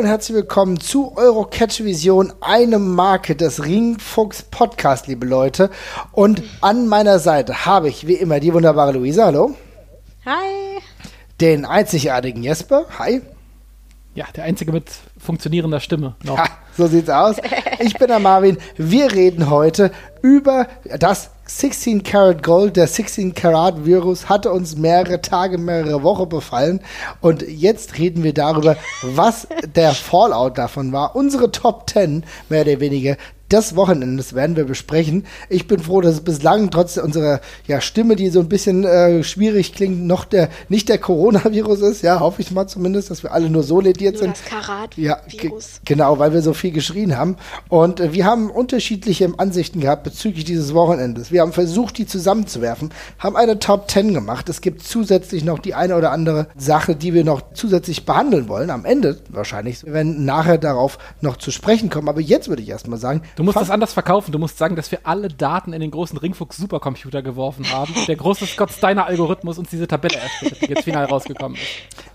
Und herzlich willkommen zu Eurocatch Vision, eine Marke des Ringfuchs Podcast, liebe Leute. Und an meiner Seite habe ich wie immer die wunderbare Luisa. Hallo. Hi. Den einzigartigen Jesper. Hi. Ja, der einzige mit funktionierender Stimme. Noch. Ha, so sieht's aus. Ich bin der Marvin. Wir reden heute über das 16 Karat Gold, der 16 Karat Virus hatte uns mehrere Tage, mehrere Wochen befallen und jetzt reden wir darüber, was der Fallout davon war. Unsere Top 10 mehr oder weniger des Wochenendes werden wir besprechen. Ich bin froh, dass es bislang trotz unserer ja, Stimme, die so ein bisschen äh, schwierig klingt, noch der nicht der Coronavirus ist. Ja, hoffe ich mal zumindest, dass wir alle nur so lediert nur sind. Das Karat ja, genau, weil wir so viel geschrien haben. Und äh, wir haben unterschiedliche Ansichten gehabt bezüglich dieses Wochenendes. Wir haben versucht, die zusammenzuwerfen, haben eine Top 10 gemacht. Es gibt zusätzlich noch die eine oder andere Sache, die wir noch zusätzlich behandeln wollen. Am Ende wahrscheinlich. Wir werden nachher darauf noch zu sprechen kommen. Aber jetzt würde ich erstmal sagen, Du musst das anders verkaufen. Du musst sagen, dass wir alle Daten in den großen Ringfuchs Supercomputer geworfen haben. Der große Scott Steiner Algorithmus uns diese Tabelle erstellt, die jetzt final rausgekommen ist.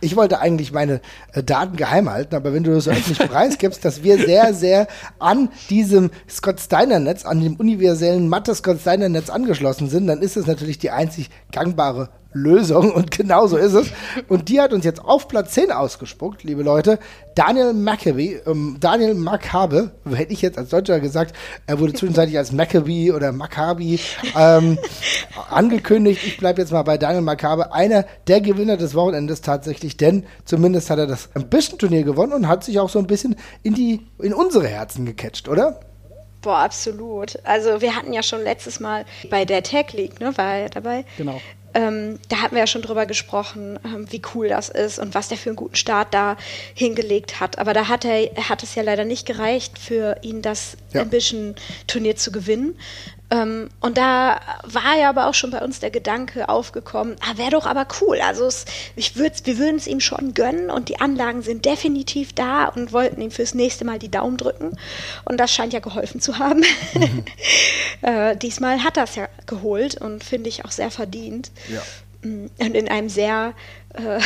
Ich wollte eigentlich meine äh, Daten geheim halten, aber wenn du das öffentlich preisgibst, dass wir sehr, sehr an diesem Scott Steiner Netz, an dem universellen Mathe Scott Steiner Netz angeschlossen sind, dann ist es natürlich die einzig gangbare Lösung und genau so ist es. Und die hat uns jetzt auf Platz 10 ausgespuckt, liebe Leute. Daniel Maccabi, ähm, Daniel Maccabe, hätte ich jetzt als Deutscher gesagt, er wurde zwischenzeitlich als Maccabi oder Maccabi ähm, angekündigt. Ich bleibe jetzt mal bei Daniel Maccabe, einer der Gewinner des Wochenendes tatsächlich, denn zumindest hat er das Ambition-Turnier gewonnen und hat sich auch so ein bisschen in die, in unsere Herzen gecatcht, oder? Boah, absolut. Also wir hatten ja schon letztes Mal bei der Tech League, ne, war er dabei. Genau ähm, da hatten wir ja schon drüber gesprochen, ähm, wie cool das ist und was der für einen guten Start da hingelegt hat. Aber da hat er hat es ja leider nicht gereicht, für ihn das ja. Ambition-Turnier zu gewinnen. Ähm, und da war ja aber auch schon bei uns der Gedanke aufgekommen, ah, wäre doch aber cool. Also es, ich würd, wir würden es ihm schon gönnen und die Anlagen sind definitiv da und wollten ihm fürs nächste Mal die Daumen drücken. Und das scheint ja geholfen zu haben. Mhm. äh, diesmal hat er es ja geholt und finde ich auch sehr verdient. Ja. Mm, und in einem sehr äh,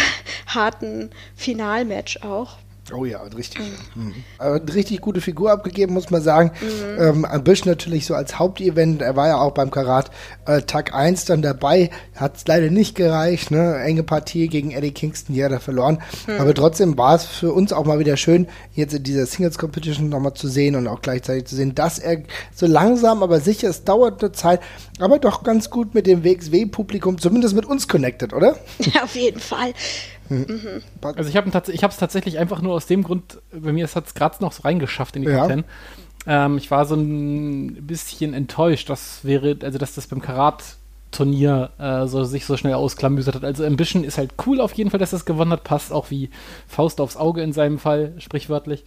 harten Finalmatch auch. Oh ja, richtig. Mhm. mhm. Eine richtig gute Figur abgegeben, muss man sagen. Mhm. Ähm, Bisch natürlich so als Hauptevent, er war ja auch beim Karat äh, Tag 1 dann dabei, hat es leider nicht gereicht, ne? enge Partie gegen Eddie Kingston, die hat er verloren. Mhm. Aber trotzdem war es für uns auch mal wieder schön, jetzt in dieser Singles Competition nochmal zu sehen und auch gleichzeitig zu sehen, dass er so langsam, aber sicher, es dauert eine Zeit, aber doch ganz gut mit dem WXW-Publikum, zumindest mit uns connected, oder? Ja, auf jeden Fall. Mhm. Also ich habe es tatsächlich einfach nur aus dem Grund, bei mir hat es gerade noch so reingeschafft in die ja. Top 10. Ähm, ich war so ein bisschen enttäuscht, dass wäre, also dass das beim Karat Turnier äh, so, sich so schnell ausklamüsert hat. Also Ambition ist halt cool auf jeden Fall, dass das gewonnen hat, passt auch wie Faust aufs Auge in seinem Fall, sprichwörtlich.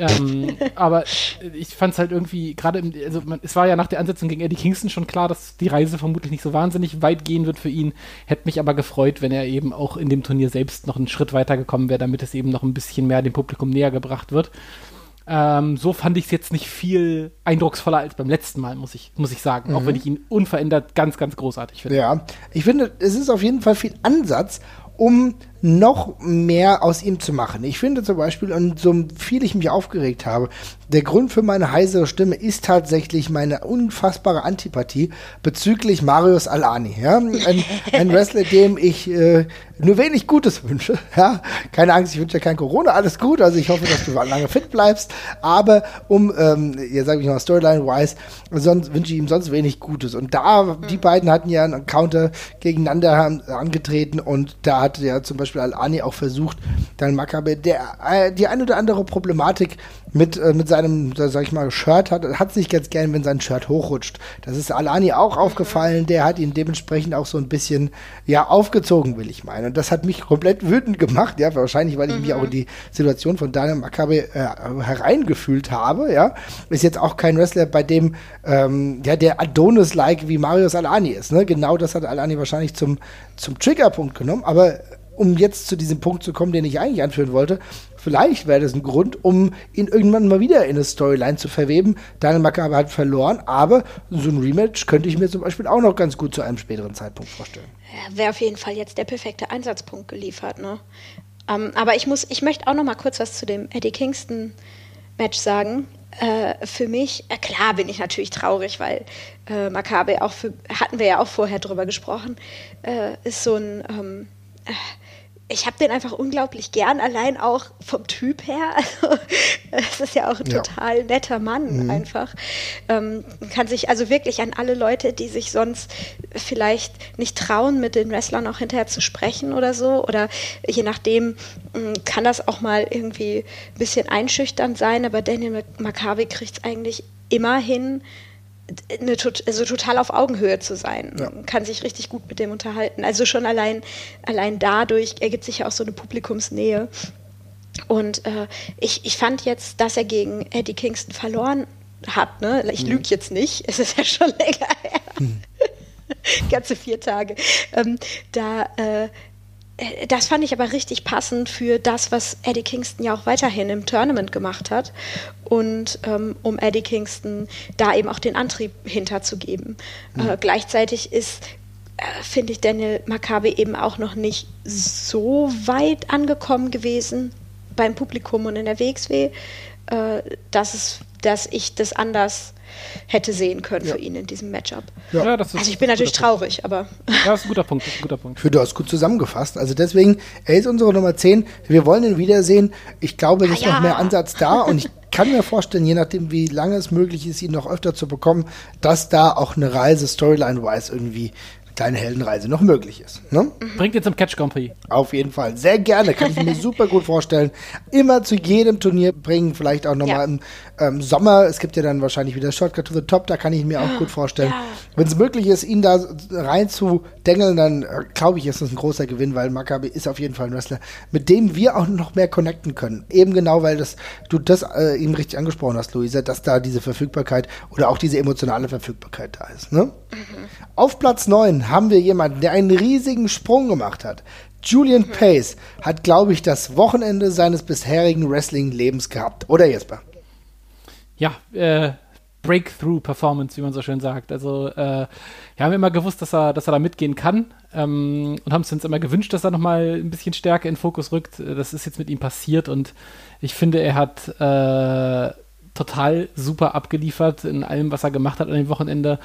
Ähm, aber ich fand es halt irgendwie, gerade, also man, es war ja nach der Ansetzung gegen Eddie Kingston schon klar, dass die Reise vermutlich nicht so wahnsinnig weit gehen wird für ihn. Hätte mich aber gefreut, wenn er eben auch in dem Turnier selbst noch einen Schritt weiter gekommen wäre, damit es eben noch ein bisschen mehr dem Publikum näher gebracht wird. Ähm, so fand ich es jetzt nicht viel eindrucksvoller als beim letzten Mal, muss ich, muss ich sagen. Mhm. Auch wenn ich ihn unverändert ganz, ganz großartig finde. Ja, ich finde, es ist auf jeden Fall viel Ansatz, um noch mehr aus ihm zu machen. Ich finde zum Beispiel, und so viel ich mich aufgeregt habe, der Grund für meine heisere Stimme ist tatsächlich meine unfassbare Antipathie bezüglich Marius Alani. Ja? Ein, ein Wrestler, dem ich äh, nur wenig Gutes wünsche. Ja? Keine Angst, ich wünsche dir kein Corona, alles gut. Also ich hoffe, dass du lange fit bleibst. Aber um, ähm, ja sage ich mal, Storyline-wise, sonst wünsche ich ihm sonst wenig Gutes. Und da, die beiden hatten ja einen Encounter gegeneinander angetreten und da hatte ja zum Beispiel Beispiel Al-Ani auch versucht, dann Makabe, der äh, die ein oder andere Problematik mit, äh, mit seinem, sag ich mal, Shirt hat, hat sich ganz gern, wenn sein Shirt hochrutscht. Das ist Alani auch aufgefallen, der hat ihn dementsprechend auch so ein bisschen, ja, aufgezogen, will ich meinen. Und das hat mich komplett wütend gemacht, ja, wahrscheinlich, weil ich mhm. mich auch in die Situation von Daniel Makabe äh, hereingefühlt habe, ja. Ist jetzt auch kein Wrestler, bei dem, ähm, ja, der Adonis-like wie Marius Alani ist, ne. Genau das hat Alani wahrscheinlich zum, zum Triggerpunkt genommen, aber um jetzt zu diesem Punkt zu kommen, den ich eigentlich anführen wollte, vielleicht wäre das ein Grund, um ihn irgendwann mal wieder in eine Storyline zu verweben. Daniel Makabe hat verloren, aber so ein Rematch könnte ich mir zum Beispiel auch noch ganz gut zu einem späteren Zeitpunkt vorstellen. Ja, wäre auf jeden Fall jetzt der perfekte Einsatzpunkt geliefert, ne? Ähm, aber ich muss, ich möchte auch noch mal kurz was zu dem Eddie Kingston Match sagen. Äh, für mich, äh, klar bin ich natürlich traurig, weil äh, Maccabi auch für, hatten wir ja auch vorher drüber gesprochen, äh, ist so ein ähm, äh, ich habe den einfach unglaublich gern, allein auch vom Typ her. Also, es ist ja auch ein ja. total netter Mann mhm. einfach. Ähm, kann sich also wirklich an alle Leute, die sich sonst vielleicht nicht trauen, mit den Wrestlern auch hinterher zu sprechen oder so, oder je nachdem hm, kann das auch mal irgendwie ein bisschen einschüchternd sein, aber Daniel Maccabi kriegt es eigentlich immer hin, eine, also total auf Augenhöhe zu sein. Ja. Man kann sich richtig gut mit dem unterhalten. Also schon allein, allein dadurch ergibt sich ja auch so eine Publikumsnähe. Und äh, ich, ich fand jetzt, dass er gegen Eddie Kingston verloren hat. Ne? Ich mhm. lüge jetzt nicht, es ist ja schon länger her. Mhm. Ganze vier Tage. Ähm, da äh, das fand ich aber richtig passend für das, was Eddie Kingston ja auch weiterhin im Tournament gemacht hat. Und ähm, um Eddie Kingston da eben auch den Antrieb hinterzugeben. Mhm. Äh, gleichzeitig ist, äh, finde ich, Daniel Maccabi eben auch noch nicht so weit angekommen gewesen beim Publikum und in der WXW, äh, dass, es, dass ich das anders hätte sehen können ja. für ihn in diesem Matchup. Ja. Ja, also ich bin natürlich traurig, aber. Ja, das ist ein guter Punkt. Das ist ein guter Punkt. Für du hast gut zusammengefasst. Also deswegen, er ist unsere Nummer 10. Wir wollen ihn wiedersehen. Ich glaube, es ist ah, noch mehr Ansatz da und ich kann mir vorstellen, je nachdem, wie lange es möglich ist, ihn noch öfter zu bekommen, dass da auch eine Reise Storyline-wise irgendwie kleine Heldenreise noch möglich ist. Ne? Bringt ihr zum Catch Grand Prix. Auf jeden Fall. Sehr gerne. Kann ich mir super gut vorstellen. Immer zu jedem Turnier bringen. Vielleicht auch nochmal ja. im ähm, Sommer. Es gibt ja dann wahrscheinlich wieder Shortcut to the Top. Da kann ich mir auch gut vorstellen. Ja. Wenn es möglich ist, ihn da rein zu dengeln, dann äh, glaube ich, ist das ein großer Gewinn, weil Maccabi ist auf jeden Fall ein Wrestler, mit dem wir auch noch mehr connecten können. Eben genau, weil das, du das äh, eben richtig angesprochen hast, Luisa, dass da diese Verfügbarkeit oder auch diese emotionale Verfügbarkeit da ist. Ne? Mhm. Auf Platz 9 haben wir jemanden, der einen riesigen Sprung gemacht hat. Julian mhm. Pace hat, glaube ich, das Wochenende seines bisherigen Wrestling-Lebens gehabt. Oder Jesper? Ja, äh, Breakthrough-Performance, wie man so schön sagt. Also, äh, wir haben immer gewusst, dass er, dass er da mitgehen kann ähm, und haben es uns immer gewünscht, dass er nochmal ein bisschen stärker in den Fokus rückt. Das ist jetzt mit ihm passiert und ich finde, er hat äh, total super abgeliefert in allem, was er gemacht hat an dem Wochenende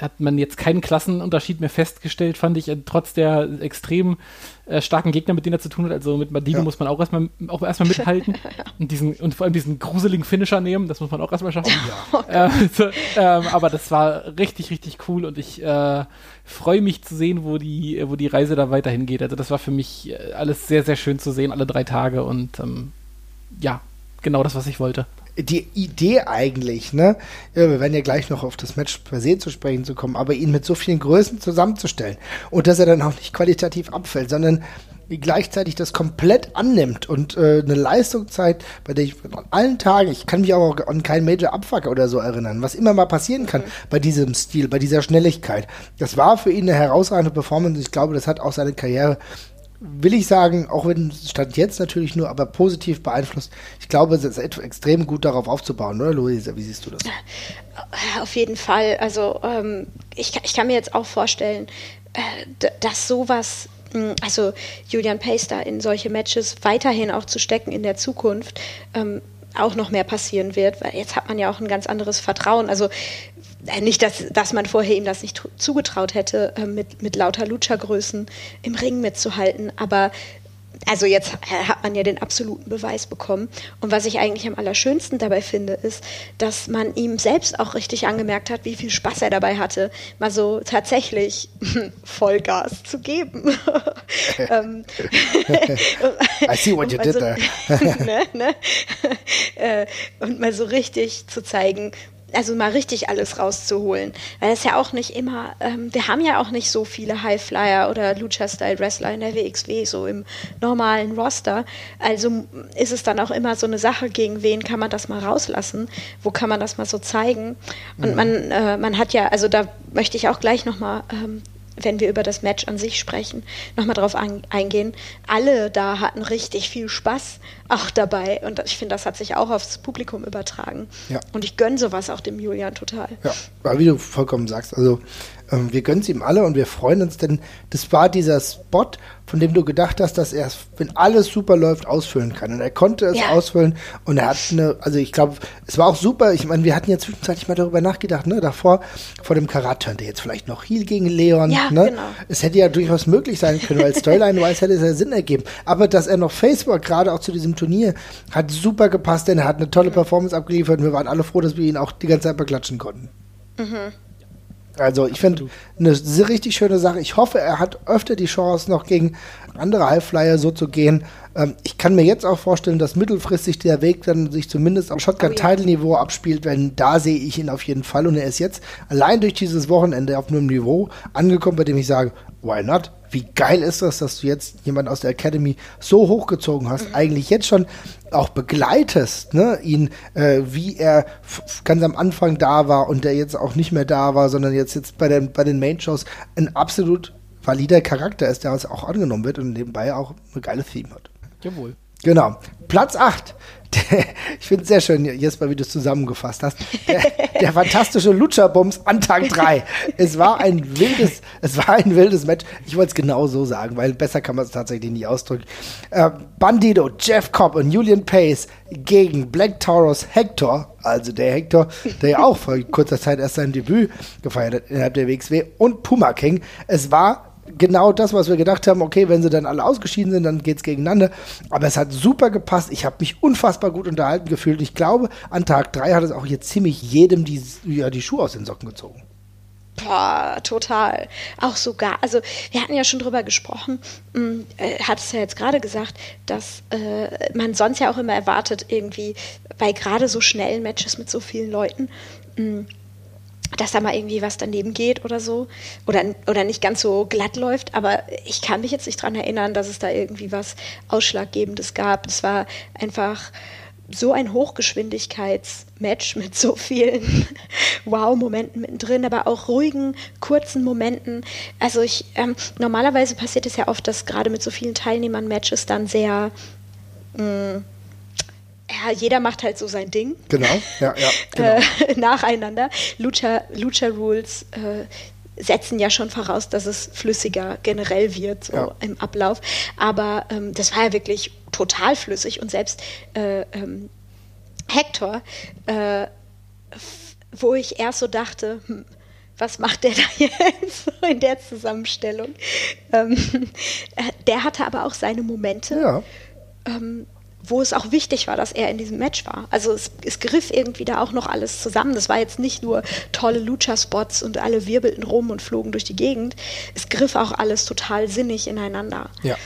hat man jetzt keinen Klassenunterschied mehr festgestellt, fand ich, äh, trotz der extrem äh, starken Gegner, mit denen er zu tun hat. Also mit Madigo ja. muss man auch erstmal auch erstmal mithalten und diesen und vor allem diesen gruseligen Finisher nehmen, das muss man auch erstmal schaffen. Ja. Äh, so, ähm, aber das war richtig, richtig cool und ich äh, freue mich zu sehen, wo die, wo die Reise da weiterhin geht. Also das war für mich äh, alles sehr, sehr schön zu sehen, alle drei Tage und ähm, ja, genau das, was ich wollte die Idee eigentlich, ne? Wir werden ja gleich noch auf das Match per se zu sprechen zu kommen, aber ihn mit so vielen Größen zusammenzustellen und dass er dann auch nicht qualitativ abfällt, sondern gleichzeitig das komplett annimmt und äh, eine Leistung zeigt, bei der ich an allen Tagen, ich kann mich auch an keinen Major Abfuck oder so erinnern, was immer mal passieren kann mhm. bei diesem Stil, bei dieser Schnelligkeit. Das war für ihn eine herausragende Performance. Ich glaube, das hat auch seine Karriere will ich sagen, auch wenn Stand jetzt natürlich nur, aber positiv beeinflusst. Ich glaube, es ist extrem gut darauf aufzubauen, oder Luisa? Wie siehst du das? Äh, auf jeden Fall. Also ähm, ich, ich kann mir jetzt auch vorstellen, äh, dass sowas hm, also Julian da in solche Matches weiterhin auch zu stecken in der Zukunft, ähm, auch noch mehr passieren wird, weil jetzt hat man ja auch ein ganz anderes Vertrauen. Also nicht, dass, dass man vorher ihm das nicht zugetraut hätte, äh, mit, mit lauter Lutschergrößen im Ring mitzuhalten, aber also jetzt hat man ja den absoluten Beweis bekommen. Und was ich eigentlich am allerschönsten dabei finde, ist, dass man ihm selbst auch richtig angemerkt hat, wie viel Spaß er dabei hatte, mal so tatsächlich Vollgas zu geben. Ähm, I see what you did there. ne, ne? Äh, und mal so richtig zu zeigen, also mal richtig alles rauszuholen. Weil es ja auch nicht immer, ähm, wir haben ja auch nicht so viele Highflyer oder Lucha-Style-Wrestler in der WXW, so im normalen Roster. Also ist es dann auch immer so eine Sache, gegen wen kann man das mal rauslassen? Wo kann man das mal so zeigen? Und mhm. man, äh, man hat ja, also da möchte ich auch gleich nochmal ähm, wenn wir über das Match an sich sprechen, nochmal drauf eingehen. Alle da hatten richtig viel Spaß auch dabei. Und ich finde, das hat sich auch aufs Publikum übertragen. Ja. Und ich gönne sowas auch dem Julian total. Ja, wie du vollkommen sagst, also ähm, wir gönnen es ihm alle und wir freuen uns, denn das war dieser Spot, von dem du gedacht hast, dass er es, wenn alles super läuft, ausfüllen kann. Und er konnte es ja. ausfüllen und er hat eine, also ich glaube, es war auch super. Ich meine, wir hatten ja zwischenzeitlich mal darüber nachgedacht, ne? Davor, vor dem Karat turnte jetzt vielleicht noch Heal gegen Leon. Ja, ne? genau. Es hätte ja durchaus möglich sein können, weil Storyline-wise hätte es ja Sinn ergeben. Aber dass er noch Facebook gerade auch zu diesem Turnier hat super gepasst, denn er hat eine tolle Performance abgeliefert und wir waren alle froh, dass wir ihn auch die ganze Zeit beklatschen konnten. Mhm. Also ich finde eine richtig schöne Sache. Ich hoffe, er hat öfter die Chance, noch gegen andere Highflyer so zu gehen. Ähm, ich kann mir jetzt auch vorstellen, dass mittelfristig der Weg dann sich zumindest auf Shotgun-Title-Niveau abspielt, denn da sehe ich ihn auf jeden Fall. Und er ist jetzt allein durch dieses Wochenende auf einem Niveau angekommen, bei dem ich sage, why not? Wie geil ist das, dass du jetzt jemanden aus der Academy so hochgezogen hast, mhm. eigentlich jetzt schon auch begleitest, ne, ihn, äh, wie er ganz am Anfang da war und der jetzt auch nicht mehr da war, sondern jetzt, jetzt bei, den, bei den Main-Shows ein absolut valider Charakter ist, der auch angenommen wird und nebenbei auch eine geile Theme hat. Jawohl. Genau. Platz 8 ich finde es sehr schön, Jesper, wie du es zusammengefasst hast. Der, der fantastische Lucha-Bums an Tag 3. Es war ein wildes, es war ein wildes Match. Ich wollte es genau so sagen, weil besser kann man es tatsächlich nicht ausdrücken. Äh, Bandido, Jeff Cobb und Julian Pace gegen Black Taurus Hector, also der Hector, der ja auch vor kurzer Zeit erst sein Debüt gefeiert hat innerhalb der WXW, und Puma King. Es war genau das, was wir gedacht haben, okay, wenn sie dann alle ausgeschieden sind, dann geht es gegeneinander. Aber es hat super gepasst. Ich habe mich unfassbar gut unterhalten gefühlt. Ich glaube, an Tag 3 hat es auch hier ziemlich jedem die, ja, die Schuhe aus den Socken gezogen. Boah, total. Auch sogar, also wir hatten ja schon drüber gesprochen, hm, äh, hat es ja jetzt gerade gesagt, dass äh, man sonst ja auch immer erwartet, irgendwie bei gerade so schnellen Matches mit so vielen Leuten, mh, hm, dass da mal irgendwie was daneben geht oder so oder, oder nicht ganz so glatt läuft. Aber ich kann mich jetzt nicht daran erinnern, dass es da irgendwie was Ausschlaggebendes gab. Es war einfach so ein Hochgeschwindigkeitsmatch mit so vielen Wow-Momenten mittendrin, aber auch ruhigen, kurzen Momenten. Also ich, ähm, normalerweise passiert es ja oft, dass gerade mit so vielen Teilnehmern Matches dann sehr mh, mm, ja, jeder macht halt so sein Ding. Genau, ja, ja. Genau. Äh, nacheinander. Lucha, Lucha Rules äh, setzen ja schon voraus, dass es flüssiger generell wird, so ja. im Ablauf. Aber ähm, das war ja wirklich total flüssig und selbst äh, ähm, Hector, äh, wo ich erst so dachte, hm, was macht der da jetzt in der Zusammenstellung? Ähm, äh, der hatte aber auch seine Momente. Ja. Wo es auch wichtig war, dass er in diesem Match war. Also es, es griff irgendwie da auch noch alles zusammen. Das war jetzt nicht nur tolle Lucha-Spots und alle wirbelten rum und flogen durch die Gegend. Es griff auch alles total sinnig ineinander. Ja.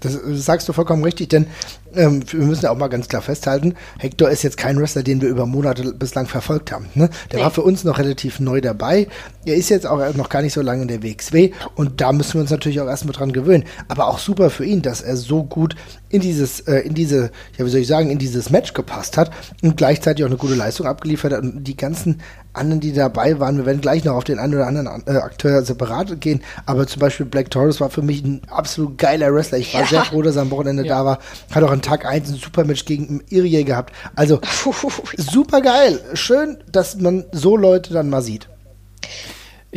Das, das sagst du vollkommen richtig, denn ähm, wir müssen ja auch mal ganz klar festhalten, Hector ist jetzt kein Wrestler, den wir über Monate bislang verfolgt haben. Ne? Der nee. war für uns noch relativ neu dabei. Er ist jetzt auch noch gar nicht so lange in der WXW und da müssen wir uns natürlich auch erstmal dran gewöhnen. Aber auch super für ihn, dass er so gut in dieses, äh, in diese, ja wie soll ich sagen, in dieses Match gepasst hat und gleichzeitig auch eine gute Leistung abgeliefert hat und die ganzen anderen, die dabei waren, wir werden gleich noch auf den einen oder anderen äh, Akteur separat gehen, aber zum Beispiel Black Taurus war für mich ein absolut geiler Wrestler. Ich war ja. sehr froh, dass er am Wochenende ja. da war. Hat auch an Tag 1 ein super Match gegen Irie gehabt. Also super geil. Schön, dass man so Leute dann mal sieht.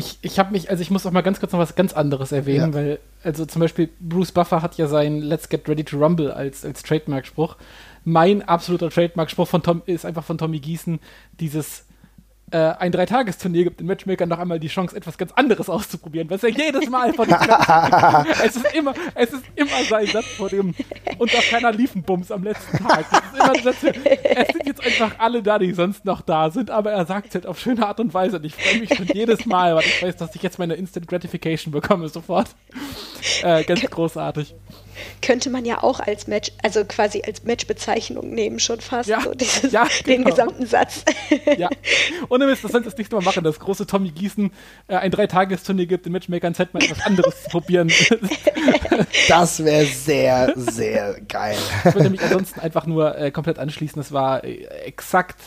Ich, ich habe mich, also ich muss auch mal ganz kurz noch was ganz anderes erwähnen, ja. weil, also zum Beispiel Bruce Buffer hat ja sein Let's Get Ready to Rumble als, als Trademark-Spruch. Mein absoluter Trademark-Spruch von Tom ist einfach von Tommy Gießen dieses äh, ein Dreitagesturnier gibt den Matchmaker noch einmal die Chance, etwas ganz anderes auszuprobieren, was er jedes Mal von es ist immer, es ist immer sein Satz vor dem und auch keiner Liefenbums am letzten Tag. Satz, es sind jetzt einfach alle da, die sonst noch da sind, aber er sagt es halt auf schöne Art und Weise und ich freue mich schon jedes Mal, weil ich weiß, dass ich jetzt meine Instant Gratification bekomme sofort. Äh, ganz großartig könnte man ja auch als Match, also quasi als Matchbezeichnung nehmen, schon fast. Ja, so dieses, ja genau. Den gesamten Satz. Ja. Ohne Mist, das sollte das nicht mal machen, dass große Tommy Gießen äh, ein Dreitagesturnier gibt, den Matchmakern Zeit mal etwas anderes zu probieren. Das wäre sehr, sehr geil. Ich würde mich ansonsten einfach nur äh, komplett anschließen. Das war äh, exakt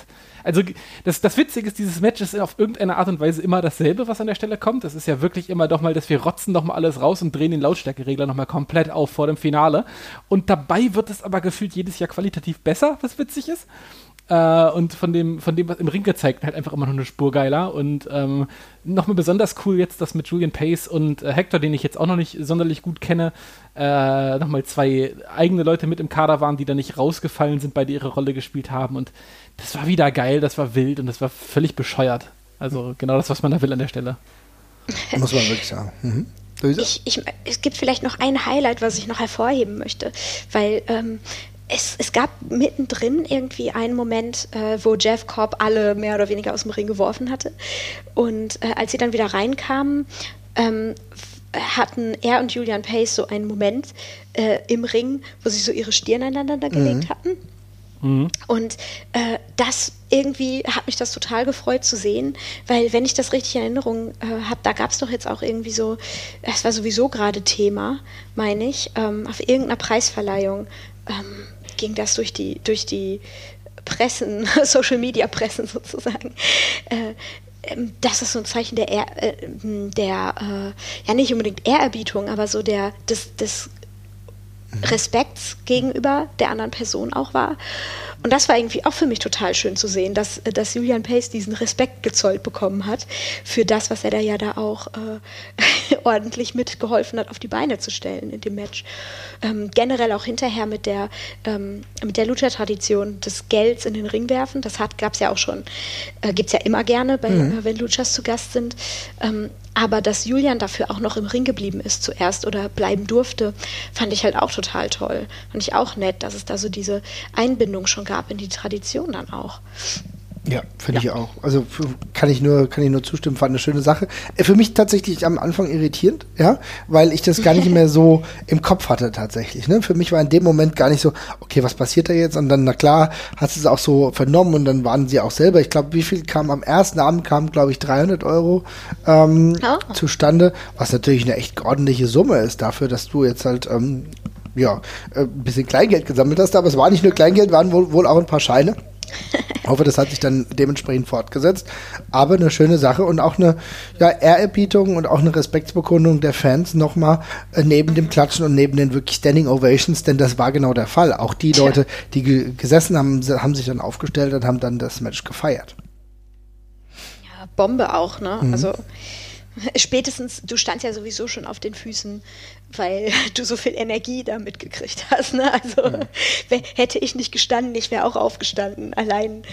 also das, das Witzige ist, dieses Match ist auf irgendeine Art und Weise immer dasselbe, was an der Stelle kommt. Das ist ja wirklich immer doch mal, dass wir rotzen doch mal alles raus und drehen den Lautstärkeregler noch mal komplett auf vor dem Finale. Und dabei wird es aber gefühlt jedes Jahr qualitativ besser, was witzig ist. Äh, und von dem, von dem, was im Ring gezeigt halt einfach immer noch eine Spur geiler. Und ähm, nochmal besonders cool jetzt, dass mit Julian Pace und äh, Hector, den ich jetzt auch noch nicht sonderlich gut kenne, äh, nochmal zwei eigene Leute mit im Kader waren, die da nicht rausgefallen sind, bei der ihre Rolle gespielt haben. Und das war wieder geil, das war wild und das war völlig bescheuert. Also genau das, was man da will an der Stelle. Muss man wirklich sagen. Mhm. Ich, ich, es gibt vielleicht noch ein Highlight, was ich noch hervorheben möchte, weil ähm, es, es, gab mittendrin irgendwie einen Moment, äh, wo Jeff Cobb alle mehr oder weniger aus dem Ring geworfen hatte. Und äh, als sie dann wieder reinkamen, ähm, hatten er und Julian Pace so einen Moment äh, im Ring, wo sie so ihre Stirn aneinander gelegt mhm. hatten. Mhm. Und äh, das irgendwie hat mich das total gefreut zu sehen, weil wenn ich das richtig in Erinnerung äh, habe, da gab es doch jetzt auch irgendwie so, es war sowieso gerade Thema, meine ich, ähm, auf irgendeiner Preisverleihung ähm, ging das durch die, durch die Pressen, Social Media Pressen sozusagen. Äh, ähm, das ist so ein Zeichen der, Ehr, äh, der äh, ja nicht unbedingt Ehrerbietung, aber so der des, des Respekts gegenüber der anderen Person auch war. Und das war irgendwie auch für mich total schön zu sehen, dass, dass Julian Pace diesen Respekt gezollt bekommen hat für das, was er da ja da auch äh, ordentlich mitgeholfen hat, auf die Beine zu stellen in dem Match. Ähm, generell auch hinterher mit der, ähm, mit der Lucha-Tradition des Gelds in den Ring werfen. Das gab es ja auch schon, äh, gibt es ja immer gerne, bei, mhm. wenn Luchas zu Gast sind. Ähm, aber dass Julian dafür auch noch im Ring geblieben ist zuerst oder bleiben durfte, fand ich halt auch total toll. Fand ich auch nett, dass es da so diese Einbindung schon gab in die Tradition dann auch. Ja, finde ja. ich auch. Also kann ich nur, kann ich nur zustimmen, fand eine schöne Sache. Äh, für mich tatsächlich am Anfang irritierend, ja, weil ich das gar nicht mehr so im Kopf hatte tatsächlich. Ne? Für mich war in dem Moment gar nicht so, okay, was passiert da jetzt? Und dann, na klar, hast du es auch so vernommen und dann waren sie auch selber. Ich glaube, wie viel kam am ersten Abend kamen, glaube ich, 300 Euro ähm, oh. zustande, was natürlich eine echt ordentliche Summe ist dafür, dass du jetzt halt ähm, ja äh, ein bisschen Kleingeld gesammelt hast. Aber es war nicht nur Kleingeld, waren wohl, wohl auch ein paar Scheine. Ich hoffe, das hat sich dann dementsprechend fortgesetzt. Aber eine schöne Sache und auch eine ja, Ehrerbietung und auch eine Respektsbekundung der Fans nochmal äh, neben dem Klatschen und neben den wirklich Standing Ovations, denn das war genau der Fall. Auch die Leute, die ge gesessen haben, haben sich dann aufgestellt und haben dann das Match gefeiert. Ja, Bombe auch, ne? Mhm. Also spätestens, du standst ja sowieso schon auf den Füßen weil du so viel Energie damit gekriegt hast. Ne? Also mhm. hätte ich nicht gestanden, ich wäre auch aufgestanden, allein mhm.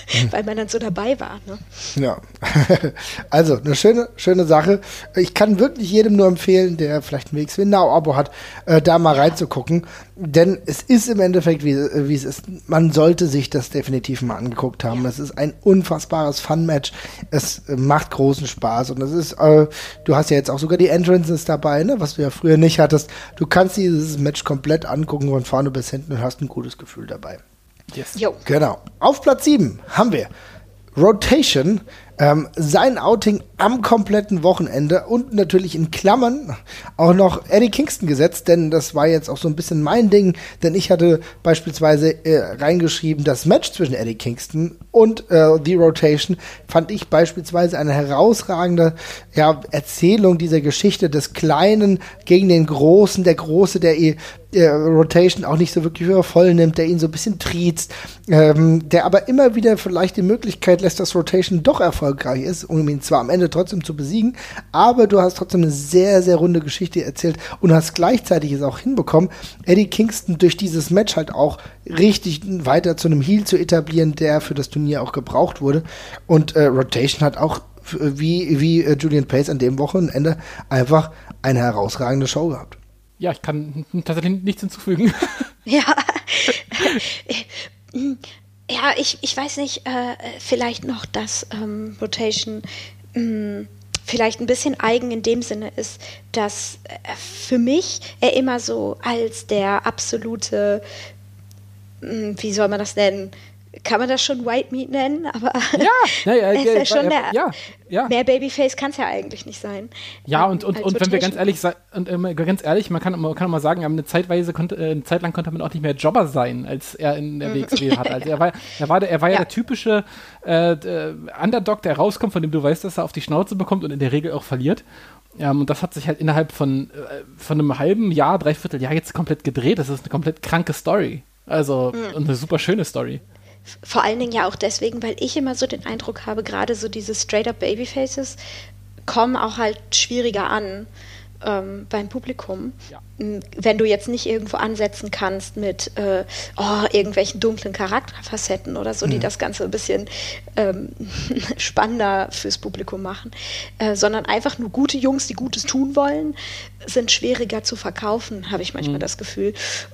weil man dann so dabei war. Ne? Ja, also eine schöne, schöne Sache. Ich kann wirklich jedem nur empfehlen, der vielleicht ein WXW Now-Abo hat, äh, da mal reinzugucken. Denn es ist im Endeffekt, wie, wie es ist, man sollte sich das definitiv mal angeguckt haben. Es ist ein unfassbares Fun-Match. Es macht großen Spaß und es ist, äh, du hast ja jetzt auch sogar die Entrances dabei, ne? was du ja früher nicht hattest. Du kannst dieses Match komplett angucken von vorne bis hinten und hast ein gutes Gefühl dabei. Yes. Genau. Auf Platz 7 haben wir Rotation ähm, sein Outing am kompletten Wochenende und natürlich in Klammern auch noch Eddie Kingston gesetzt, denn das war jetzt auch so ein bisschen mein Ding, denn ich hatte beispielsweise äh, reingeschrieben, das Match zwischen Eddie Kingston und äh, The Rotation fand ich beispielsweise eine herausragende ja, Erzählung dieser Geschichte des Kleinen gegen den Großen, der Große, der der Rotation auch nicht so wirklich voll nimmt, der ihn so ein bisschen triezt, ähm, der aber immer wieder vielleicht die Möglichkeit lässt, dass Rotation doch erfolgreich ist, um ihn zwar am Ende trotzdem zu besiegen, aber du hast trotzdem eine sehr, sehr runde Geschichte erzählt und hast gleichzeitig es auch hinbekommen, Eddie Kingston durch dieses Match halt auch richtig weiter zu einem Heel zu etablieren, der für das Turnier auch gebraucht wurde. Und äh, Rotation hat auch wie, wie äh, Julian Pace an dem Wochenende einfach eine herausragende Show gehabt. Ja, ich kann tatsächlich nichts hinzufügen. Ja. ja, ich, ich weiß nicht, äh, vielleicht noch, dass ähm, Rotation mh, mm, vielleicht ein bisschen eigen in dem Sinne ist, dass äh, für mich er immer so als der absolute, mh, mm, wie soll man das nennen, kann man das schon White Meat nennen, aber ja, ja, ja, ist ja, schon der, ja, ja. mehr Babyface kann es ja eigentlich nicht sein. Ja, und, und, und wenn wir ganz ehrlich und äh, ganz ehrlich, man kann, man kann mal sagen, eine Zeitweise konnte, äh, eine Zeit lang konnte man auch nicht mehr Jobber sein, als er in der mhm. WXW hatte. Also er war, er war, er war ja, der typische äh, äh, Underdog, der rauskommt, von dem du weißt, dass er auf die Schnauze bekommt und in der Regel auch verliert. Ja, und das hat sich halt innerhalb von, äh, von einem halben Jahr, dreiviertel Jahr jetzt komplett gedreht. Das ist eine komplett kranke Story. Also, mhm. und eine super schöne Story. Vor allen Dingen ja auch deswegen, weil ich immer so den Eindruck habe, gerade so diese straight-up Babyfaces kommen auch halt schwieriger an ähm, beim Publikum. Ja. Wenn du jetzt nicht irgendwo ansetzen kannst mit äh, oh, irgendwelchen dunklen Charakterfacetten oder so, mhm. die das Ganze ein bisschen ähm, spannender fürs Publikum machen, äh, sondern einfach nur gute Jungs, die Gutes tun wollen, sind schwieriger zu verkaufen, habe ich manchmal mhm. das Gefühl.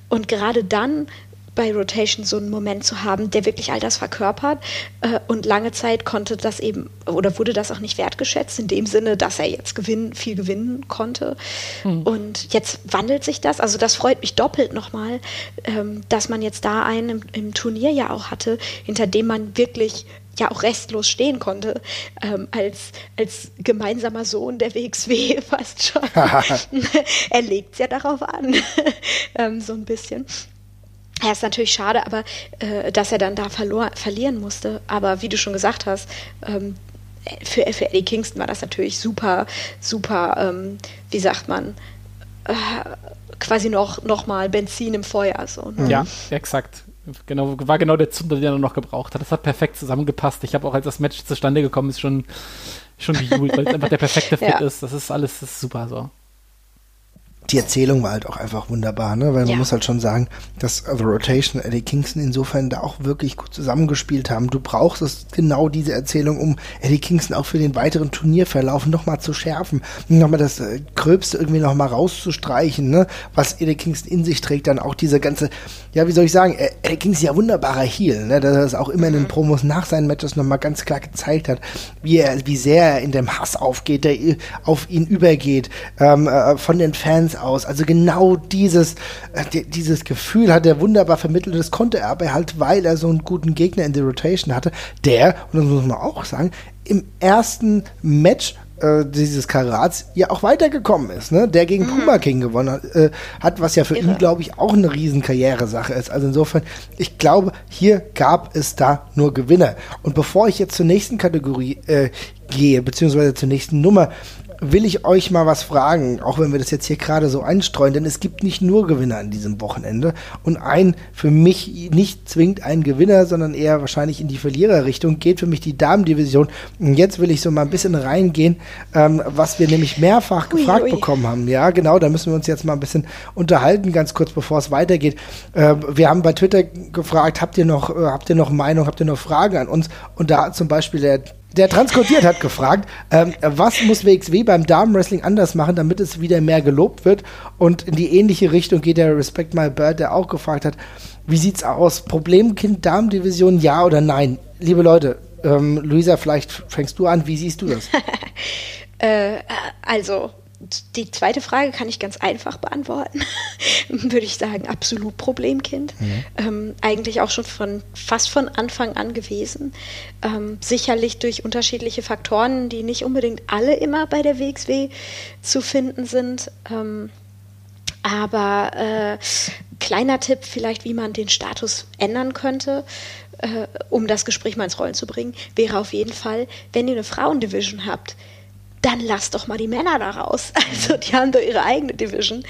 Und gerade dann bei Rotation so einen Moment zu haben, der wirklich all das verkörpert. Äh, und lange Zeit konnte das eben oder wurde das auch nicht wertgeschätzt, in dem Sinne, dass er jetzt gewinnen, viel gewinnen konnte. Mhm. Und jetzt wandelt sich das. Also das freut mich doppelt nochmal, ähm, dass man jetzt da einen im, im Turnier ja auch hatte, hinter dem man wirklich ja auch restlos stehen konnte, ähm, als, als gemeinsamer Sohn der WXW fast schon. er legt es ja darauf an, ähm, so ein bisschen. Ja, ist natürlich schade, aber äh, dass er dann da verlor, verlieren musste. Aber wie du schon gesagt hast, ähm, für, für Eddie Kingston war das natürlich super, super, ähm, wie sagt man, äh, quasi noch, noch mal Benzin im Feuer. So, ne? Ja, exakt. Genau, war genau der Zunder, den er noch gebraucht hat. Das hat perfekt zusammengepasst. Ich habe auch, als das Match zustande gekommen ist, schon, schon gejubelt, weil es einfach der perfekte Fit ja. ist. Das ist alles das ist super so die Erzählung war halt auch einfach wunderbar, ne? Weil man ja. muss halt schon sagen, dass The Rotation Eddie Kingston insofern da auch wirklich gut zusammengespielt haben. Du brauchst es genau diese Erzählung, um Eddie Kingston auch für den weiteren Turnierverlauf nochmal zu schärfen, nochmal das äh, Gröbste irgendwie nochmal rauszustreichen, ne? Was Eddie Kingston in sich trägt, dann auch diese ganze, ja, wie soll ich sagen, äh, Eddie Kingston ja wunderbarer Heel, ne? Dass er das auch immer in den mhm. Promos nach seinen Matches nochmal ganz klar gezeigt hat, wie er, wie sehr er in dem Hass aufgeht, der auf ihn übergeht, ähm, äh, von den Fans aus. Also genau dieses, äh, dieses Gefühl hat er wunderbar vermittelt. Das konnte er aber halt, weil er so einen guten Gegner in der Rotation hatte, der, und das muss man auch sagen, im ersten Match äh, dieses Karats ja auch weitergekommen ist, ne? Der gegen mhm. Puma King gewonnen hat, äh, hat, was ja für Irre. ihn, glaube ich, auch eine riesen Karrieresache ist. Also insofern, ich glaube, hier gab es da nur Gewinner. Und bevor ich jetzt zur nächsten Kategorie äh, gehe, beziehungsweise zur nächsten Nummer, will ich euch mal was fragen, auch wenn wir das jetzt hier gerade so einstreuen, denn es gibt nicht nur Gewinner an diesem Wochenende und ein für mich nicht zwingend ein Gewinner, sondern eher wahrscheinlich in die Verliererrichtung geht für mich die Damendivision. Und jetzt will ich so mal ein bisschen reingehen, ähm, was wir nämlich mehrfach gefragt ui, ui. bekommen haben. Ja, genau, da müssen wir uns jetzt mal ein bisschen unterhalten, ganz kurz bevor es weitergeht. Äh, wir haben bei Twitter gefragt, habt ihr noch, äh, habt ihr noch Meinung, habt ihr noch Fragen an uns? Und da hat zum Beispiel der der transkodiert hat gefragt, ähm, was muss WXW beim Damenwrestling anders machen, damit es wieder mehr gelobt wird? Und in die ähnliche Richtung geht der Respect My Bird, der auch gefragt hat, wie sieht's aus? Problemkind Damendivision, ja oder nein? Liebe Leute, ähm, Luisa, vielleicht fängst du an. Wie siehst du das? äh, also die zweite Frage kann ich ganz einfach beantworten. Würde ich sagen, absolut Problemkind. Mhm. Ähm, eigentlich auch schon von fast von Anfang an gewesen. Ähm, sicherlich durch unterschiedliche Faktoren, die nicht unbedingt alle immer bei der WXW zu finden sind. Ähm, aber äh, kleiner Tipp vielleicht, wie man den Status ändern könnte, äh, um das Gespräch mal ins Rollen zu bringen, wäre auf jeden Fall, wenn ihr eine Frauendivision habt, dann lass doch mal die Männer da raus. Also die haben doch ihre eigene Division.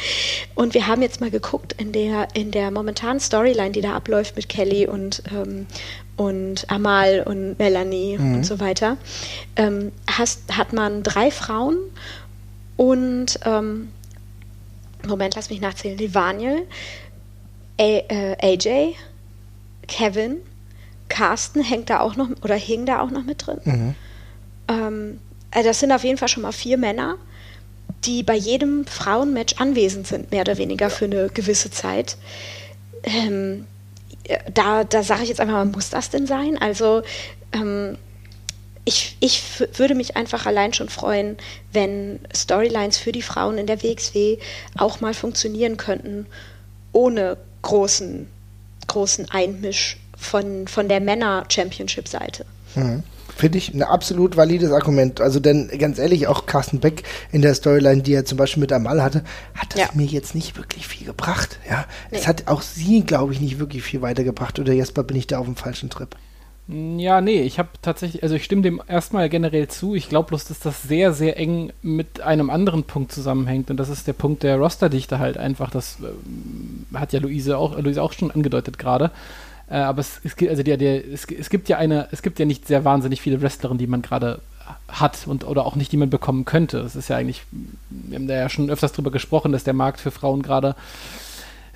Und wir haben jetzt mal geguckt in der, in der momentanen Storyline, die da abläuft mit Kelly und, ähm, und Amal und Melanie mhm. und so weiter, ähm, hast, hat man drei Frauen und ähm, Moment, lass mich nachzählen, Levaniel, äh, AJ, Kevin, Carsten hängt da auch noch oder hing da auch noch mit drin. Mhm. Ähm, also das sind auf jeden Fall schon mal vier Männer, die bei jedem Frauenmatch anwesend sind, mehr oder weniger für eine gewisse Zeit. Ähm, da da sage ich jetzt einfach mal, muss das denn sein? Also ähm, ich, ich würde mich einfach allein schon freuen, wenn Storylines für die Frauen in der WXW auch mal funktionieren könnten, ohne großen, großen Einmisch von, von der Männer-Championship-Seite. Mhm. Finde ich ein absolut valides Argument. Also denn ganz ehrlich, auch Carsten Beck in der Storyline, die er zum Beispiel mit Amal hatte, hat das ja. mir jetzt nicht wirklich viel gebracht. Ja, nee. es hat auch sie, glaube ich, nicht wirklich viel weitergebracht. Oder Jesper, bin ich da auf dem falschen Trip? Ja, nee, ich habe tatsächlich, also ich stimme dem erstmal generell zu. Ich glaube bloß, dass das sehr, sehr eng mit einem anderen Punkt zusammenhängt. Und das ist der Punkt der Rosterdichte halt einfach. Das äh, hat ja Luise auch, Luise auch schon angedeutet gerade. Äh, aber es, es, gibt, also der, der, es, es, gibt ja eine, es gibt ja nicht sehr wahnsinnig viele Wrestlerinnen, die man gerade hat und oder auch nicht, die man bekommen könnte. Es ist ja eigentlich, wir haben da ja schon öfters drüber gesprochen, dass der Markt für Frauen gerade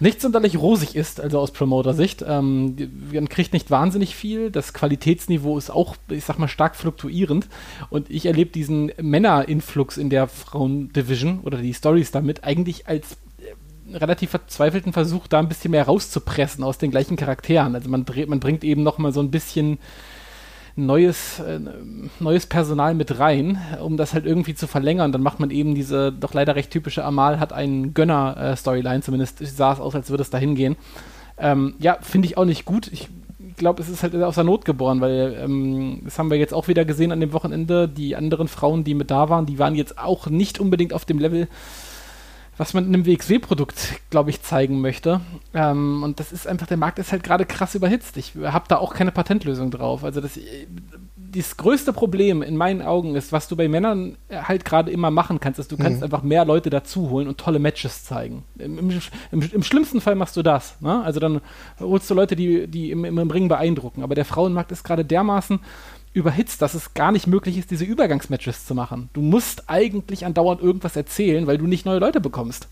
nicht sonderlich rosig ist, also aus Promoter-Sicht. Ähm, man kriegt nicht wahnsinnig viel. Das Qualitätsniveau ist auch, ich sag mal, stark fluktuierend. Und ich erlebe diesen Männer-Influx in der Frauen-Division oder die Stories damit eigentlich als relativ verzweifelten Versuch, da ein bisschen mehr rauszupressen aus den gleichen Charakteren. Also man, dreht, man bringt eben noch mal so ein bisschen neues, äh, neues Personal mit rein, um das halt irgendwie zu verlängern. Dann macht man eben diese doch leider recht typische Amal hat einen Gönner-Storyline, zumindest sah es aus, als würde es dahin gehen. Ähm, ja, finde ich auch nicht gut. Ich glaube, es ist halt aus der Not geboren, weil ähm, das haben wir jetzt auch wieder gesehen an dem Wochenende. Die anderen Frauen, die mit da waren, die waren jetzt auch nicht unbedingt auf dem Level, was man in einem WXW-Produkt, glaube ich, zeigen möchte. Ähm, und das ist einfach, der Markt ist halt gerade krass überhitzt. Ich habe da auch keine Patentlösung drauf. Also das, das größte Problem in meinen Augen ist, was du bei Männern halt gerade immer machen kannst, ist, du kannst mhm. einfach mehr Leute dazu holen und tolle Matches zeigen. Im, im, im, im schlimmsten Fall machst du das. Ne? Also dann holst du Leute, die, die im, im Ring beeindrucken. Aber der Frauenmarkt ist gerade dermaßen überhitzt, dass es gar nicht möglich ist, diese Übergangsmatches zu machen. Du musst eigentlich andauernd irgendwas erzählen, weil du nicht neue Leute bekommst.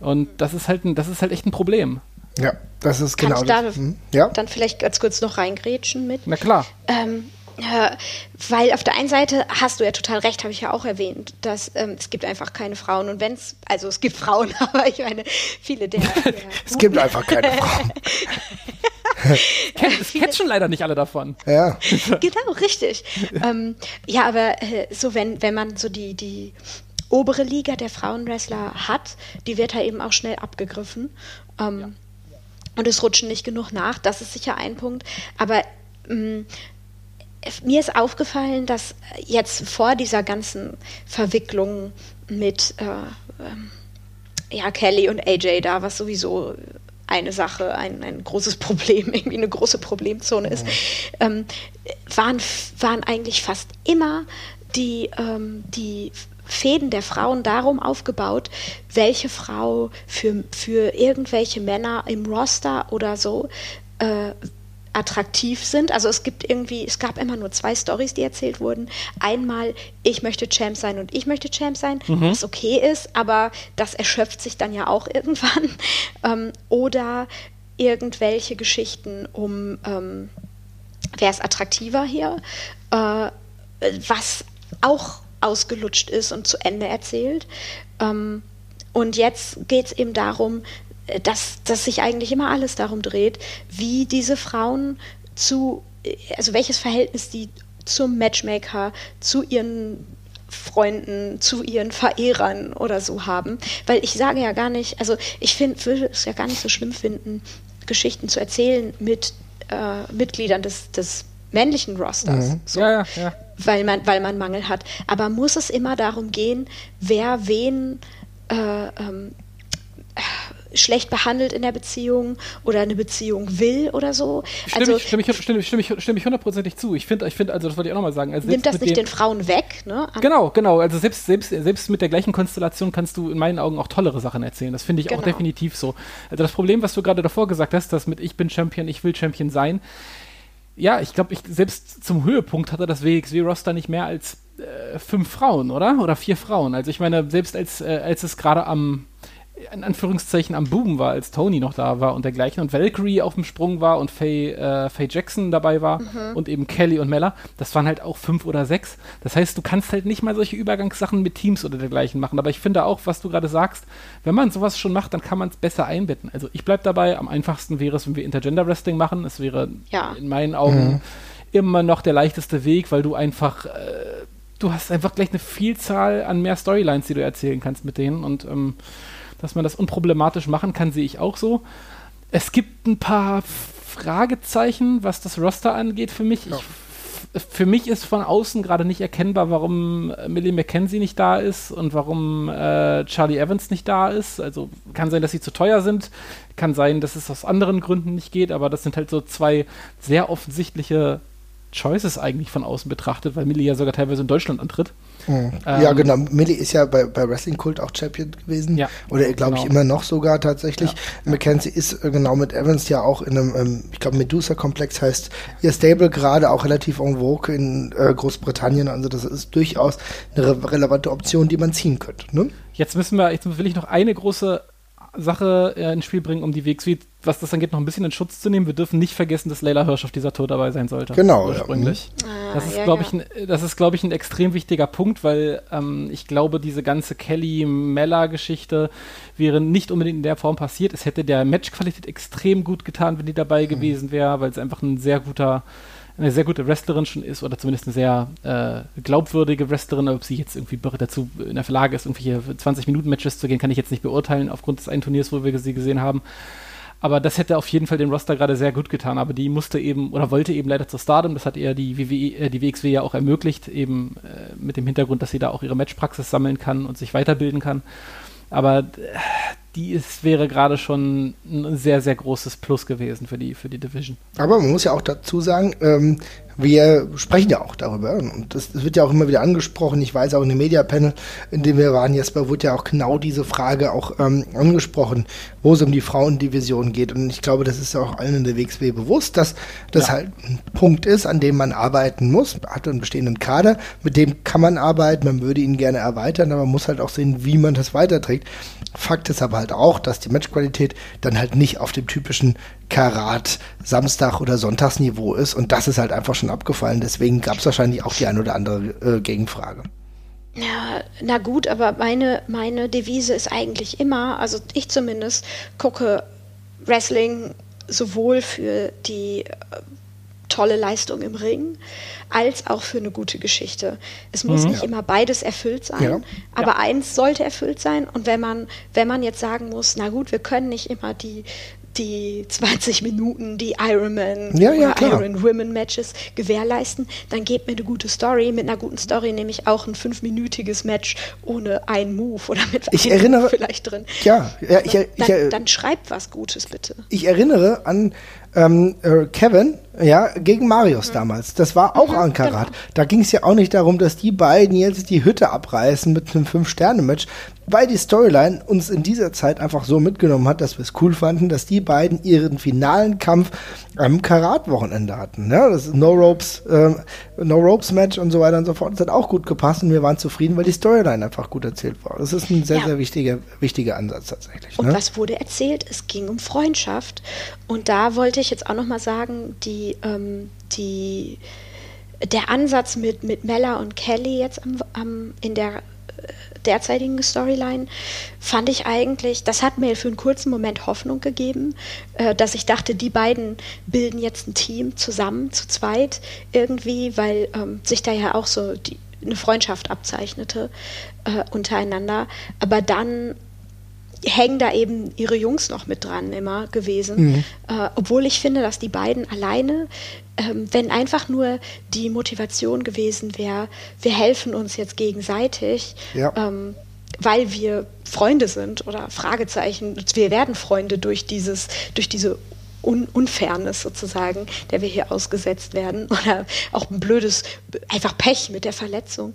Und das ist halt, ein, das ist halt echt ein Problem. Ja, das ist genau Kannst genau das. Da hm? ja? Dann vielleicht ganz kurz noch reingrätschen mit. Na klar. Ähm, ja, weil auf der einen Seite hast du ja total recht, habe ich ja auch erwähnt, dass ähm, es gibt einfach keine Frauen und wenn es, also es gibt Frauen, aber ich meine, viele der. der es gibt einfach keine Frauen. es catchen leider nicht alle davon. Ja. genau, richtig. ähm, ja, aber äh, so wenn, wenn man so die, die obere Liga der Frauenwrestler hat, die wird halt eben auch schnell abgegriffen. Ähm, ja. Und es rutschen nicht genug nach, das ist sicher ein Punkt. Aber mm, mir ist aufgefallen, dass jetzt vor dieser ganzen Verwicklung mit äh, ähm, ja, Kelly und AJ da, was sowieso eine Sache, ein, ein großes Problem, irgendwie eine große Problemzone ist, ähm, waren, waren eigentlich fast immer die, ähm, die Fäden der Frauen darum aufgebaut, welche Frau für, für irgendwelche Männer im Roster oder so äh, attraktiv sind. Also es gibt irgendwie, es gab immer nur zwei Stories, die erzählt wurden. Einmal, ich möchte Champ sein und ich möchte Champ sein, mhm. was okay ist, aber das erschöpft sich dann ja auch irgendwann. Ähm, oder irgendwelche Geschichten um, ähm, wer ist attraktiver hier, äh, was auch ausgelutscht ist und zu Ende erzählt. Ähm, und jetzt geht es eben darum, dass, dass sich eigentlich immer alles darum dreht, wie diese Frauen zu, also welches Verhältnis die zum Matchmaker, zu ihren Freunden, zu ihren Verehrern oder so haben. Weil ich sage ja gar nicht, also ich find, würde es ja gar nicht so schlimm finden, Geschichten zu erzählen mit äh, Mitgliedern des, des männlichen Rosters. Mhm. So, ja, ja, ja. Weil, man, weil man Mangel hat. Aber muss es immer darum gehen, wer wen äh, ähm, schlecht behandelt in der Beziehung oder eine Beziehung will oder so. Stimme also, ich, stimme, ich, stimme, stimme, ich, stimme ich hundertprozentig zu. Ich finde, ich find, also das wollte ich auch nochmal sagen. Also nimmt das nicht den, den, Frauen weg? Ne? Genau, genau. Also selbst, selbst, selbst mit der gleichen Konstellation kannst du in meinen Augen auch tollere Sachen erzählen. Das finde ich genau. auch definitiv so. Also das Problem, was du gerade davor gesagt hast, dass mit ich bin Champion, ich will Champion sein, ja, ich glaube, ich selbst zum Höhepunkt hatte das WXW-Roster nicht mehr als äh, fünf Frauen, oder? Oder vier Frauen. Also ich meine, selbst als, äh, als es gerade am in Anführungszeichen am Boom war, als Tony noch da war und dergleichen und Valkyrie auf dem Sprung war und Faye, äh, Faye Jackson dabei war mhm. und eben Kelly und Mella, das waren halt auch fünf oder sechs. Das heißt, du kannst halt nicht mal solche Übergangssachen mit Teams oder dergleichen machen. Aber ich finde auch, was du gerade sagst, wenn man sowas schon macht, dann kann man es besser einbetten. Also ich bleibe dabei, am einfachsten wäre es, wenn wir Intergender Wrestling machen. Es wäre ja. in meinen Augen mhm. immer noch der leichteste Weg, weil du einfach äh, du hast einfach gleich eine Vielzahl an mehr Storylines, die du erzählen kannst mit denen und ähm, dass man das unproblematisch machen kann, sehe ich auch so. Es gibt ein paar Fragezeichen, was das Roster angeht für mich. Ja. Ich, für mich ist von außen gerade nicht erkennbar, warum Millie McKenzie nicht da ist und warum äh, Charlie Evans nicht da ist. Also kann sein, dass sie zu teuer sind, kann sein, dass es aus anderen Gründen nicht geht, aber das sind halt so zwei sehr offensichtliche Choices eigentlich von außen betrachtet, weil Millie ja sogar teilweise in Deutschland antritt. Mhm. Ähm, ja, genau. Millie ist ja bei, bei Wrestling Kult auch Champion gewesen. Ja. Oder glaube genau. ich immer noch sogar tatsächlich. Ja. Mackenzie ist äh, genau mit Evans ja auch in einem, ähm, ich glaube, Medusa-Komplex heißt ihr Stable gerade auch relativ en vogue in äh, Großbritannien. Also das ist durchaus eine re relevante Option, die man ziehen könnte. Ne? Jetzt müssen wir, jetzt will ich noch eine große Sache äh, ins Spiel bringen, um die WXW, was das angeht, noch ein bisschen in Schutz zu nehmen. Wir dürfen nicht vergessen, dass Leila Hirsch auf dieser Tour dabei sein sollte. Genau. Ursprünglich. Ja. Ah, das ist, ja, glaube ja. ich, ein, das ist, glaube ich, ein extrem wichtiger Punkt, weil ähm, ich glaube, diese ganze Kelly-Mella-Geschichte wäre nicht unbedingt in der Form passiert. Es hätte der Matchqualität extrem gut getan, wenn die dabei mhm. gewesen wäre, weil es einfach ein sehr guter eine sehr gute Wrestlerin schon ist oder zumindest eine sehr äh, glaubwürdige Wrestlerin. Ob sie jetzt irgendwie dazu in der Lage ist, irgendwelche 20-Minuten-Matches zu gehen, kann ich jetzt nicht beurteilen aufgrund des einen Turniers, wo wir sie gesehen haben. Aber das hätte auf jeden Fall dem Roster gerade sehr gut getan. Aber die musste eben oder wollte eben leider zur Stardom. Das hat eher die, WWE, äh, die WXW ja auch ermöglicht, eben äh, mit dem Hintergrund, dass sie da auch ihre Matchpraxis sammeln kann und sich weiterbilden kann. Aber äh, die ist, wäre gerade schon ein sehr, sehr großes Plus gewesen für die, für die Division. Aber man muss ja auch dazu sagen, ähm, wir sprechen ja auch darüber und das, das, wird ja auch immer wieder angesprochen. Ich weiß auch in dem Media-Panel, in dem wir waren, Jesper, wurde ja auch genau diese Frage auch ähm, angesprochen, wo es um die Frauendivision geht. Und ich glaube, das ist ja auch allen in der WXW bewusst, dass das ja. halt ein Punkt ist, an dem man arbeiten muss. Man hat einen bestehenden Kader, mit dem kann man arbeiten, man würde ihn gerne erweitern, aber man muss halt auch sehen, wie man das weiterträgt. Fakt ist aber halt auch, dass die Matchqualität dann halt nicht auf dem typischen Karat Samstag- oder Sonntagsniveau ist und das ist halt einfach schon abgefallen. Deswegen gab es wahrscheinlich auch die ein oder andere äh, Gegenfrage. Ja, na gut, aber meine, meine Devise ist eigentlich immer, also ich zumindest gucke Wrestling sowohl für die äh, tolle Leistung im Ring, als auch für eine gute Geschichte. Es muss mhm. nicht ja. immer beides erfüllt sein, ja. aber ja. eins sollte erfüllt sein. Und wenn man, wenn man jetzt sagen muss, na gut, wir können nicht immer die die 20 Minuten, die Ironman ja, ja, oder Iron Women Matches gewährleisten, dann gebt mir eine gute Story. Mit einer guten Story nehme ich auch ein fünfminütiges Match ohne einen Move oder mit ich erinnere, vielleicht drin. Ja, ja ich, dann, ich, dann, dann schreibt was Gutes bitte. Ich erinnere an ähm, äh, Kevin, ja, gegen Marius mhm. damals. Das war auch mhm, Ankarat. Genau. Da ging es ja auch nicht darum, dass die beiden jetzt die Hütte abreißen mit einem Fünf-Sterne-Match, weil die Storyline uns in dieser Zeit einfach so mitgenommen hat, dass wir es cool fanden, dass die beiden ihren finalen Kampf am Karat-Wochenende hatten. Ja, das No Ropes, äh, No Ropes Match und so weiter und so fort. Das hat auch gut gepasst und wir waren zufrieden, weil die Storyline einfach gut erzählt war. Das ist ein sehr, ja. sehr wichtiger, wichtiger Ansatz tatsächlich. Und ne? was wurde erzählt? Es ging um Freundschaft. Und da wollte ich jetzt auch noch mal sagen, die, ähm, die der Ansatz mit, mit Mella und Kelly jetzt am, am, in der derzeitigen Storyline fand ich eigentlich, das hat mir für einen kurzen Moment Hoffnung gegeben, äh, dass ich dachte, die beiden bilden jetzt ein Team zusammen, zu zweit irgendwie, weil ähm, sich da ja auch so die, eine Freundschaft abzeichnete äh, untereinander. Aber dann hängen da eben ihre Jungs noch mit dran immer gewesen. Mhm. Äh, obwohl ich finde, dass die beiden alleine, ähm, wenn einfach nur die Motivation gewesen wäre, wir helfen uns jetzt gegenseitig, ja. ähm, weil wir Freunde sind oder Fragezeichen, wir werden Freunde durch dieses, durch diese Un Unfairness sozusagen, der wir hier ausgesetzt werden oder auch ein blödes, einfach Pech mit der Verletzung.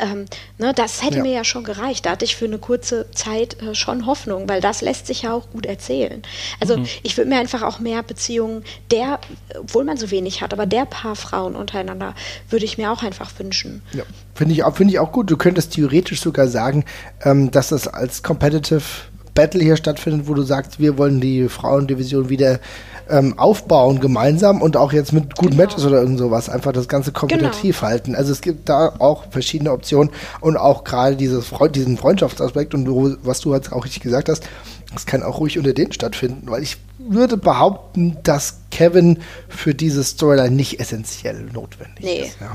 Ähm, ne, das hätte ja. mir ja schon gereicht. Da hatte ich für eine kurze Zeit äh, schon Hoffnung, weil das lässt sich ja auch gut erzählen. Also mhm. ich würde mir einfach auch mehr Beziehungen der, obwohl man so wenig hat, aber der paar Frauen untereinander würde ich mir auch einfach wünschen. Ja, finde ich, find ich auch gut. Du könntest theoretisch sogar sagen, ähm, dass das als Competitive Battle hier stattfindet, wo du sagst, wir wollen die Frauendivision wieder ähm, aufbauen gemeinsam und auch jetzt mit guten genau. Matches oder irgend sowas einfach das Ganze kompetitiv genau. halten. Also es gibt da auch verschiedene Optionen und auch gerade dieses Freund, diesen Freundschaftsaspekt und du, was du jetzt auch richtig gesagt hast, das kann auch ruhig unter denen stattfinden, weil ich würde behaupten, dass Kevin für diese Storyline nicht essentiell notwendig nee. ist. Ja.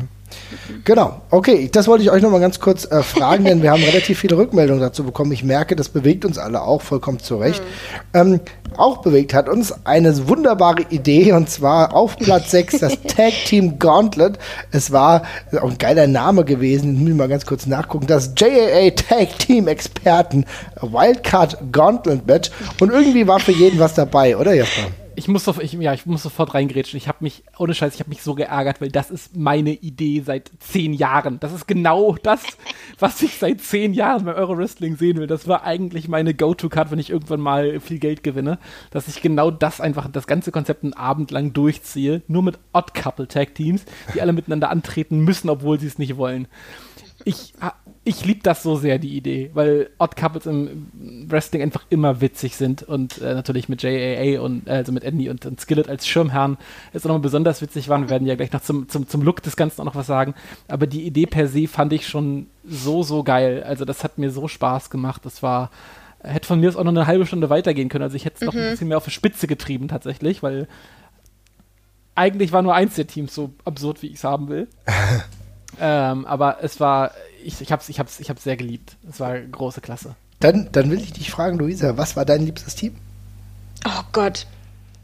Genau, okay, das wollte ich euch noch mal ganz kurz äh, fragen, denn wir haben relativ viele Rückmeldungen dazu bekommen. Ich merke, das bewegt uns alle auch vollkommen zurecht. Mhm. Ähm, auch bewegt hat uns eine wunderbare Idee und zwar auf Platz 6 das Tag Team Gauntlet. Es war auch ein geiler Name gewesen, ich muss mal ganz kurz nachgucken. Das JAA Tag Team Experten Wildcard Gauntlet Match und irgendwie war für jeden was dabei, oder Jasper? Ich muss, so, ich, ja, ich muss sofort reingrätschen. Ich habe mich, ohne Scheiß, ich habe mich so geärgert, weil das ist meine Idee seit zehn Jahren. Das ist genau das, was ich seit zehn Jahren bei Euro Wrestling sehen will. Das war eigentlich meine Go-To-Card, wenn ich irgendwann mal viel Geld gewinne, dass ich genau das einfach, das ganze Konzept einen Abend lang durchziehe, nur mit Odd-Couple-Tag-Teams, die alle miteinander antreten müssen, obwohl sie es nicht wollen. Ich ich liebe das so sehr, die Idee, weil Odd Couples im Wrestling einfach immer witzig sind und äh, natürlich mit JAA und äh, also mit Andy und, und Skillet als Schirmherrn ist auch nochmal besonders witzig waren. Wir werden ja gleich noch zum, zum, zum Look des Ganzen auch noch was sagen. Aber die Idee per se fand ich schon so, so geil. Also das hat mir so Spaß gemacht. Das war, hätte von mir aus auch noch eine halbe Stunde weitergehen können. Also ich hätte es mhm. noch ein bisschen mehr auf die Spitze getrieben tatsächlich, weil eigentlich war nur eins der Teams so absurd, wie ich es haben will. ähm, aber es war ich, ich habe es ich hab's, ich hab's sehr geliebt. Es war große Klasse. Dann, dann will ich dich fragen, Luisa, was war dein liebstes Team? Oh Gott.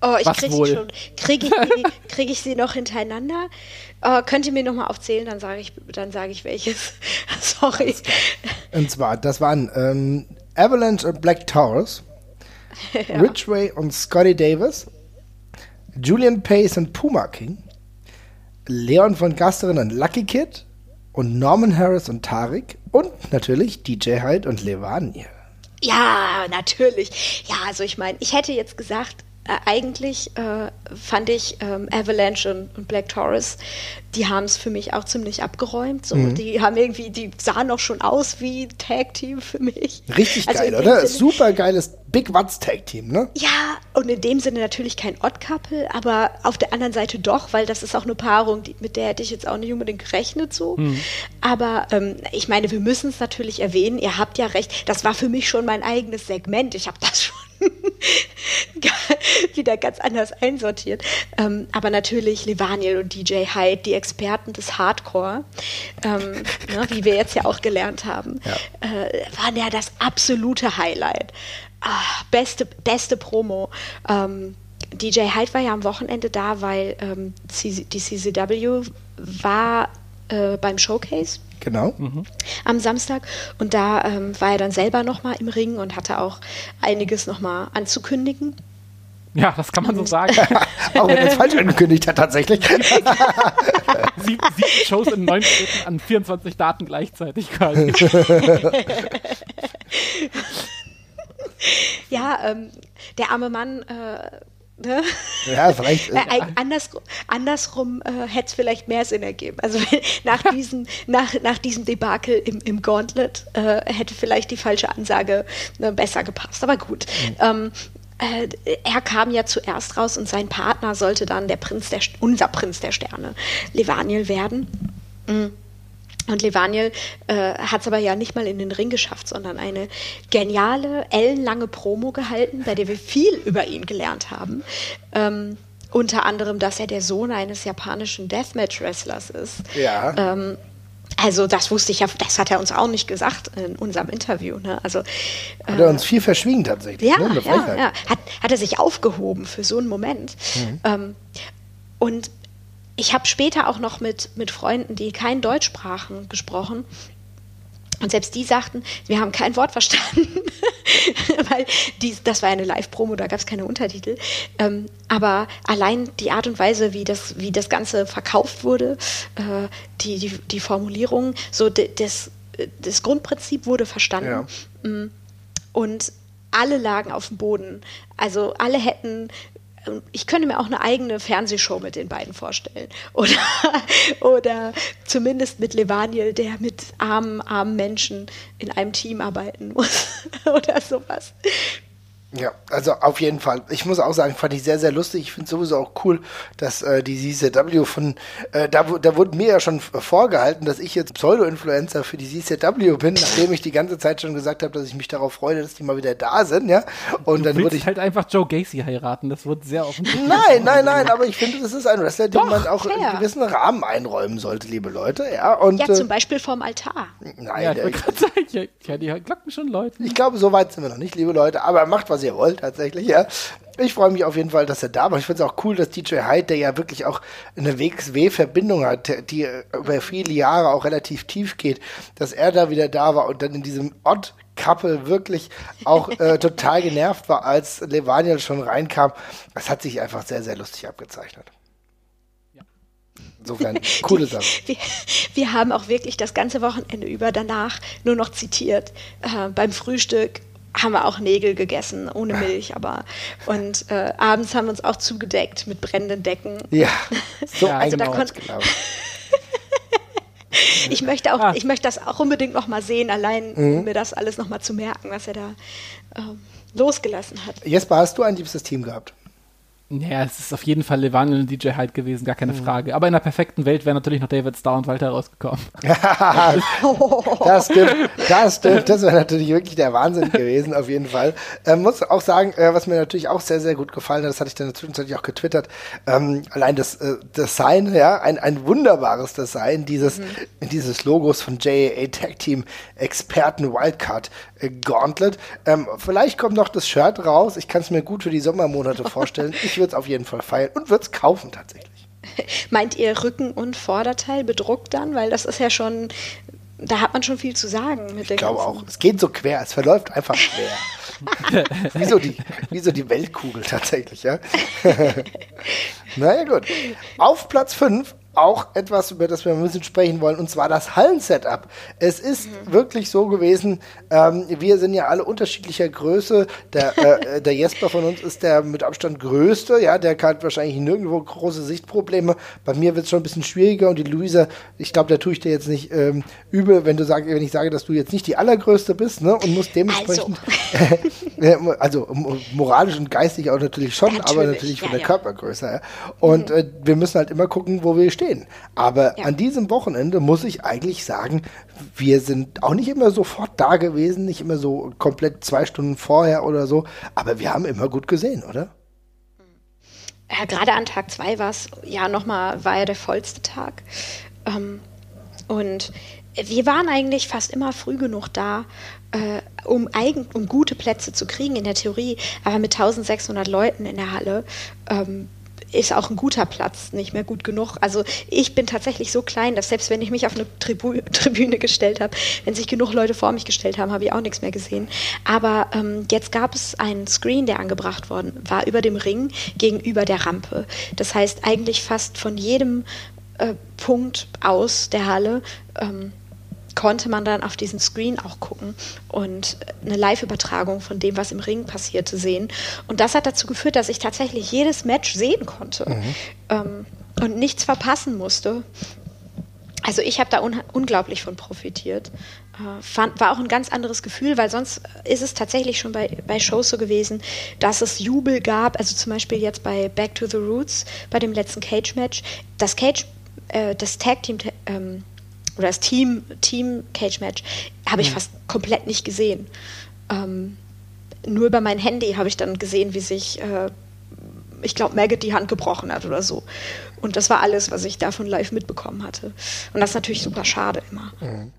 Oh, ich kriege sie schon. Kriege ich, krieg ich sie noch hintereinander? Oh, könnt ihr mir nochmal aufzählen, dann sage ich, sag ich welches. Sorry. Und zwar, das waren ähm, Avalanche und Black Taurus, ja. Ridgway und Scotty Davis, Julian Pace und Puma King, Leon von Gasterin und Lucky Kid, und Norman Harris und Tarik und natürlich DJ Hyde und Levaniel. Ja, natürlich. Ja, also ich meine, ich hätte jetzt gesagt, eigentlich äh, fand ich ähm, Avalanche und, und, Black Taurus, die haben es für mich auch ziemlich abgeräumt. So, mhm. Die haben irgendwie, die sahen auch schon aus wie Tag Team für mich. Richtig also geil, oder? Sinne, Super geiles Big Watts Tag Team, ne? Ja, und in dem Sinne natürlich kein Odd Couple, aber auf der anderen Seite doch, weil das ist auch eine Paarung, die, mit der hätte ich jetzt auch nicht unbedingt gerechnet so. Mhm. Aber ähm, ich meine, wir müssen es natürlich erwähnen. Ihr habt ja recht. Das war für mich schon mein eigenes Segment. Ich habe das schon wieder ganz anders einsortiert. Ähm, aber natürlich Levaniel und DJ Hyde, die Experten des Hardcore, ähm, ne, wie wir jetzt ja auch gelernt haben, ja. Äh, waren ja das absolute Highlight. Ah, beste, beste Promo. Ähm, DJ Hyde war ja am Wochenende da, weil ähm, die CCW war äh, beim Showcase Genau. Mhm. Am Samstag. Und da ähm, war er dann selber nochmal im Ring und hatte auch einiges nochmal anzukündigen. Ja, das kann man so sagen. auch wenn er es falsch angekündigt hat, tatsächlich. sieben, sieben Shows in neun Städten an 24 Daten gleichzeitig quasi. ja, ähm, der arme Mann äh, Ne? Ja, vielleicht. Äh, andersrum andersrum äh, hätte es vielleicht mehr Sinn ergeben. Also nach, diesem, nach, nach diesem Debakel im, im Gauntlet äh, hätte vielleicht die falsche Ansage äh, besser gepasst. Aber gut. Mhm. Ähm, äh, er kam ja zuerst raus und sein Partner sollte dann der Prinz der, unser Prinz der Sterne, Levaniel, werden. Mhm. Und Levaniel äh, hat es aber ja nicht mal in den Ring geschafft, sondern eine geniale, ellenlange Promo gehalten, bei der wir viel über ihn gelernt haben. Ähm, unter anderem, dass er der Sohn eines japanischen Deathmatch-Wrestlers ist. Ja. Ähm, also das wusste ich ja, das hat er uns auch nicht gesagt in unserem Interview. Ne? Also, hat er uns viel verschwiegen tatsächlich. Ja, ne? ja, ja. Hat, hat er sich aufgehoben für so einen Moment. Mhm. Ähm, und ich habe später auch noch mit, mit Freunden, die kein Deutsch sprachen, gesprochen. Und selbst die sagten, wir haben kein Wort verstanden, weil die, das war eine Live-Promo, da gab es keine Untertitel. Ähm, aber allein die Art und Weise, wie das, wie das Ganze verkauft wurde, äh, die, die, die Formulierung, so das, das Grundprinzip wurde verstanden. Ja. Mm. Und alle lagen auf dem Boden. Also alle hätten ich könnte mir auch eine eigene Fernsehshow mit den beiden vorstellen. Oder, oder zumindest mit Levaniel, der mit armen, armen Menschen in einem Team arbeiten muss. oder sowas. Ja, also auf jeden Fall. Ich muss auch sagen, fand ich sehr, sehr lustig. Ich finde sowieso auch cool, dass äh, die CCW von, äh, da, da wurde mir ja schon vorgehalten, dass ich jetzt Pseudo-Influencer für die CCW bin, nachdem ich die ganze Zeit schon gesagt habe, dass ich mich darauf freue, dass die mal wieder da sind, ja. Und du dann würde ich halt einfach Joe Gacy heiraten. Das wird sehr offensichtlich. Nein, nein, nein, aber ich finde, das ist ein Wrestler, den Doch, man auch fair. in einen gewissen Rahmen einräumen sollte, liebe Leute, ja. Und, ja, zum Beispiel vorm Altar. Nein, ja, ich wollte gerade sagen, ja, ja, die glocken schon Leute. Ich glaube, so weit sind wir noch nicht, liebe Leute, aber macht, was ihr wollt, tatsächlich, ja. Ich freue mich auf jeden Fall, dass er da war. Ich finde es auch cool, dass DJ Hyde, der ja wirklich auch eine WXW-Verbindung hat, die über viele Jahre auch relativ tief geht, dass er da wieder da war und dann in diesem Odd Couple wirklich auch äh, total genervt war, als Levaniel schon reinkam. Das hat sich einfach sehr, sehr lustig abgezeichnet. Insofern, coole Sache. Wir, wir, haben auch wirklich das ganze Wochenende über danach nur noch zitiert. Äh, beim Frühstück haben wir auch Nägel gegessen, ohne Milch, aber und äh, abends haben wir uns auch zugedeckt mit brennenden Decken. Ja, so also da konnte genau. ich möchte auch, ah. ich möchte das auch unbedingt noch mal sehen, allein mhm. um mir das alles noch mal zu merken, was er da äh, losgelassen hat. Jesper, hast du ein liebstes Team gehabt? Ja, es ist auf jeden Fall Levaniel und DJ Hyde gewesen, gar keine mhm. Frage. Aber in einer perfekten Welt wäre natürlich noch David Starr und Walter rausgekommen. das stimmt, das stimmt. Das wäre natürlich wirklich der Wahnsinn gewesen, auf jeden Fall. Ähm, muss auch sagen, äh, was mir natürlich auch sehr, sehr gut gefallen hat, das hatte ich dann zwischenzeitlich auch getwittert, ähm, allein das äh, Design, ja, ein, ein wunderbares Design dieses, mhm. dieses Logos von JAA Tag Team Experten Wildcard äh, Gauntlet. Ähm, vielleicht kommt noch das Shirt raus. Ich kann es mir gut für die Sommermonate vorstellen. Ich ich würde es auf jeden Fall feiern und würde es kaufen tatsächlich. Meint ihr Rücken- und Vorderteil bedruckt dann? Weil das ist ja schon, da hat man schon viel zu sagen. Mit ich glaube auch. Es geht so quer, es verläuft einfach quer. wie, so die, wie so die Weltkugel tatsächlich, ja. naja, gut. Auf Platz 5 auch etwas, über das wir ein bisschen sprechen wollen, und zwar das Hallensetup. Es ist mhm. wirklich so gewesen, ähm, wir sind ja alle unterschiedlicher Größe. Der, äh, der Jesper von uns ist der mit Abstand größte, ja, der hat wahrscheinlich nirgendwo große Sichtprobleme. Bei mir wird es schon ein bisschen schwieriger und die Luisa, ich glaube, da tue ich dir jetzt nicht ähm, übel, wenn du sagst, wenn ich sage, dass du jetzt nicht die allergrößte bist, ne, und musst dementsprechend, also, also moralisch und geistig auch natürlich schon, natürlich, aber natürlich von ja, der ja. Körpergröße. Ja. Und mhm. äh, wir müssen halt immer gucken, wo wir stehen stehen. Aber ja. an diesem Wochenende muss ich eigentlich sagen, wir sind auch nicht immer sofort da gewesen, nicht immer so komplett zwei Stunden vorher oder so, aber wir haben immer gut gesehen, oder? Ja, gerade an Tag zwei war es ja nochmal, war ja der vollste Tag. Ähm, und wir waren eigentlich fast immer früh genug da, äh, um, eigen, um gute Plätze zu kriegen in der Theorie, aber mit 1600 Leuten in der Halle ähm, ist auch ein guter Platz nicht mehr gut genug. Also ich bin tatsächlich so klein, dass selbst wenn ich mich auf eine Tribu Tribüne gestellt habe, wenn sich genug Leute vor mich gestellt haben, habe ich auch nichts mehr gesehen. Aber ähm, jetzt gab es einen Screen, der angebracht worden war über dem Ring gegenüber der Rampe. Das heißt eigentlich fast von jedem äh, Punkt aus der Halle ähm, konnte man dann auf diesen Screen auch gucken und eine Live-Übertragung von dem, was im Ring passierte, sehen. Und das hat dazu geführt, dass ich tatsächlich jedes Match sehen konnte mhm. ähm, und nichts verpassen musste. Also ich habe da un unglaublich von profitiert. Äh, fand, war auch ein ganz anderes Gefühl, weil sonst ist es tatsächlich schon bei, bei Shows so gewesen, dass es Jubel gab. Also zum Beispiel jetzt bei Back to the Roots, bei dem letzten Cage-Match. Das Cage, äh, das Tag-Team ähm, oder das Team, Team Cage Match habe ich mhm. fast komplett nicht gesehen. Ähm, nur über mein Handy habe ich dann gesehen, wie sich, äh, ich glaube, Maggot die Hand gebrochen hat oder so. Und das war alles, was ich davon live mitbekommen hatte. Und das ist natürlich super schade immer. Mhm.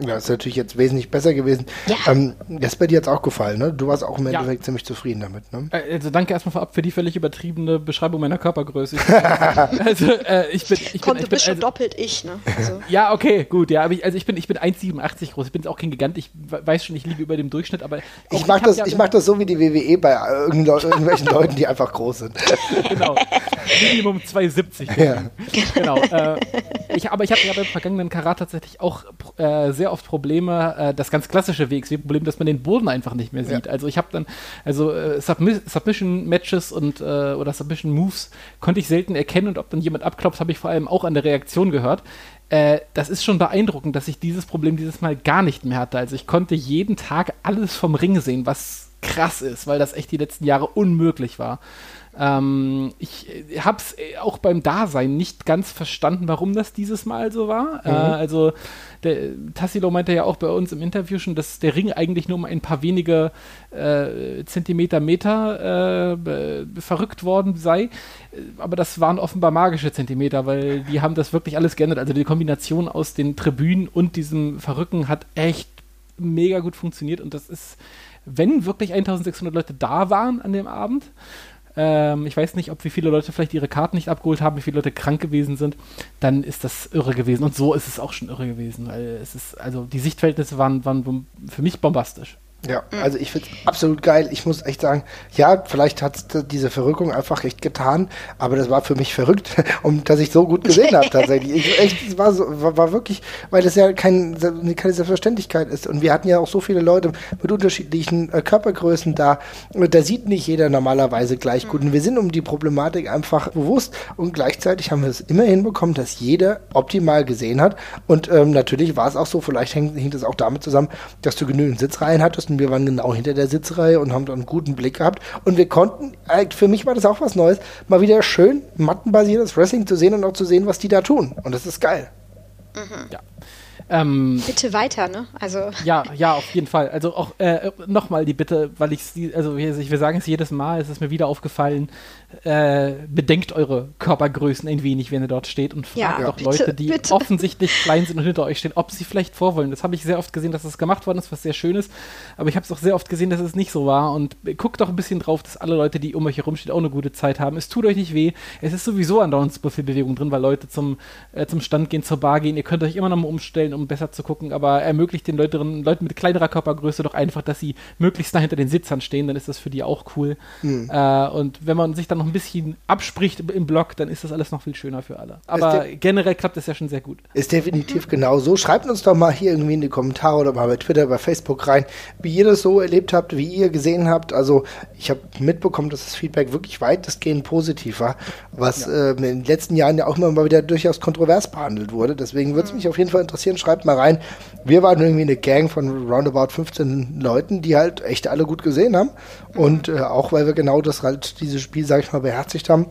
Ja, ist natürlich jetzt wesentlich besser gewesen. Ja. Ähm, das ist bei dir jetzt auch gefallen, ne? Du warst auch im Endeffekt ja. ziemlich zufrieden damit, ne? Äh, also danke erstmal vorab für die völlig übertriebene Beschreibung meiner Körpergröße. also äh, ich bin, ich Komm, bin, ich du bist bin, schon also, doppelt ich, ne? Also. ja, okay, gut, ja, aber ich, also ich bin, ich bin 1,87 groß. Ich bin auch kein Gigant. Ich weiß schon, ich liege über dem Durchschnitt, aber ich mag das, ja ich mag das so wie die WWE bei irgendwelchen Leuten, die einfach groß sind. genau. Minimum 2,70. Ja. Genau. Äh, ich, aber ich habe ja beim vergangenen Karat tatsächlich auch äh, sehr sehr oft Probleme, äh, das ganz klassische WXW-Problem, dass man den Boden einfach nicht mehr sieht. Ja. Also ich habe dann, also äh, Submi Submission-Matches und äh, oder Submission-Moves konnte ich selten erkennen und ob dann jemand abklopft, habe ich vor allem auch an der Reaktion gehört. Äh, das ist schon beeindruckend, dass ich dieses Problem dieses Mal gar nicht mehr hatte. Also ich konnte jeden Tag alles vom Ring sehen, was krass ist, weil das echt die letzten Jahre unmöglich war. Ähm, ich äh, habe es äh, auch beim Dasein nicht ganz verstanden, warum das dieses Mal so war. Mhm. Äh, also der, Tassilo meinte ja auch bei uns im Interview schon, dass der Ring eigentlich nur um ein paar wenige äh, Zentimeter, Meter äh, verrückt worden sei. Aber das waren offenbar magische Zentimeter, weil die haben das wirklich alles geändert. Also die Kombination aus den Tribünen und diesem Verrücken hat echt mega gut funktioniert und das ist, wenn wirklich 1600 Leute da waren an dem Abend, ähm, ich weiß nicht, ob wie viele Leute vielleicht ihre Karten nicht abgeholt haben, wie viele Leute krank gewesen sind, dann ist das irre gewesen. Und so ist es auch schon irre gewesen, weil es ist, also die Sichtverhältnisse waren, waren für mich bombastisch. Ja, also ich finde es absolut geil. Ich muss echt sagen, ja, vielleicht hat diese Verrückung einfach echt getan, aber das war für mich verrückt, um dass ich so gut gesehen habe tatsächlich. Ich, echt, es war, so, war, war, wirklich, weil das ja kein, keine Selbstverständlichkeit ist. Und wir hatten ja auch so viele Leute mit unterschiedlichen äh, Körpergrößen da. Und da sieht nicht jeder normalerweise gleich gut. Und wir sind um die Problematik einfach bewusst. Und gleichzeitig haben wir es immer hinbekommen, dass jeder optimal gesehen hat. Und ähm, natürlich war es auch so, vielleicht hängt, hängt es auch damit zusammen, dass du genügend Sitzreihen hattest sitzen. Wir waren genau hinter der Sitzreihe und haben da einen guten Blick gehabt. Und wir konnten, äh, für mich war das auch was Neues, mal wieder schön mattenbasiertes Wrestling zu sehen und auch zu sehen, was die da tun. Und das ist geil. Mhm. Ja. Ähm, Bitte weiter, ne? Also. Ja, ja, auf jeden Fall. Also auch äh, nochmal die Bitte, weil ich also ich will sagen es jedes Mal, es ist mir wieder aufgefallen, äh, bedenkt eure Körpergrößen ein wenig, wenn ihr dort steht und fragt ja, doch bitte, Leute, die bitte. offensichtlich klein sind und hinter euch stehen, ob sie vielleicht vorwollen. Das habe ich sehr oft gesehen, dass das gemacht worden ist, was sehr schön ist. Aber ich habe es auch sehr oft gesehen, dass es nicht so war. Und guckt doch ein bisschen drauf, dass alle Leute, die um euch herum stehen, auch eine gute Zeit haben. Es tut euch nicht weh. Es ist sowieso andauernd super viel Bewegung drin, weil Leute zum, äh, zum Stand gehen, zur Bar gehen. Ihr könnt euch immer noch mal umstellen, um besser zu gucken. Aber ermöglicht den Leuten, Leuten mit kleinerer Körpergröße doch einfach, dass sie möglichst nah hinter den Sitzern stehen. Dann ist das für die auch cool. Mhm. Äh, und wenn man sich dann noch ein bisschen abspricht im Blog, dann ist das alles noch viel schöner für alle. Aber generell klappt das ja schon sehr gut. Ist definitiv genau so. Schreibt uns doch mal hier irgendwie in die Kommentare oder mal bei Twitter, bei Facebook rein, wie ihr das so erlebt habt, wie ihr gesehen habt. Also ich habe mitbekommen, dass das Feedback wirklich weitestgehend positiv war, was ja. äh, in den letzten Jahren ja auch immer mal wieder durchaus kontrovers behandelt wurde. Deswegen würde es mhm. mich auf jeden Fall interessieren. Schreibt mal rein. Wir waren irgendwie eine Gang von roundabout 15 Leuten, die halt echt alle gut gesehen haben. Und äh, auch weil wir genau das halt, dieses Spiel, sag ich mal, beherzigt haben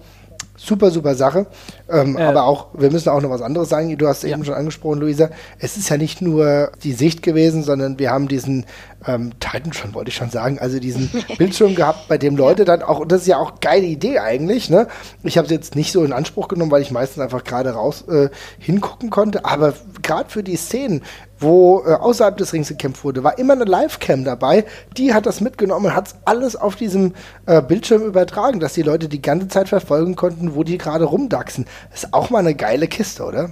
super, super Sache. Ähm, äh, aber auch, wir müssen auch noch was anderes sagen. Du hast ja. eben schon angesprochen, Luisa. Es ist ja nicht nur die Sicht gewesen, sondern wir haben diesen ähm, Titan schon, wollte ich schon sagen, also diesen Bildschirm gehabt, bei dem Leute dann auch, und das ist ja auch geile Idee eigentlich, ne? Ich habe es jetzt nicht so in Anspruch genommen, weil ich meistens einfach gerade raus äh, hingucken konnte, aber gerade für die Szenen, wo äh, außerhalb des Rings gekämpft wurde, war immer eine Livecam dabei. Die hat das mitgenommen und hat alles auf diesem äh, Bildschirm übertragen, dass die Leute die ganze Zeit verfolgen konnten, wo die gerade rumdachsen. Ist auch mal eine geile Kiste, oder?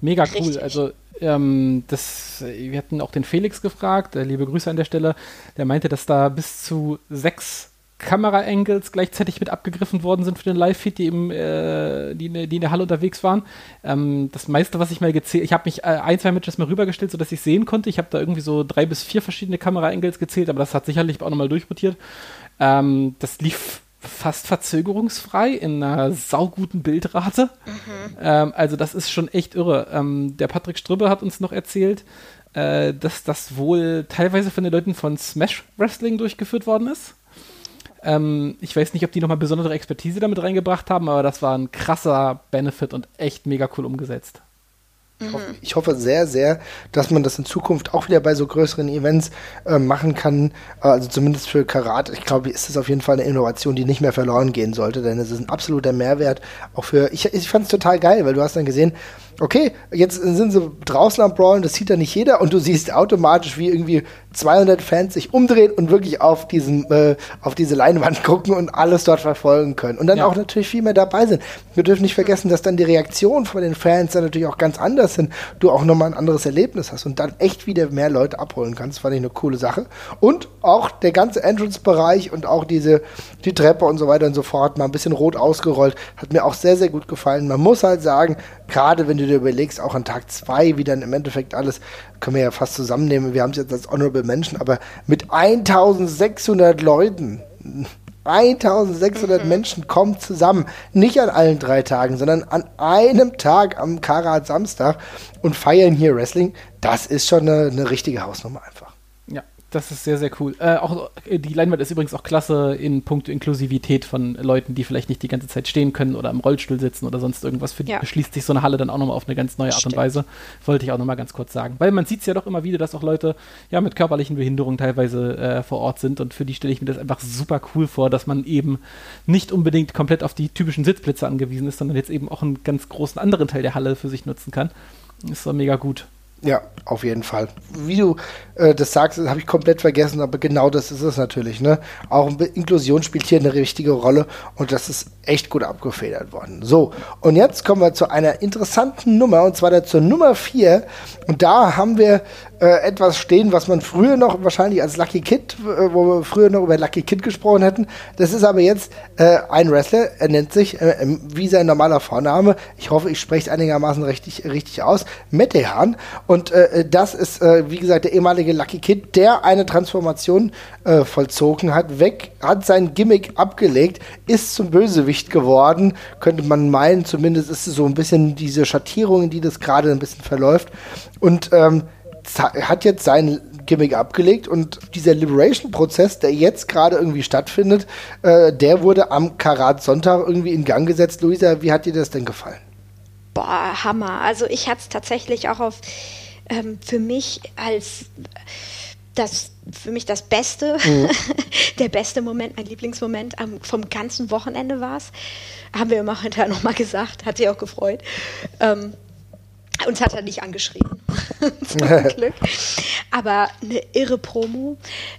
Mega cool. Richtig. Also ähm, das, wir hatten auch den Felix gefragt, äh, liebe Grüße an der Stelle, der meinte, dass da bis zu sechs Kamera-Angles gleichzeitig mit abgegriffen worden sind für den Live-Feed, die, äh, die, die, in der Halle unterwegs waren. Ähm, das meiste, was ich mal gezählt, ich habe mich äh, ein, zwei Matches mal rübergestellt, sodass ich sehen konnte. Ich habe da irgendwie so drei bis vier verschiedene Kamera-Angles gezählt, aber das hat sicherlich auch nochmal durchrotiert. Ähm, das lief fast verzögerungsfrei in einer sauguten Bildrate. Mhm. Ähm, also das ist schon echt irre. Ähm, der Patrick Strübbe hat uns noch erzählt, äh, dass das wohl teilweise von den Leuten von Smash Wrestling durchgeführt worden ist. Ähm, ich weiß nicht, ob die nochmal besondere Expertise damit reingebracht haben, aber das war ein krasser Benefit und echt mega cool umgesetzt. Ich hoffe, ich hoffe, sehr, sehr, dass man das in Zukunft auch wieder bei so größeren Events äh, machen kann. Also zumindest für Karat. Ich glaube, ist das auf jeden Fall eine Innovation, die nicht mehr verloren gehen sollte, denn es ist ein absoluter Mehrwert. Auch für. Ich, ich fand es total geil, weil du hast dann gesehen, okay, jetzt sind sie draußen am Brawlen, das sieht ja nicht jeder und du siehst automatisch, wie irgendwie 200 Fans sich umdrehen und wirklich auf diesen, äh, auf diese Leinwand gucken und alles dort verfolgen können. Und dann ja. auch natürlich viel mehr dabei sind. Wir dürfen nicht vergessen, dass dann die Reaktionen von den Fans dann natürlich auch ganz anders sind. Du auch nochmal ein anderes Erlebnis hast und dann echt wieder mehr Leute abholen kannst. Das fand ich eine coole Sache. Und auch der ganze Entrance-Bereich und auch diese, die Treppe und so weiter und so fort, mal ein bisschen rot ausgerollt, hat mir auch sehr, sehr gut gefallen. Man muss halt sagen, gerade wenn du dir überlegst, auch an Tag 2, wie dann im Endeffekt alles, können wir ja fast zusammennehmen, wir haben es jetzt als Honorable Menschen, aber mit 1600 Leuten, 1600 mhm. Menschen kommen zusammen, nicht an allen drei Tagen, sondern an einem Tag am Karat Samstag und feiern hier Wrestling. Das ist schon eine, eine richtige Hausnummer einfach. Das ist sehr, sehr cool. Äh, auch äh, die Leinwand ist übrigens auch klasse in puncto Inklusivität von Leuten, die vielleicht nicht die ganze Zeit stehen können oder im Rollstuhl sitzen oder sonst irgendwas. Für die ja. beschließt sich so eine Halle dann auch nochmal auf eine ganz neue Art Stimmt. und Weise. Wollte ich auch nochmal ganz kurz sagen. Weil man sieht es ja doch immer wieder, dass auch Leute ja mit körperlichen Behinderungen teilweise äh, vor Ort sind und für die stelle ich mir das einfach super cool vor, dass man eben nicht unbedingt komplett auf die typischen Sitzplätze angewiesen ist, sondern jetzt eben auch einen ganz großen anderen Teil der Halle für sich nutzen kann. Ist so mega gut. Ja, auf jeden Fall. Wie du äh, das sagst, habe ich komplett vergessen, aber genau das ist es natürlich. Ne? Auch Inklusion spielt hier eine richtige Rolle und das ist echt gut abgefedert worden. So, und jetzt kommen wir zu einer interessanten Nummer und zwar zur Nummer 4. Und da haben wir äh, etwas stehen, was man früher noch wahrscheinlich als Lucky Kid, äh, wo wir früher noch über Lucky Kid gesprochen hätten. Das ist aber jetzt äh, ein Wrestler, er nennt sich, äh, ähm, wie sein normaler Vorname, ich hoffe, ich spreche es einigermaßen richtig, richtig aus, Mettehan. Und äh, das ist, wie gesagt, der ehemalige Lucky Kid, der eine Transformation vollzogen hat, weg, hat sein Gimmick abgelegt, ist zum Bösewicht geworden, könnte man meinen, zumindest ist es so ein bisschen diese Schattierung, die das gerade ein bisschen verläuft. Und ähm, hat jetzt sein Gimmick abgelegt und dieser Liberation-Prozess, der jetzt gerade irgendwie stattfindet, äh, der wurde am Karat Sonntag irgendwie in Gang gesetzt. Luisa, wie hat dir das denn gefallen? Boah, Hammer. Also ich hatte es tatsächlich auch auf ähm, für mich als das für mich das Beste, mhm. der beste Moment, mein Lieblingsmoment am, vom ganzen Wochenende war es. Haben wir immer hinterher nochmal gesagt, hat sie auch gefreut. Ähm, uns hat er nicht angeschrieben. Zum Glück. Aber eine irre Promo.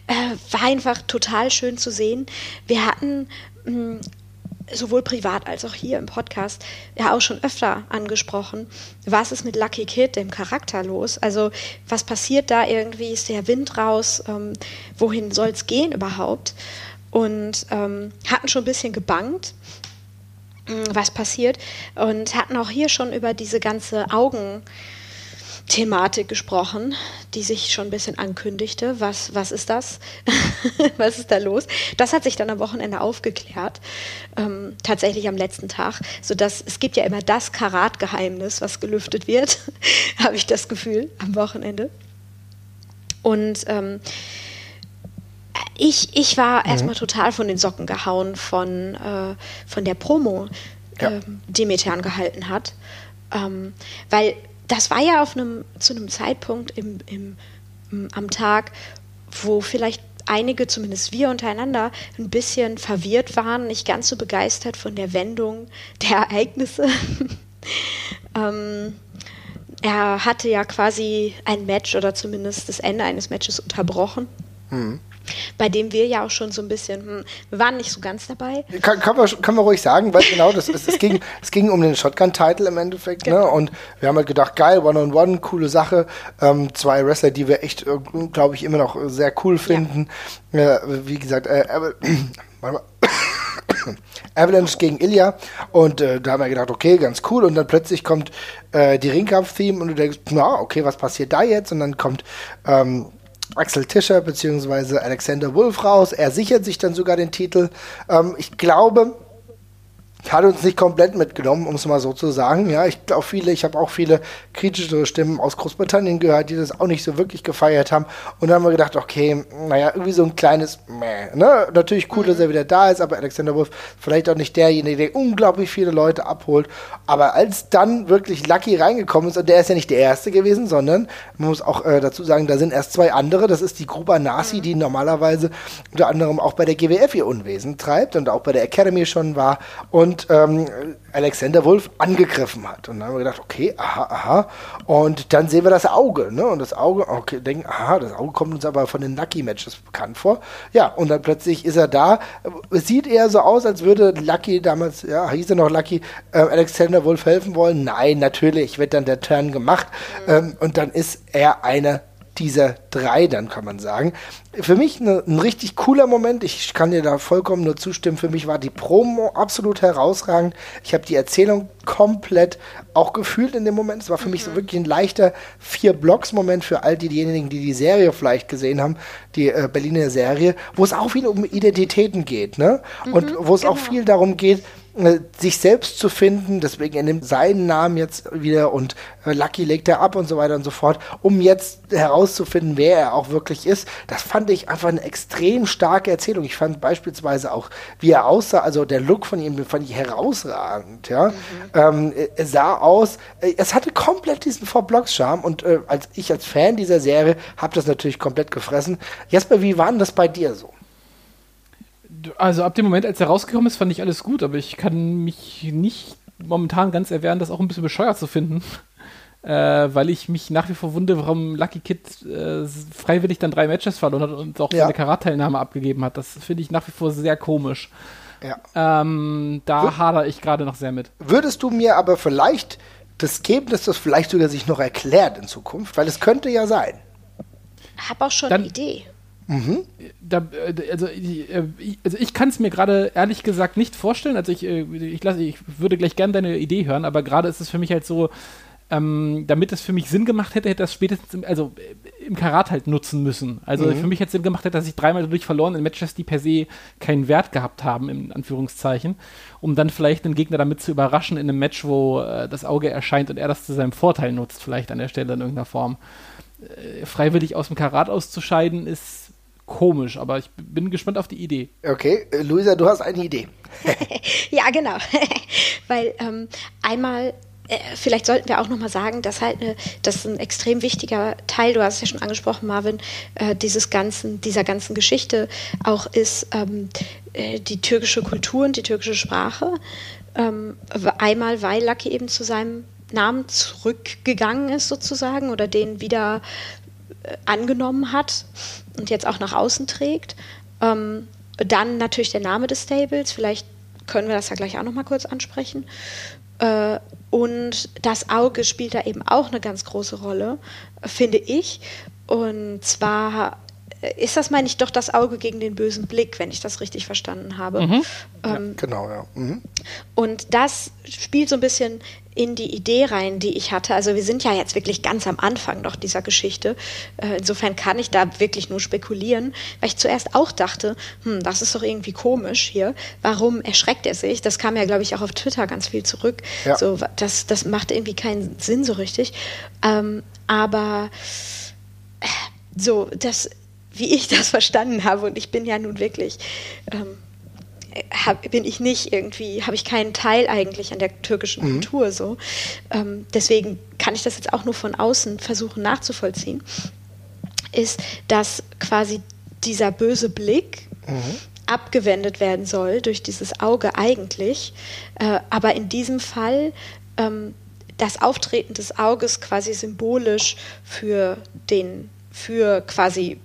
Äh, war einfach total schön zu sehen. Wir hatten mh, hm, sowohl privat als auch hier im Podcast ja auch schon öfter angesprochen. Was ist mit Lucky Kid, dem Charakter, los? Also, was passiert da irgendwie? Ist der Wind raus? Ähm, wohin soll es gehen überhaupt? Und ähm, hatten schon ein bisschen gebangt was passiert und hatten auch hier schon über diese ganze Augen. Thematik gesprochen, die sich schon ein bisschen ankündigte. Was, was ist das? was ist da los? Das hat sich dann am Wochenende aufgeklärt, ähm, tatsächlich am letzten Tag, sodass es gibt ja immer das Karatgeheimnis, was gelüftet wird, habe ich das Gefühl, am Wochenende. Und ähm, ich, ich war mhm. erstmal total von den Socken gehauen von, äh, von der Promo, ja. ähm, die Methan gehalten hat. Ähm, weil das war ja auf einem, zu einem Zeitpunkt im, im, am Tag, wo vielleicht einige, zumindest wir untereinander, ein bisschen verwirrt waren, nicht ganz so begeistert von der Wendung der Ereignisse. ähm, er hatte ja quasi ein Match oder zumindest das Ende eines Matches unterbrochen. Mhm bei dem wir ja auch schon so ein bisschen, hm, wir waren nicht so ganz dabei. Kann, kann, man, kann man ruhig sagen, weil genau, das ist, es, ging, es ging um den Shotgun-Title im Endeffekt, ne? genau. ne? Und wir haben halt gedacht, geil, One-on-One, -on -one, coole Sache. Ähm, zwei Wrestler, die wir echt, glaube ich, immer noch sehr cool finden. Ja. Äh, wie gesagt, äh, äh, warte mal. Avalanche gegen Ilya und äh, da haben wir gedacht, okay, ganz cool und dann plötzlich kommt äh, die Ringkampf-Theme und du denkst, na, okay, was passiert da jetzt? Und dann kommt ähm, Axel Tischer bzw. Alexander Wolf raus. Er sichert sich dann sogar den Titel. Ähm, ich glaube, hat uns nicht komplett mitgenommen, um es mal so zu sagen. Ja, ich glaube viele, ich habe auch viele kritische Stimmen aus Großbritannien gehört, die das auch nicht so wirklich gefeiert haben. Und dann haben wir gedacht, okay, naja, irgendwie so ein kleines Meh. Ne? Natürlich cool, dass er wieder da ist, aber Alexander Wolf vielleicht auch nicht derjenige, der unglaublich viele Leute abholt. Aber als dann wirklich Lucky reingekommen ist, und der ist ja nicht der Erste gewesen, sondern man muss auch äh, dazu sagen, da sind erst zwei andere. Das ist die Gruba Nasi, mhm. die normalerweise unter anderem auch bei der GWF ihr Unwesen treibt und auch bei der Academy schon war. Und und ähm, Alexander Wolf angegriffen hat. Und dann haben wir gedacht, okay, aha, aha. Und dann sehen wir das Auge, ne? Und das Auge, okay, denken, aha, das Auge kommt uns aber von den Lucky Matches bekannt vor. Ja, und dann plötzlich ist er da. Es sieht eher so aus, als würde Lucky damals, ja, hieß er noch Lucky, äh, Alexander Wolf helfen wollen. Nein, natürlich wird dann der Turn gemacht. Mhm. Ähm, und dann ist er eine dieser drei, dann kann man sagen. Für mich ne, ein richtig cooler Moment. Ich kann dir da vollkommen nur zustimmen. Für mich war die Promo absolut herausragend. Ich habe die Erzählung komplett auch gefühlt in dem Moment. Es war für mhm. mich so mhm. wirklich ein leichter Vier-Blocks-Moment für all diejenigen, die die Serie vielleicht gesehen haben, die äh, Berliner Serie, wo es auch viel um Identitäten geht, ne? Mhm, Und wo es genau. auch viel darum geht, sich selbst zu finden, deswegen er nimmt seinen Namen jetzt wieder und äh, Lucky legt er ab und so weiter und so fort, um jetzt herauszufinden, wer er auch wirklich ist. Das fand ich einfach eine extrem starke Erzählung. Ich fand beispielsweise auch, wie er aussah, also der Look von ihm fand ich herausragend, ja. Mhm. Ähm, er sah aus, äh, es hatte komplett diesen Four-Blocks-Charme und äh, als ich als Fan dieser Serie habe das natürlich komplett gefressen. Jesper, wie war denn das bei dir so? Also ab dem Moment, als er rausgekommen ist, fand ich alles gut, aber ich kann mich nicht momentan ganz erwehren, das auch ein bisschen bescheuert zu finden. Äh, weil ich mich nach wie vor wundere, warum Lucky Kid äh, freiwillig dann drei Matches verloren hat und auch ja. seine Karat-Teilnahme abgegeben hat. Das finde ich nach wie vor sehr komisch. Ja. Ähm, da Wür hadere ich gerade noch sehr mit. Würdest du mir aber vielleicht das geben, dass das vielleicht sogar sich noch erklärt in Zukunft? Weil es könnte ja sein. habe auch schon Dann, eine Idee. Mhm. Da, äh, also, äh, ich, also ich kann es mir gerade ehrlich gesagt nicht vorstellen. Also ich, äh, ich, lasse, ich würde gleich gerne deine Idee hören, aber gerade ist es für mich halt so, ähm, damit es für mich Sinn gemacht hätte, hätte das spätestens im, also im Karat halt nutzen müssen. Also mhm. für mich hätte es Sinn gemacht, hätte, dass ich dreimal dadurch verloren in Matches, die per se keinen Wert gehabt haben, in Anführungszeichen, um dann vielleicht den Gegner damit zu überraschen in einem Match, wo äh, das Auge erscheint und er das zu seinem Vorteil nutzt, vielleicht an der Stelle in irgendeiner Form. Äh, freiwillig aus dem Karat auszuscheiden, ist komisch, aber ich bin gespannt auf die Idee. Okay, äh, Luisa, du hast eine Idee. ja, genau. Weil ähm, einmal äh, vielleicht sollten wir auch nochmal sagen, dass halt eine, das ein extrem wichtiger Teil, du hast es ja schon angesprochen, Marvin, äh, dieses ganzen, dieser ganzen Geschichte auch ist ähm, äh, die türkische Kultur und die türkische Sprache. Ähm, einmal, weil Lucky eben zu seinem Namen zurückgegangen ist sozusagen oder den wieder äh, angenommen hat und jetzt auch nach außen trägt. Ähm, dann natürlich der Name des Stables, vielleicht können wir das ja gleich auch nochmal kurz ansprechen. Äh, und das Auge spielt da eben auch eine ganz große Rolle, finde ich. Und zwar ist das, meine ich, doch das Auge gegen den bösen Blick, wenn ich das richtig verstanden habe. Mhm. Ähm, ja, genau, ja. Mhm. Und das spielt so ein bisschen in die Idee rein, die ich hatte. Also wir sind ja jetzt wirklich ganz am Anfang noch dieser Geschichte. Äh, insofern kann ich da wirklich nur spekulieren, weil ich zuerst auch dachte, hm, das ist doch irgendwie komisch hier. Warum erschreckt er sich? Das kam ja, glaube ich, auch auf Twitter ganz viel zurück. Ja. So, das, das macht irgendwie keinen Sinn so richtig. Ähm, aber äh, so, das wie ich das verstanden habe. Und ich bin ja nun wirklich, ähm, hab, bin ich nicht irgendwie, habe ich keinen Teil eigentlich an der türkischen mhm. Kultur so. Ähm, deswegen kann ich das jetzt auch nur von außen versuchen nachzuvollziehen. Ist, dass quasi dieser böse Blick mhm. abgewendet werden soll durch dieses Auge eigentlich, äh, aber in diesem Fall ähm, das Auftreten des Auges quasi symbolisch für den, für quasi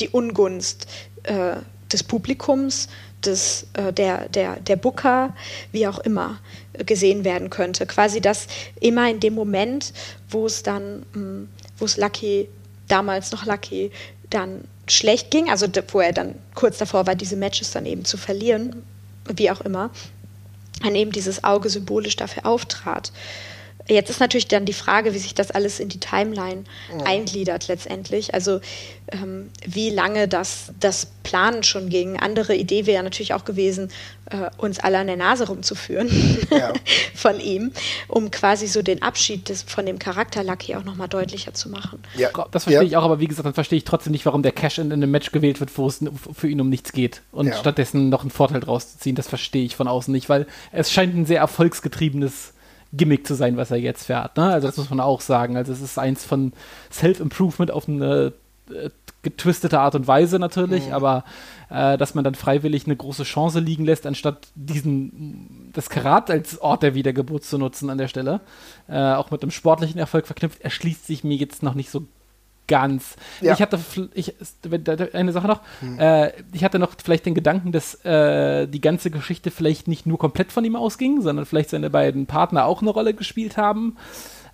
die Ungunst äh, des Publikums, des, äh, der, der, der Booker, wie auch immer, gesehen werden könnte. Quasi das immer in dem Moment, wo es dann, hm, wo es Lucky, damals noch Lucky, dann schlecht ging, also wo er dann kurz davor war, diese Matches dann eben zu verlieren, wie auch immer, dann eben dieses Auge symbolisch dafür auftrat. Jetzt ist natürlich dann die Frage, wie sich das alles in die Timeline ja. eingliedert letztendlich. Also ähm, wie lange das, das Planen schon ging. Andere Idee wäre natürlich auch gewesen, äh, uns alle an der Nase rumzuführen ja. von ihm, um quasi so den Abschied des, von dem Charakter Lucky auch nochmal deutlicher zu machen. Ja, das verstehe ja. ich auch, aber wie gesagt, dann verstehe ich trotzdem nicht, warum der Cash in, in einem Match gewählt wird, wo es für ihn um nichts geht und ja. stattdessen noch einen Vorteil draus zu ziehen. Das verstehe ich von außen nicht, weil es scheint ein sehr erfolgsgetriebenes Gimmick zu sein, was er jetzt fährt. Ne? Also das muss man auch sagen. Also es ist eins von Self-Improvement auf eine äh, getwistete Art und Weise natürlich, mhm. aber äh, dass man dann freiwillig eine große Chance liegen lässt, anstatt diesen das Karat als Ort der Wiedergeburt zu nutzen an der Stelle, äh, auch mit einem sportlichen Erfolg verknüpft, erschließt sich mir jetzt noch nicht so ganz. Ja. Ich hatte ich, eine Sache noch. Hm. Äh, ich hatte noch vielleicht den Gedanken, dass äh, die ganze Geschichte vielleicht nicht nur komplett von ihm ausging, sondern vielleicht seine beiden Partner auch eine Rolle gespielt haben.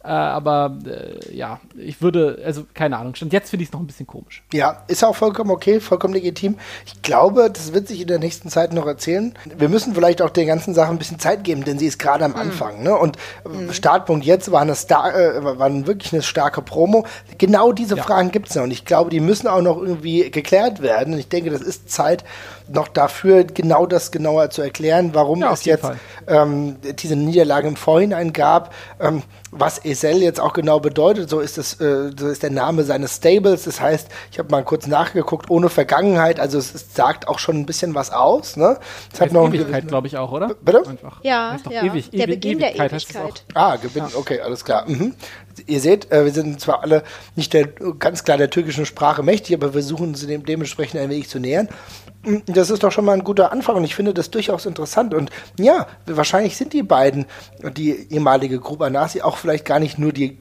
Äh, aber äh, ja, ich würde, also keine Ahnung, stand jetzt finde ich es noch ein bisschen komisch. Ja, ist auch vollkommen okay, vollkommen legitim. Ich glaube, das wird sich in der nächsten Zeit noch erzählen. Wir müssen vielleicht auch der ganzen Sache ein bisschen Zeit geben, denn sie ist gerade am mhm. Anfang. Ne? Und mhm. Startpunkt jetzt war, eine Star äh, war wirklich eine starke Promo. Genau diese ja. Fragen gibt es noch. Und ich glaube, die müssen auch noch irgendwie geklärt werden. Und ich denke, das ist Zeit noch dafür, genau das genauer zu erklären, warum ja, es jetzt ähm, diese Niederlage im Vorhinein gab. Ähm, was Esel jetzt auch genau bedeutet, so ist, das, äh, so ist der Name seines Stables. Das heißt, ich habe mal kurz nachgeguckt, ohne Vergangenheit, also es, es, sagt auch schon ein bisschen was aus. Ne? Es hat noch Ewigkeit, glaube ich auch, oder? Bitte? Einfach. Ja, ja. Ewig, der Beginn Ewigkeit der Ewigkeit. Ah, Gewinn, okay, alles klar. Mhm. Ihr seht, äh, wir sind zwar alle nicht der, ganz klar der türkischen Sprache mächtig, aber wir versuchen sie dem, dementsprechend ein wenig zu nähern. Das ist doch schon mal ein guter Anfang und ich finde das durchaus interessant. Und ja, wahrscheinlich sind die beiden, die ehemalige Gruppe Nasi, auch vielleicht gar nicht nur die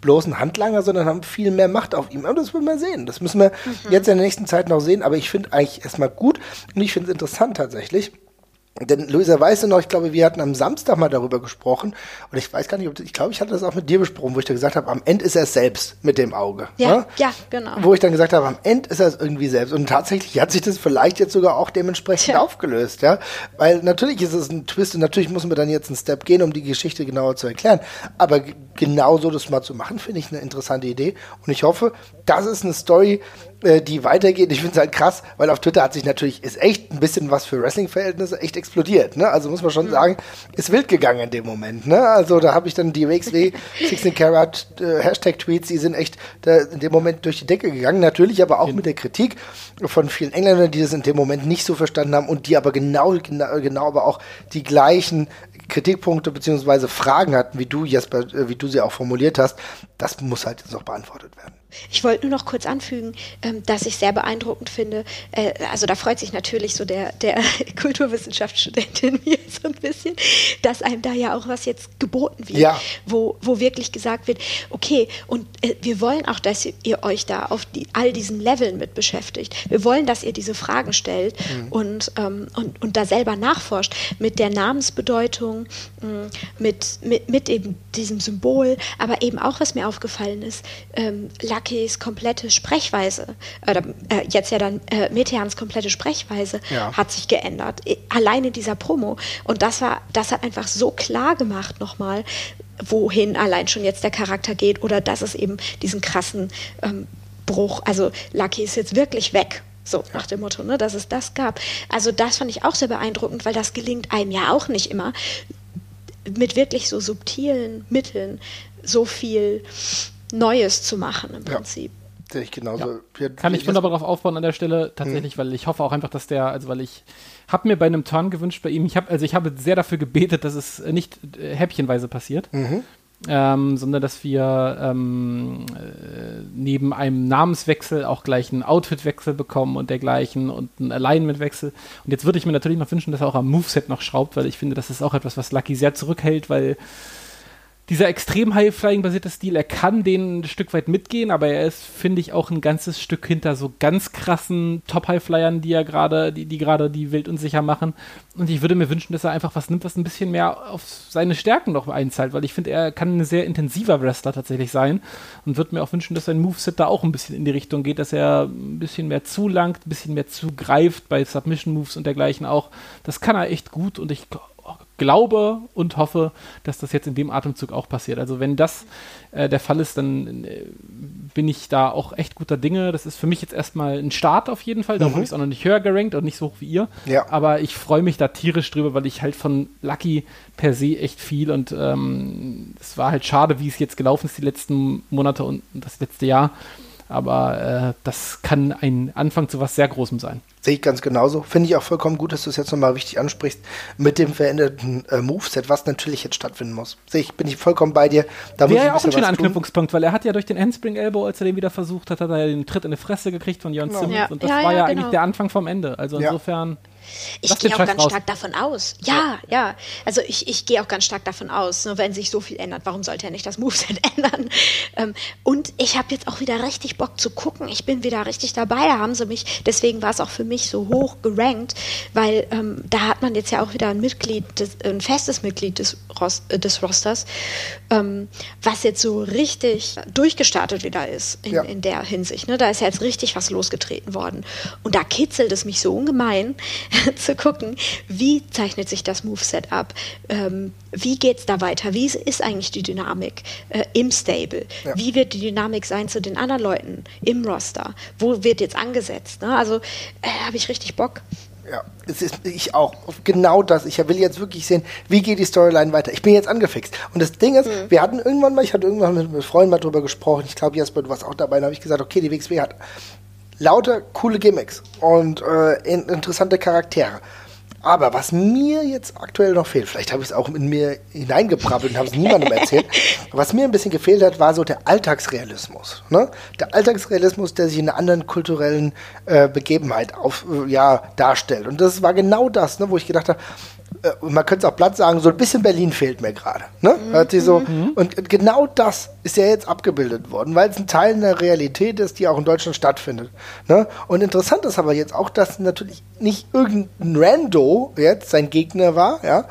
bloßen Handlanger, sondern haben viel mehr Macht auf ihm. Aber das wollen wir sehen. Das müssen wir mhm. jetzt in der nächsten Zeit noch sehen. Aber ich finde eigentlich erstmal gut und ich finde es interessant tatsächlich. Denn Luisa, weißt du noch, ich glaube, wir hatten am Samstag mal darüber gesprochen und ich weiß gar nicht, ob ich glaube, ich hatte das auch mit dir besprochen, wo ich da gesagt habe, am Ende ist er es selbst mit dem Auge. Ja, ne? ja, genau. Wo ich dann gesagt habe, am Ende ist er es irgendwie selbst und tatsächlich hat sich das vielleicht jetzt sogar auch dementsprechend Tja. aufgelöst, ja, weil natürlich ist es ein Twist und natürlich müssen wir dann jetzt einen Step gehen, um die Geschichte genauer zu erklären, aber genauso das mal zu machen, finde ich eine interessante Idee und ich hoffe, das ist eine Story, die weitergeht. Ich finde es halt krass, weil auf Twitter hat sich natürlich, ist echt ein bisschen was für Wrestling-Verhältnisse echt explodiert. Ne? Also muss man schon mhm. sagen, ist wild gegangen in dem Moment. Ne? Also da habe ich dann die WXW 16 Karat äh, Hashtag-Tweets, die sind echt da in dem Moment durch die Decke gegangen. Natürlich aber auch mit der Kritik von vielen Engländern, die das in dem Moment nicht so verstanden haben und die aber genau, genau, genau aber auch die gleichen Kritikpunkte beziehungsweise Fragen hatten, wie du, Jesper, äh, wie du sie auch formuliert hast. Das muss halt jetzt noch beantwortet werden. Ich wollte nur noch kurz anfügen, ähm, dass ich sehr beeindruckend finde. Äh, also da freut sich natürlich so der, der Kulturwissenschaftsstudent in mir so ein bisschen, dass einem da ja auch was jetzt geboten wird, ja. wo, wo wirklich gesagt wird, okay, und äh, wir wollen auch, dass ihr euch da auf die, all diesen Leveln mit beschäftigt. Wir wollen, dass ihr diese Fragen stellt mhm. und, ähm, und, und da selber nachforscht mit der Namensbedeutung, mm, mit, mit, mit eben diesem Symbol, aber eben auch, was mir aufgefallen ist, ähm, Luckys komplette Sprechweise, oder äh, jetzt ja dann äh, Meteans komplette Sprechweise ja. hat sich geändert. Alleine dieser Promo. Und das war, das hat einfach so klar gemacht nochmal, wohin allein schon jetzt der Charakter geht oder dass es eben diesen krassen ähm, Bruch, also Lucky ist jetzt wirklich weg. So nach dem Motto, ne, dass es das gab. Also das fand ich auch sehr beeindruckend, weil das gelingt einem ja auch nicht immer, mit wirklich so subtilen Mitteln so viel Neues zu machen im Prinzip. Ja. Ich genauso. Ja. Kann ich wunderbar darauf aufbauen an der Stelle tatsächlich, mhm. weil ich hoffe auch einfach, dass der, also weil ich habe mir bei einem Turn gewünscht bei ihm, ich habe also ich habe sehr dafür gebetet, dass es nicht äh, häppchenweise passiert. Mhm. Ähm, sondern dass wir ähm, äh, neben einem Namenswechsel auch gleich einen Outfitwechsel bekommen und dergleichen und einen Alignmentwechsel. Und jetzt würde ich mir natürlich noch wünschen, dass er auch am Moveset noch schraubt, weil ich finde, das ist auch etwas, was Lucky sehr zurückhält, weil dieser extrem High-Flying-basierte Stil, er kann den ein Stück weit mitgehen, aber er ist, finde ich, auch ein ganzes Stück hinter so ganz krassen Top-High-Flyern, die er gerade, die, die gerade die wild und sicher machen. Und ich würde mir wünschen, dass er einfach was nimmt, was ein bisschen mehr auf seine Stärken noch einzahlt, weil ich finde, er kann ein sehr intensiver Wrestler tatsächlich sein und würde mir auch wünschen, dass sein Moveset da auch ein bisschen in die Richtung geht, dass er ein bisschen mehr zulangt, ein bisschen mehr zugreift bei Submission-Moves und dergleichen auch. Das kann er echt gut und ich glaube und hoffe, dass das jetzt in dem Atemzug auch passiert. Also wenn das äh, der Fall ist, dann äh, bin ich da auch echt guter Dinge. Das ist für mich jetzt erstmal ein Start auf jeden Fall. Da mhm. habe ich es auch noch nicht höher gerankt und nicht so hoch wie ihr. Ja. Aber ich freue mich da tierisch drüber, weil ich halt von Lucky per se echt viel und ähm, es war halt schade, wie es jetzt gelaufen ist die letzten Monate und das letzte Jahr. Aber äh, das kann ein Anfang zu was sehr Großem sein. Sehe ich ganz genauso. Finde ich auch vollkommen gut, dass du es jetzt nochmal richtig ansprichst mit dem veränderten äh, Moveset, was natürlich jetzt stattfinden muss. Sehe ich, bin ich vollkommen bei dir. Da Wäre ja auch ein schöner Anknüpfungspunkt, tun. weil er hat ja durch den Handspring Elbow, als er den wieder versucht hat, hat er ja den Tritt in die Fresse gekriegt von Jörn genau. Simmons ja. und das ja, war ja, ja genau. eigentlich der Anfang vom Ende. Also insofern. Ich gehe auch ganz raus. stark davon aus. Ja, ja. ja. Also ich, ich gehe auch ganz stark davon aus, ne, wenn sich so viel ändert, warum sollte er nicht das Moveset ändern? Ähm, und ich habe jetzt auch wieder richtig Bock zu gucken. Ich bin wieder richtig dabei. Da haben sie mich, deswegen war es auch für mich so hoch gerankt, weil ähm, da hat man jetzt ja auch wieder ein Mitglied, des, ein festes Mitglied des, Ros äh, des Rosters, ähm, was jetzt so richtig durchgestartet wieder ist in, ja. in der Hinsicht. Ne? Da ist ja jetzt richtig was losgetreten worden. Und da kitzelt es mich so ungemein, zu gucken, wie zeichnet sich das Moveset ab, ähm, wie geht es da weiter, wie ist eigentlich die Dynamik äh, im Stable, ja. wie wird die Dynamik sein zu den anderen Leuten im Roster, wo wird jetzt angesetzt. Ne? Also äh, habe ich richtig Bock. Ja, es ist ich auch. Genau das. Ich will jetzt wirklich sehen, wie geht die Storyline weiter. Ich bin jetzt angefixt. Und das Ding ist, mhm. wir hatten irgendwann mal, ich hatte irgendwann mit, mit Freunden mal drüber gesprochen. Ich glaube, Jasper, du warst auch dabei. Da habe ich gesagt, okay, die WXW hat lauter coole Gimmicks und äh, interessante Charaktere. Aber was mir jetzt aktuell noch fehlt, vielleicht habe ich es auch in mir hineingebrabbelt und habe es niemandem erzählt, was mir ein bisschen gefehlt hat, war so der Alltagsrealismus. Ne? Der Alltagsrealismus, der sich in einer anderen kulturellen äh, Begebenheit auf, äh, ja, darstellt. Und das war genau das, ne, wo ich gedacht habe, man könnte es auch platt sagen, so ein bisschen Berlin fehlt mir gerade. Ne? Mhm. So, mhm. Und genau das ist ja jetzt abgebildet worden, weil es ein Teil einer Realität ist, die auch in Deutschland stattfindet. Ne? Und interessant ist aber jetzt auch, dass natürlich nicht irgendein Rando jetzt sein Gegner war, ja,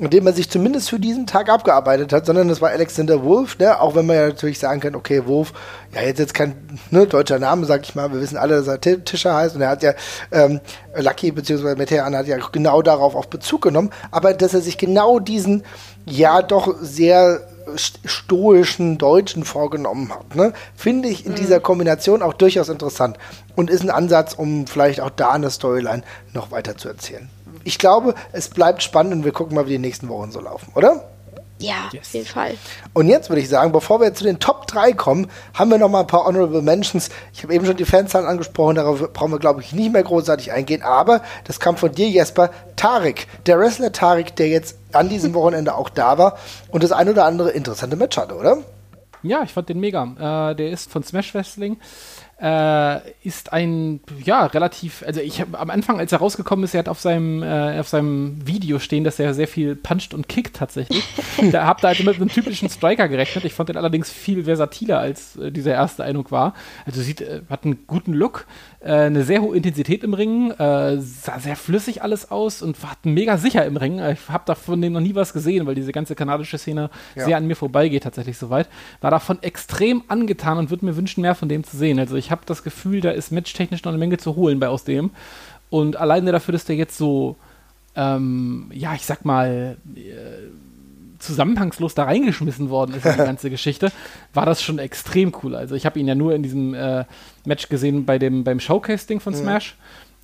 indem man sich zumindest für diesen Tag abgearbeitet hat, sondern das war Alexander Wolf, ne? auch wenn man ja natürlich sagen kann, okay, Wolf, ja, jetzt jetzt kein ne, deutscher Name, sag ich mal, wir wissen alle, dass er Tischer heißt und er hat ja, ähm, Lucky bzw. Metean hat ja genau darauf auch Bezug genommen, aber dass er sich genau diesen, ja, doch sehr stoischen Deutschen vorgenommen hat, ne? finde ich in mhm. dieser Kombination auch durchaus interessant und ist ein Ansatz, um vielleicht auch da eine Storyline noch weiter zu erzählen ich glaube, es bleibt spannend und wir gucken mal, wie die nächsten Wochen so laufen, oder? Ja, yes. auf jeden Fall. Und jetzt würde ich sagen, bevor wir zu den Top 3 kommen, haben wir noch mal ein paar Honorable Mentions. Ich habe eben schon die Fanzahlen angesprochen, darauf brauchen wir, glaube ich, nicht mehr großartig eingehen. Aber das kam von dir, Jesper, Tarek, der Wrestler Tarek, der jetzt an diesem Wochenende auch da war und das ein oder andere interessante Match hatte, oder? Ja, ich fand den mega. Äh, der ist von Smash Wrestling äh, ist ein, ja, relativ, also ich habe am Anfang, als er rausgekommen ist, er hat auf seinem, äh, auf seinem Video stehen, dass er sehr viel puncht und kickt tatsächlich. da habt ihr also mit einem typischen Striker gerechnet. Ich fand den allerdings viel versatiler, als äh, dieser erste Eindruck war. Also sieht, äh, hat einen guten Look, äh, eine sehr hohe Intensität im Ring, äh, sah sehr flüssig alles aus und war mega sicher im Ring. Ich habe davon dem noch nie was gesehen, weil diese ganze kanadische Szene ja. sehr an mir vorbeigeht, tatsächlich soweit. War davon extrem angetan und würde mir wünschen, mehr von dem zu sehen. Also ich habe das Gefühl, da ist matchtechnisch noch eine Menge zu holen bei aus dem. Und alleine dafür, dass der jetzt so, ähm, ja, ich sag mal, äh, zusammenhangslos da reingeschmissen worden ist in die ganze Geschichte, war das schon extrem cool. Also ich habe ihn ja nur in diesem äh, Match gesehen bei dem, beim Showcase-Ding von mhm. Smash.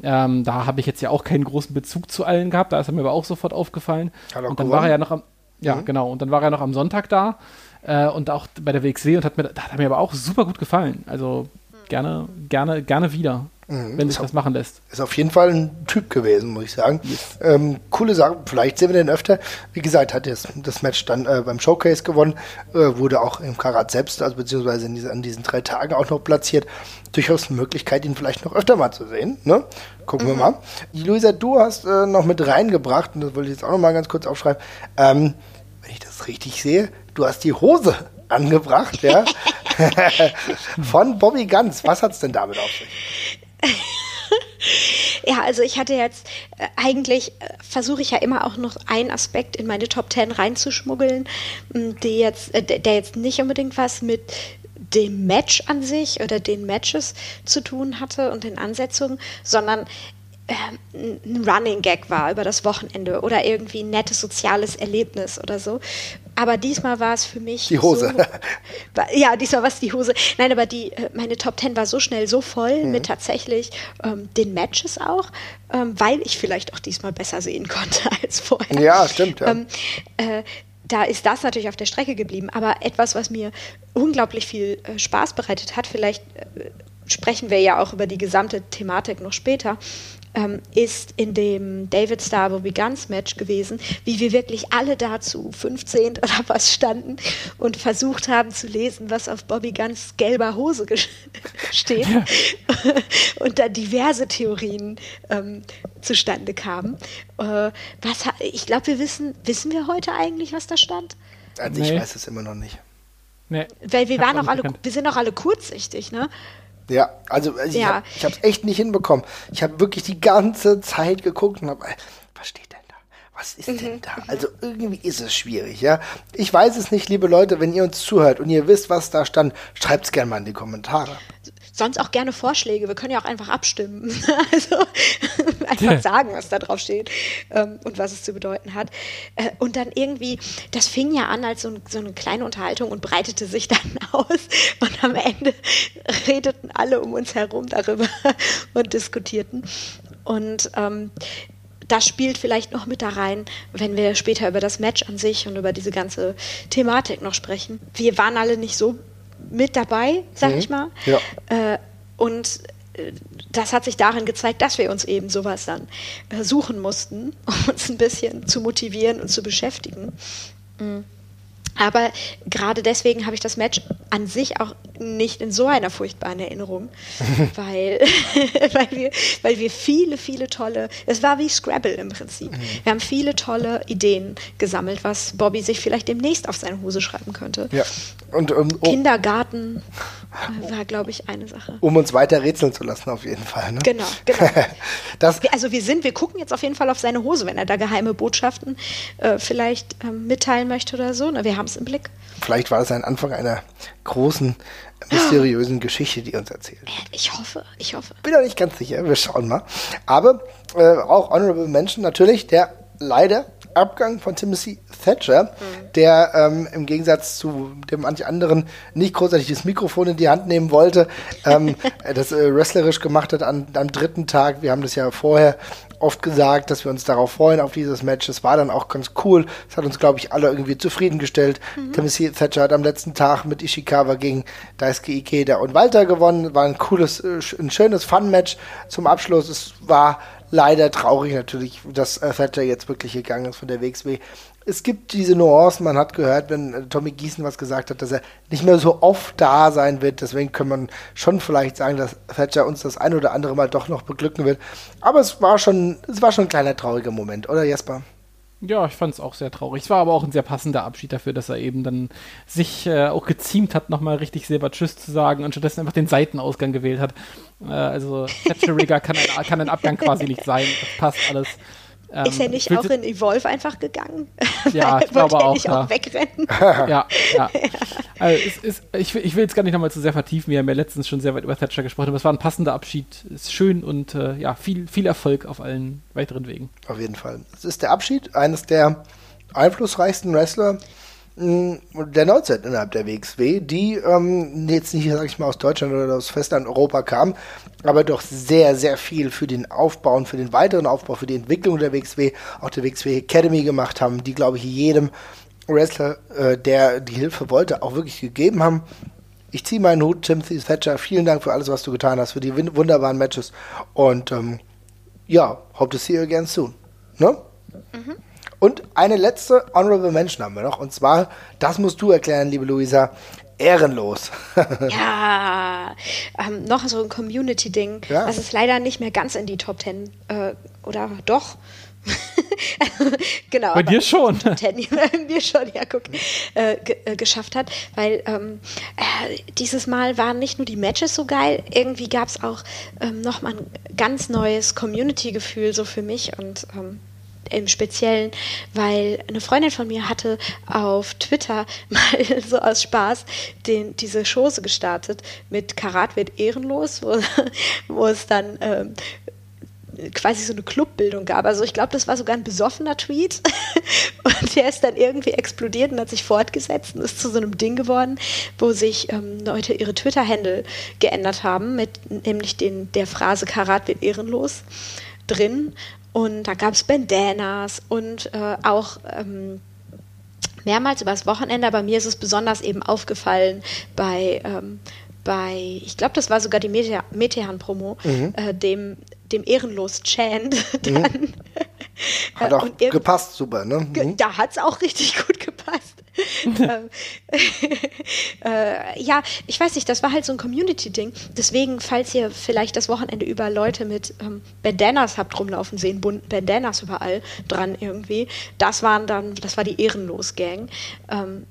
Ähm, da habe ich jetzt ja auch keinen großen Bezug zu allen gehabt, da ist er mir aber auch sofort aufgefallen. Hat und dann war er ja noch am, ja, mhm. genau, und dann war er noch am Sonntag da äh, und auch bei der WXW und hat mir, hat mir aber auch super gut gefallen. Also gerne, gerne, gerne wieder. Mhm. wenn sich das machen lässt. Ist auf jeden Fall ein Typ gewesen, muss ich sagen. Yes. Ähm, coole Sache, vielleicht sehen wir den öfter. Wie gesagt, hat das, das Match dann äh, beim Showcase gewonnen, äh, wurde auch im Karat selbst, also beziehungsweise diese, an diesen drei Tagen auch noch platziert. Durchaus eine Möglichkeit, ihn vielleicht noch öfter mal zu sehen. Ne? Gucken mhm. wir mal. Luisa, du hast äh, noch mit reingebracht, und das wollte ich jetzt auch noch mal ganz kurz aufschreiben. Ähm, wenn ich das richtig sehe, du hast die Hose angebracht, ja. Von Bobby Ganz. Was hat es denn damit auf sich? ja, also ich hatte jetzt äh, eigentlich äh, versuche ich ja immer auch noch einen Aspekt in meine Top Ten reinzuschmuggeln, der jetzt, äh, der jetzt nicht unbedingt was mit dem Match an sich oder den Matches zu tun hatte und den Ansetzungen, sondern ein Running Gag war über das Wochenende oder irgendwie ein nettes soziales Erlebnis oder so. Aber diesmal war es für mich. Die Hose. So, ja, diesmal war es die Hose. Nein, aber die, äh, meine Top Ten war so schnell so voll mhm. mit tatsächlich ähm, den Matches auch, ähm, weil ich vielleicht auch diesmal besser sehen konnte als vorher. Ja, stimmt, ja. Ähm, äh, da ist das natürlich auf der Strecke geblieben. Aber etwas, was mir unglaublich viel äh, Spaß bereitet hat, vielleicht äh, sprechen wir ja auch über die gesamte Thematik noch später, ähm, ist in dem David Star Bobby Guns Match gewesen, wie wir wirklich alle dazu 15 oder was standen und versucht haben zu lesen, was auf Bobby Guns gelber Hose steht ja. und da diverse Theorien ähm, zustande kamen. Äh, was ich glaube, wir wissen, wissen wir heute eigentlich, was da stand? Also ich nee. weiß es immer noch nicht. Nee. Weil wir waren auch alle, wir sind auch alle kurzsichtig, ne? Ja, also, also ja. ich habe es echt nicht hinbekommen. Ich habe wirklich die ganze Zeit geguckt und habe, was steht denn da? Was ist mhm. denn da? Also irgendwie ist es schwierig, ja. Ich weiß es nicht, liebe Leute, wenn ihr uns zuhört und ihr wisst, was da stand, schreibt es gerne mal in die Kommentare sonst auch gerne Vorschläge. Wir können ja auch einfach abstimmen. also einfach sagen, was da drauf steht ähm, und was es zu bedeuten hat. Äh, und dann irgendwie, das fing ja an als so, ein, so, eine kleine Unterhaltung und breitete sich dann aus. Und am Ende redeten alle um uns herum darüber und diskutierten. Und ähm, das spielt vielleicht noch mit da rein, wenn wir später über das Match an sich und über diese ganze Thematik noch sprechen. Wir waren alle nicht so mit dabei, sag mhm. ich mal. Ja. Äh, und äh, das hat sich darin gezeigt, dass wir uns eben sowas dann äh, suchen mussten, um uns ein bisschen zu motivieren und zu beschäftigen. Mhm. Aber gerade deswegen habe ich das Match an sich auch nicht in so einer furchtbaren Erinnerung, weil, weil, wir, weil wir viele, viele tolle, es war wie Scrabble im Prinzip. Mhm. Wir haben viele tolle Ideen gesammelt, was Bobby sich vielleicht demnächst auf seine Hose schreiben könnte. Ja. Und, um, um, Kindergarten war, glaube ich, eine Sache. Um uns weiter rätseln zu lassen, auf jeden Fall. Ne? Genau, genau. das, also wir sind, wir gucken jetzt auf jeden Fall auf seine Hose, wenn er da geheime Botschaften äh, vielleicht ähm, mitteilen möchte oder so. Ne? Wir haben es im Blick. Vielleicht war es ein Anfang einer großen, mysteriösen Geschichte, die uns erzählt. Ich hoffe, ich hoffe. Bin noch nicht ganz sicher, wir schauen mal. Aber äh, auch Honorable Mention natürlich, der leider Abgang von Timothy Thatcher, mhm. der ähm, im Gegensatz zu dem manch anderen nicht großartig das Mikrofon in die Hand nehmen wollte, ähm, das äh, wrestlerisch gemacht hat an, am dritten Tag. Wir haben das ja vorher oft gesagt, dass wir uns darauf freuen, auf dieses Match. Es war dann auch ganz cool. Es hat uns, glaube ich, alle irgendwie zufriedengestellt. Mhm. Timothy Thatcher hat am letzten Tag mit Ishikawa gegen Daisuke Ikeda und Walter gewonnen. War ein cooles, äh, ein schönes Fun-Match zum Abschluss. Es war leider traurig natürlich, dass äh, Thatcher jetzt wirklich gegangen ist von der WXW. Es gibt diese Nuancen, man hat gehört, wenn äh, Tommy Gießen was gesagt hat, dass er nicht mehr so oft da sein wird. Deswegen kann man schon vielleicht sagen, dass Thatcher uns das ein oder andere Mal doch noch beglücken wird. Aber es war schon, es war schon ein kleiner trauriger Moment, oder Jesper? Ja, ich fand es auch sehr traurig. Es war aber auch ein sehr passender Abschied dafür, dass er eben dann sich äh, auch geziemt hat, nochmal richtig selber Tschüss zu sagen und stattdessen einfach den Seitenausgang gewählt hat. Äh, also Thatcheriger kann, ein, kann ein Abgang quasi nicht sein. Das passt alles. Ähm, ist er nicht auch in Evolve einfach gegangen? Ja, ich glaube auch. Nicht ja. auch wegrennen? ja, ja. Also es ist, ich, ich will jetzt gar nicht nochmal zu sehr vertiefen. Wir haben ja letztens schon sehr weit über Thatcher gesprochen, aber es war ein passender Abschied. Ist schön und äh, ja, viel, viel Erfolg auf allen weiteren Wegen. Auf jeden Fall. Es ist der Abschied eines der einflussreichsten Wrestler der Neuzeit innerhalb der WXW, die ähm, jetzt nicht, sag ich mal, aus Deutschland oder aus Festland Europa kam, aber doch sehr, sehr viel für den Aufbau und für den weiteren Aufbau, für die Entwicklung der WXW, auch der WXW Academy gemacht haben, die, glaube ich, jedem Wrestler, äh, der die Hilfe wollte, auch wirklich gegeben haben. Ich ziehe meinen Hut, Timothy Thatcher. Vielen Dank für alles, was du getan hast, für die wunderbaren Matches. Und ähm, ja, hope to see you again soon. Ne? Mhm. Und eine letzte Honorable Mention haben wir noch. Und zwar, das musst du erklären, liebe Luisa. Ehrenlos. ja, ähm, noch so ein Community-Ding. Ja. Das ist leider nicht mehr ganz in die Top Ten. Äh, oder doch? genau. Bei dir schon. Top Ten, mir schon, ja, guck, äh, äh, geschafft hat. Weil ähm, äh, dieses Mal waren nicht nur die Matches so geil, irgendwie gab es auch ähm, nochmal ein ganz neues Community-Gefühl so für mich und ähm, im Speziellen, weil eine Freundin von mir hatte auf Twitter mal so aus Spaß den, diese Chose gestartet mit Karat wird ehrenlos, wo, wo es dann ähm, quasi so eine Clubbildung gab. Also ich glaube, das war sogar ein besoffener Tweet und der ist dann irgendwie explodiert und hat sich fortgesetzt und ist zu so einem Ding geworden, wo sich ähm, Leute ihre Twitter-Handle geändert haben mit nämlich den, der Phrase Karat wird ehrenlos drin und da gab es Bandanas und äh, auch ähm, mehrmals übers Wochenende. Bei mir ist es besonders eben aufgefallen bei, ähm, bei ich glaube, das war sogar die Metehan-Promo, mhm. äh, dem, dem Ehrenlos-Chant dann. Mhm. Hat auch gepasst, super, ne? Mhm. Da hat es auch richtig gut gepasst. Äh, ja, ich weiß nicht, das war halt so ein Community-Ding. Deswegen, falls ihr vielleicht das Wochenende über Leute mit ähm, Bandanas habt rumlaufen sehen, Bandanas überall dran irgendwie, das waren dann, das war die Ehrenlos-Gang, ähm,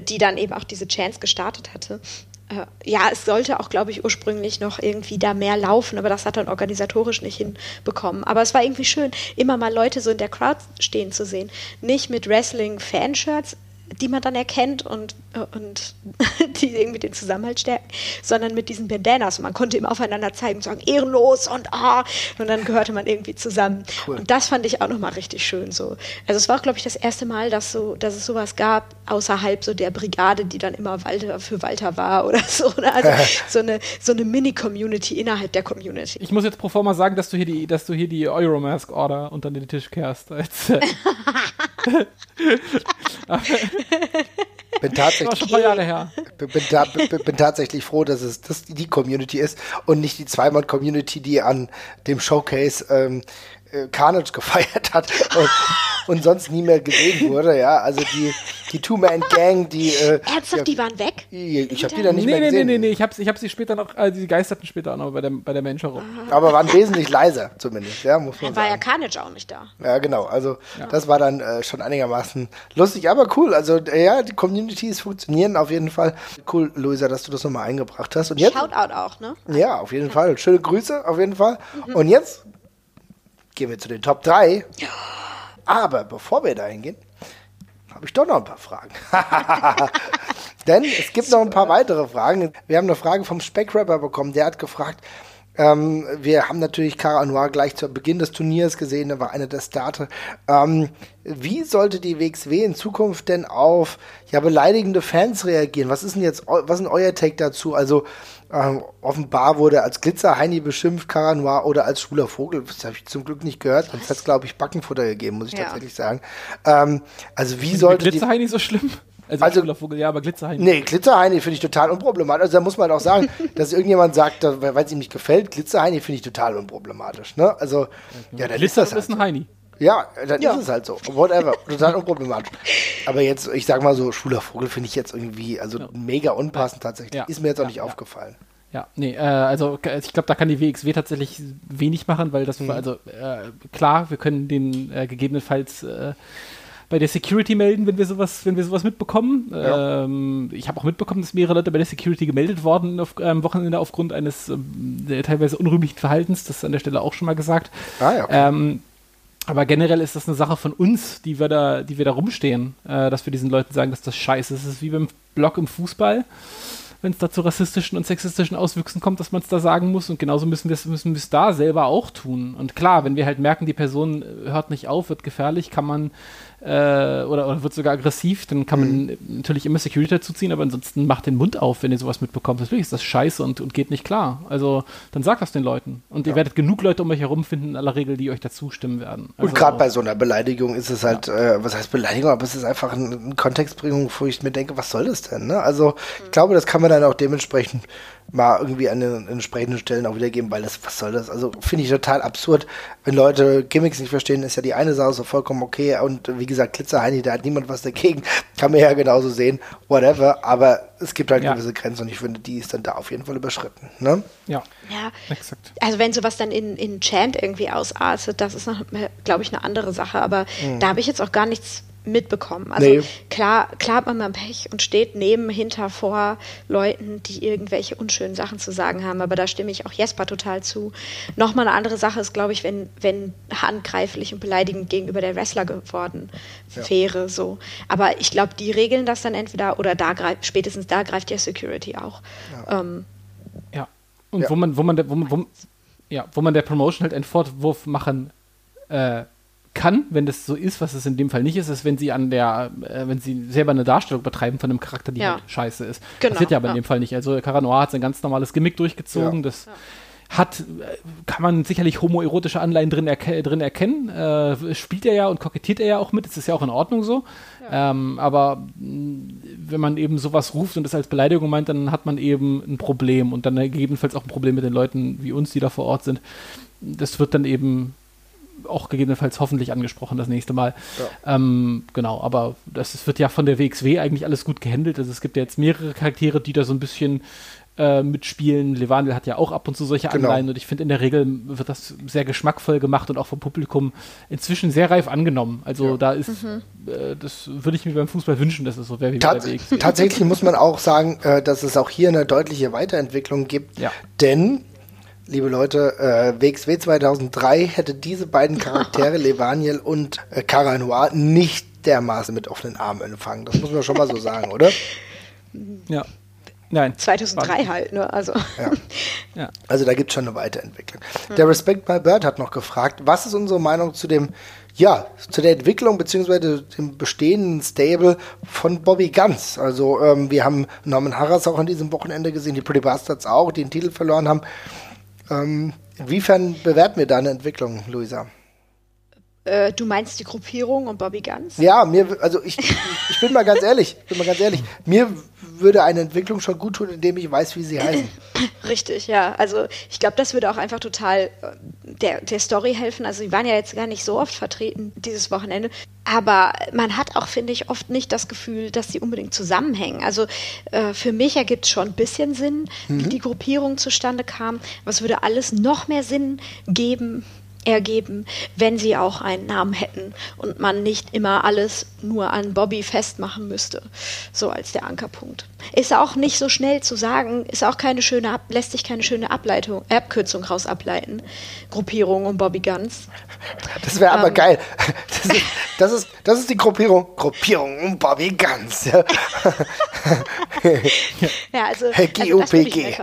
die dann eben auch diese Chance gestartet hatte. Äh, ja, es sollte auch, glaube ich, ursprünglich noch irgendwie da mehr laufen, aber das hat dann organisatorisch nicht hinbekommen. Aber es war irgendwie schön, immer mal Leute so in der Crowd stehen zu sehen. Nicht mit Wrestling-Fanshirts, die man dann erkennt und, und die irgendwie den Zusammenhalt stärken, sondern mit diesen Bandanas. Und man konnte immer aufeinander zeigen und sagen, ehrenlos und ah, und dann gehörte man irgendwie zusammen. Cool. Und das fand ich auch nochmal richtig schön so. Also es war, glaube ich, das erste Mal, dass, so, dass es sowas gab, außerhalb so der Brigade, die dann immer Walter für Walter war oder so. Ne? Also so eine, so eine Mini-Community innerhalb der Community. Ich muss jetzt pro forma sagen, dass du hier die, dass du hier die Euromask-Order unter den Tisch kehrst. Als, äh bin tatsächlich, schon ein paar Jahre her. Bin, bin, bin, tatsächlich froh, dass es das die Community ist und nicht die Zweimann-Community, die an dem Showcase ähm, äh, Carnage gefeiert hat und, und, sonst nie mehr gesehen wurde. Ja, also die, die Two-Man-Gang, die. Äh, Ernsthaft, ja, die waren weg? Ich habe die dann nicht nee, mehr nee, gesehen. Nee, nee, nee, ich habe ich hab sie später noch, äh, die geisterten später auch noch bei der, bei der Mensch herum. Aber waren wesentlich leiser, zumindest, ja, muss man dann sagen. war ja Carnage auch nicht da. Ja, genau. Also ja. das war dann äh, schon einigermaßen lustig, aber cool. Also äh, ja, die Communities funktionieren auf jeden Fall. Cool, Luisa, dass du das nochmal eingebracht hast. Und jetzt, Shoutout auch, ne? Ja, auf jeden Fall. Schöne Grüße, auf jeden Fall. Mhm. Und jetzt gehen wir zu den Top 3. Ja. Aber bevor wir dahin gehen, habe ich doch noch ein paar Fragen. Denn es gibt noch ein paar weitere Fragen. Wir haben eine Frage vom Speckrapper bekommen. Der hat gefragt, ähm, wir haben natürlich Cara Noir gleich zu Beginn des Turniers gesehen, er war einer der Starter. Ähm, wie sollte die WXW in Zukunft denn auf ja, beleidigende Fans reagieren? Was ist denn jetzt, was ist euer Take dazu? Also, ähm, offenbar wurde als Glitzerheini beschimpft, Cara Noir, oder als schwuler Vogel. Das habe ich zum Glück nicht gehört. Sonst hat es, glaube ich, Backenfutter gegeben, muss ich ja. tatsächlich sagen. Ähm, also, wie sollte Glitzerheini so schlimm? Also, also Vogel, ja, aber Glitzerheini. Nee, Glitzerheini finde ich total unproblematisch. Also da muss man auch sagen, dass irgendjemand sagt, weil es ihm nicht gefällt, Glitzerheini finde ich total unproblematisch. Ne? Also, ja, dann Glitzer ist das halt ist ein Heini. Ja, dann ja. ist es halt so. Whatever. Total unproblematisch. Aber jetzt, ich sag mal so, schwuler Vogel finde ich jetzt irgendwie, also ja. mega unpassend tatsächlich. Ja. Ist mir jetzt auch nicht aufgefallen. Ja, nee, äh, also ich glaube, da kann die WXW tatsächlich wenig machen, weil das, mhm. also äh, klar, wir können den äh, gegebenenfalls äh, bei der Security melden, wenn wir sowas, wenn wir sowas mitbekommen. Ja. Ähm, ich habe auch mitbekommen, dass mehrere Leute bei der Security gemeldet worden auf, am ähm, Wochenende aufgrund eines ähm, teilweise unrühmlichen Verhaltens. Das ist an der Stelle auch schon mal gesagt. Ah, ja, okay. Aber generell ist das eine Sache von uns, die wir da, die wir da rumstehen, äh, dass wir diesen Leuten sagen, dass das scheiße ist. Es ist wie beim Block im Fußball wenn es da zu rassistischen und sexistischen Auswüchsen kommt, dass man es da sagen muss. Und genauso müssen wir es müssen da selber auch tun. Und klar, wenn wir halt merken, die Person hört nicht auf, wird gefährlich, kann man äh, oder, oder wird sogar aggressiv, dann kann man mhm. natürlich immer Security dazuziehen, aber ansonsten macht den Mund auf, wenn ihr sowas mitbekommt. Natürlich ist das scheiße und, und geht nicht klar. Also dann sagt das den Leuten. Und ja. ihr werdet genug Leute um euch herum finden, in aller Regel, die euch dazu stimmen werden. Also, und gerade bei so einer Beleidigung ist es halt, ja. äh, was heißt Beleidigung, aber es ist einfach eine, eine Kontextbringung, wo ich mir denke, was soll das denn? Ne? Also ich glaube, das kann man dann auch dementsprechend mal irgendwie an den entsprechenden Stellen auch wiedergeben, weil das, was soll das? Also finde ich total absurd. Wenn Leute Gimmicks nicht verstehen, ist ja die eine Sache so vollkommen okay. Und wie gesagt, Glitzerheini, da hat niemand was dagegen. Kann man ja genauso sehen. Whatever. Aber es gibt halt ja. gewisse Grenzen und ich finde, die ist dann da auf jeden Fall überschritten. Ne? Ja. Ja. Exakt. Also wenn sowas dann in, in Chant irgendwie ausartet, das ist, glaube ich, eine andere Sache. Aber mhm. da habe ich jetzt auch gar nichts mitbekommen. Also nee. klar, klar hat man mal Pech und steht neben, hinter, vor Leuten, die irgendwelche unschönen Sachen zu sagen haben. Aber da stimme ich auch Jesper total zu. Nochmal eine andere Sache ist, glaube ich, wenn, wenn handgreiflich und beleidigend gegenüber der Wrestler geworden ja. wäre. So. Aber ich glaube, die regeln das dann entweder oder da greift, spätestens da greift ja Security auch. Ja. Ähm, ja. Und ja. wo man, wo man, wo man, wo, ja, wo man der Promotion halt einen Vorwurf machen äh, kann, wenn das so ist, was es in dem Fall nicht ist, ist, wenn sie an der, äh, wenn sie selber eine Darstellung betreiben von einem Charakter, die ja. halt scheiße ist. Genau, Passiert ja aber ja. in dem Fall nicht. Also Cara Noir hat sein ganz normales Gimmick durchgezogen, ja. das hat, äh, kann man sicherlich homoerotische Anleihen drin, erke drin erkennen. Äh, spielt er ja und kokettiert er ja auch mit, das ist ja auch in Ordnung so. Ähm, aber wenn man eben sowas ruft und das als Beleidigung meint, dann hat man eben ein Problem und dann gegebenenfalls auch ein Problem mit den Leuten wie uns, die da vor Ort sind. Das wird dann eben auch gegebenenfalls hoffentlich angesprochen das nächste Mal. Ja. Ähm, genau, aber das, wird ja von der WXW eigentlich alles gut gehandelt. Also es gibt ja jetzt mehrere Charaktere, die da so ein bisschen äh, mitspielen. Levandel hat ja auch ab und zu solche genau. Anleihen und ich finde, in der Regel wird das sehr geschmackvoll gemacht und auch vom Publikum inzwischen sehr reif angenommen. Also ja. da ist, mhm. äh, das würde ich mir beim Fußball wünschen, dass es so wäre wie Tats bei der WXW. Tatsächlich muss man auch sagen, äh, dass es auch hier eine deutliche Weiterentwicklung gibt, ja. denn liebe Leute, äh, WXW 2003 hätte diese beiden Charaktere, Levaniel und äh, Cara Noir, nicht dermaßen mit offenen Armen empfangen. Das muss man schon mal so sagen, oder? Ja. Nein. 2003 halt, ne? Also. Ja. ja. Also da gibt es schon eine Weiterentwicklung. Hm. Der Respect My Bird hat noch gefragt, was ist unsere Meinung zu dem, ja, zu der Entwicklung beziehungsweise dem bestehenden Stable von Bobby Guns. Also ähm, wir haben Norman Harras auch an diesem Wochenende gesehen, die Pretty Bastards auch, die den Titel verloren haben. Ähm, inwiefern bewerten wir da eine Entwicklung, Luisa? Äh, du meinst die Gruppierung und Bobby Guns? Ja, mir, also ich, ich bin mal ganz ehrlich, bin mal ganz ehrlich, mir würde eine Entwicklung schon gut tun, indem ich weiß, wie sie heißen. Richtig, ja. Also ich glaube, das würde auch einfach total, der, der Story helfen. Also sie waren ja jetzt gar nicht so oft vertreten dieses Wochenende. Aber man hat auch, finde ich, oft nicht das Gefühl, dass sie unbedingt zusammenhängen. Also äh, für mich ergibt es schon ein bisschen Sinn, mhm. wie die Gruppierung zustande kam. Es würde alles noch mehr Sinn geben, ergeben, wenn sie auch einen Namen hätten und man nicht immer alles nur an Bobby festmachen müsste, so als der Ankerpunkt. Ist auch nicht so schnell zu sagen, ist auch keine schöne, lässt sich keine schöne Ableitung, Abkürzung raus ableiten. Gruppierung um Bobby Guns. Das wäre aber ähm, geil. Das ist, das ist, das, ist, die Gruppierung, Gruppierung um Bobby Guns. Ja, ja also, G-O-P-G.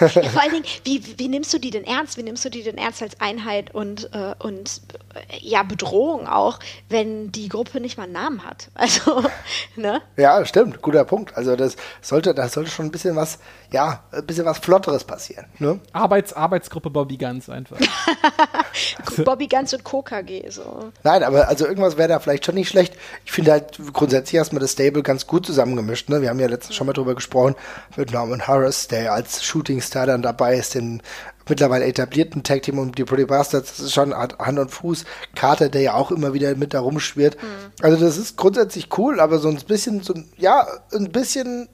Also vor allen Dingen, wie, wie nimmst du die denn ernst? Wie nimmst du die denn ernst als Einheit und äh, und äh, ja, Bedrohung auch, wenn die Gruppe nicht mal einen Namen hat. Also, ne? Ja, stimmt, guter Punkt. Also das sollte, da sollte schon ein bisschen was, ja, ein bisschen was Flotteres passieren. Ne? Arbeits, Arbeitsgruppe Bobby Ganz einfach. Bobby Ganz und KKG so. Nein, aber also irgendwas wäre da vielleicht schon nicht schlecht. Ich finde halt grundsätzlich erstmal das Stable ganz gut zusammengemischt. Ne? Wir haben ja letztens schon mal drüber gesprochen mit Norman Harris, der als Shootingstar dann dabei ist, den mittlerweile etablierten Tag Team und die Pretty Bastards, das ist schon Hand und Fuß. Carter, der ja auch immer wieder mit da rumschwirrt. Mhm. Also das ist grundsätzlich cool, aber so ein bisschen, so, ja, ein bisschen,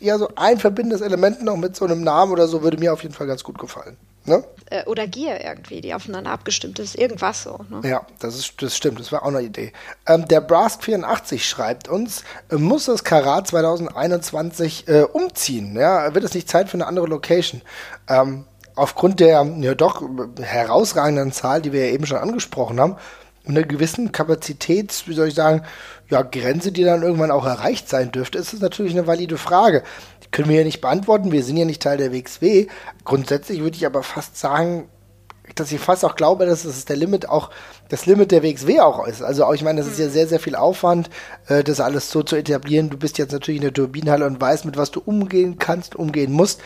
ja, so ein verbindendes Element noch mit so einem Namen oder so würde mir auf jeden Fall ganz gut gefallen. Ne? Äh, oder Gier irgendwie, die aufeinander abgestimmt ist, irgendwas so. Ne? Ja, das, ist, das stimmt, das war auch eine Idee. Ähm, der Brask84 schreibt uns, äh, muss das Karat 2021 äh, umziehen? Ja, wird es nicht Zeit für eine andere Location? Ähm, aufgrund der ja doch herausragenden Zahl, die wir ja eben schon angesprochen haben, einer gewissen Kapazität, wie soll ich sagen, ja, Grenze, die dann irgendwann auch erreicht sein dürfte, ist es natürlich eine valide Frage. Die können wir ja nicht beantworten, wir sind ja nicht Teil der WXW. Grundsätzlich würde ich aber fast sagen, dass ich fast auch glaube, dass es der Limit auch, das Limit der WXW auch ist. Also auch, ich meine, das ist ja sehr, sehr viel Aufwand, äh, das alles so zu etablieren. Du bist jetzt natürlich in der Turbinenhalle und weißt, mit was du umgehen kannst, umgehen musst.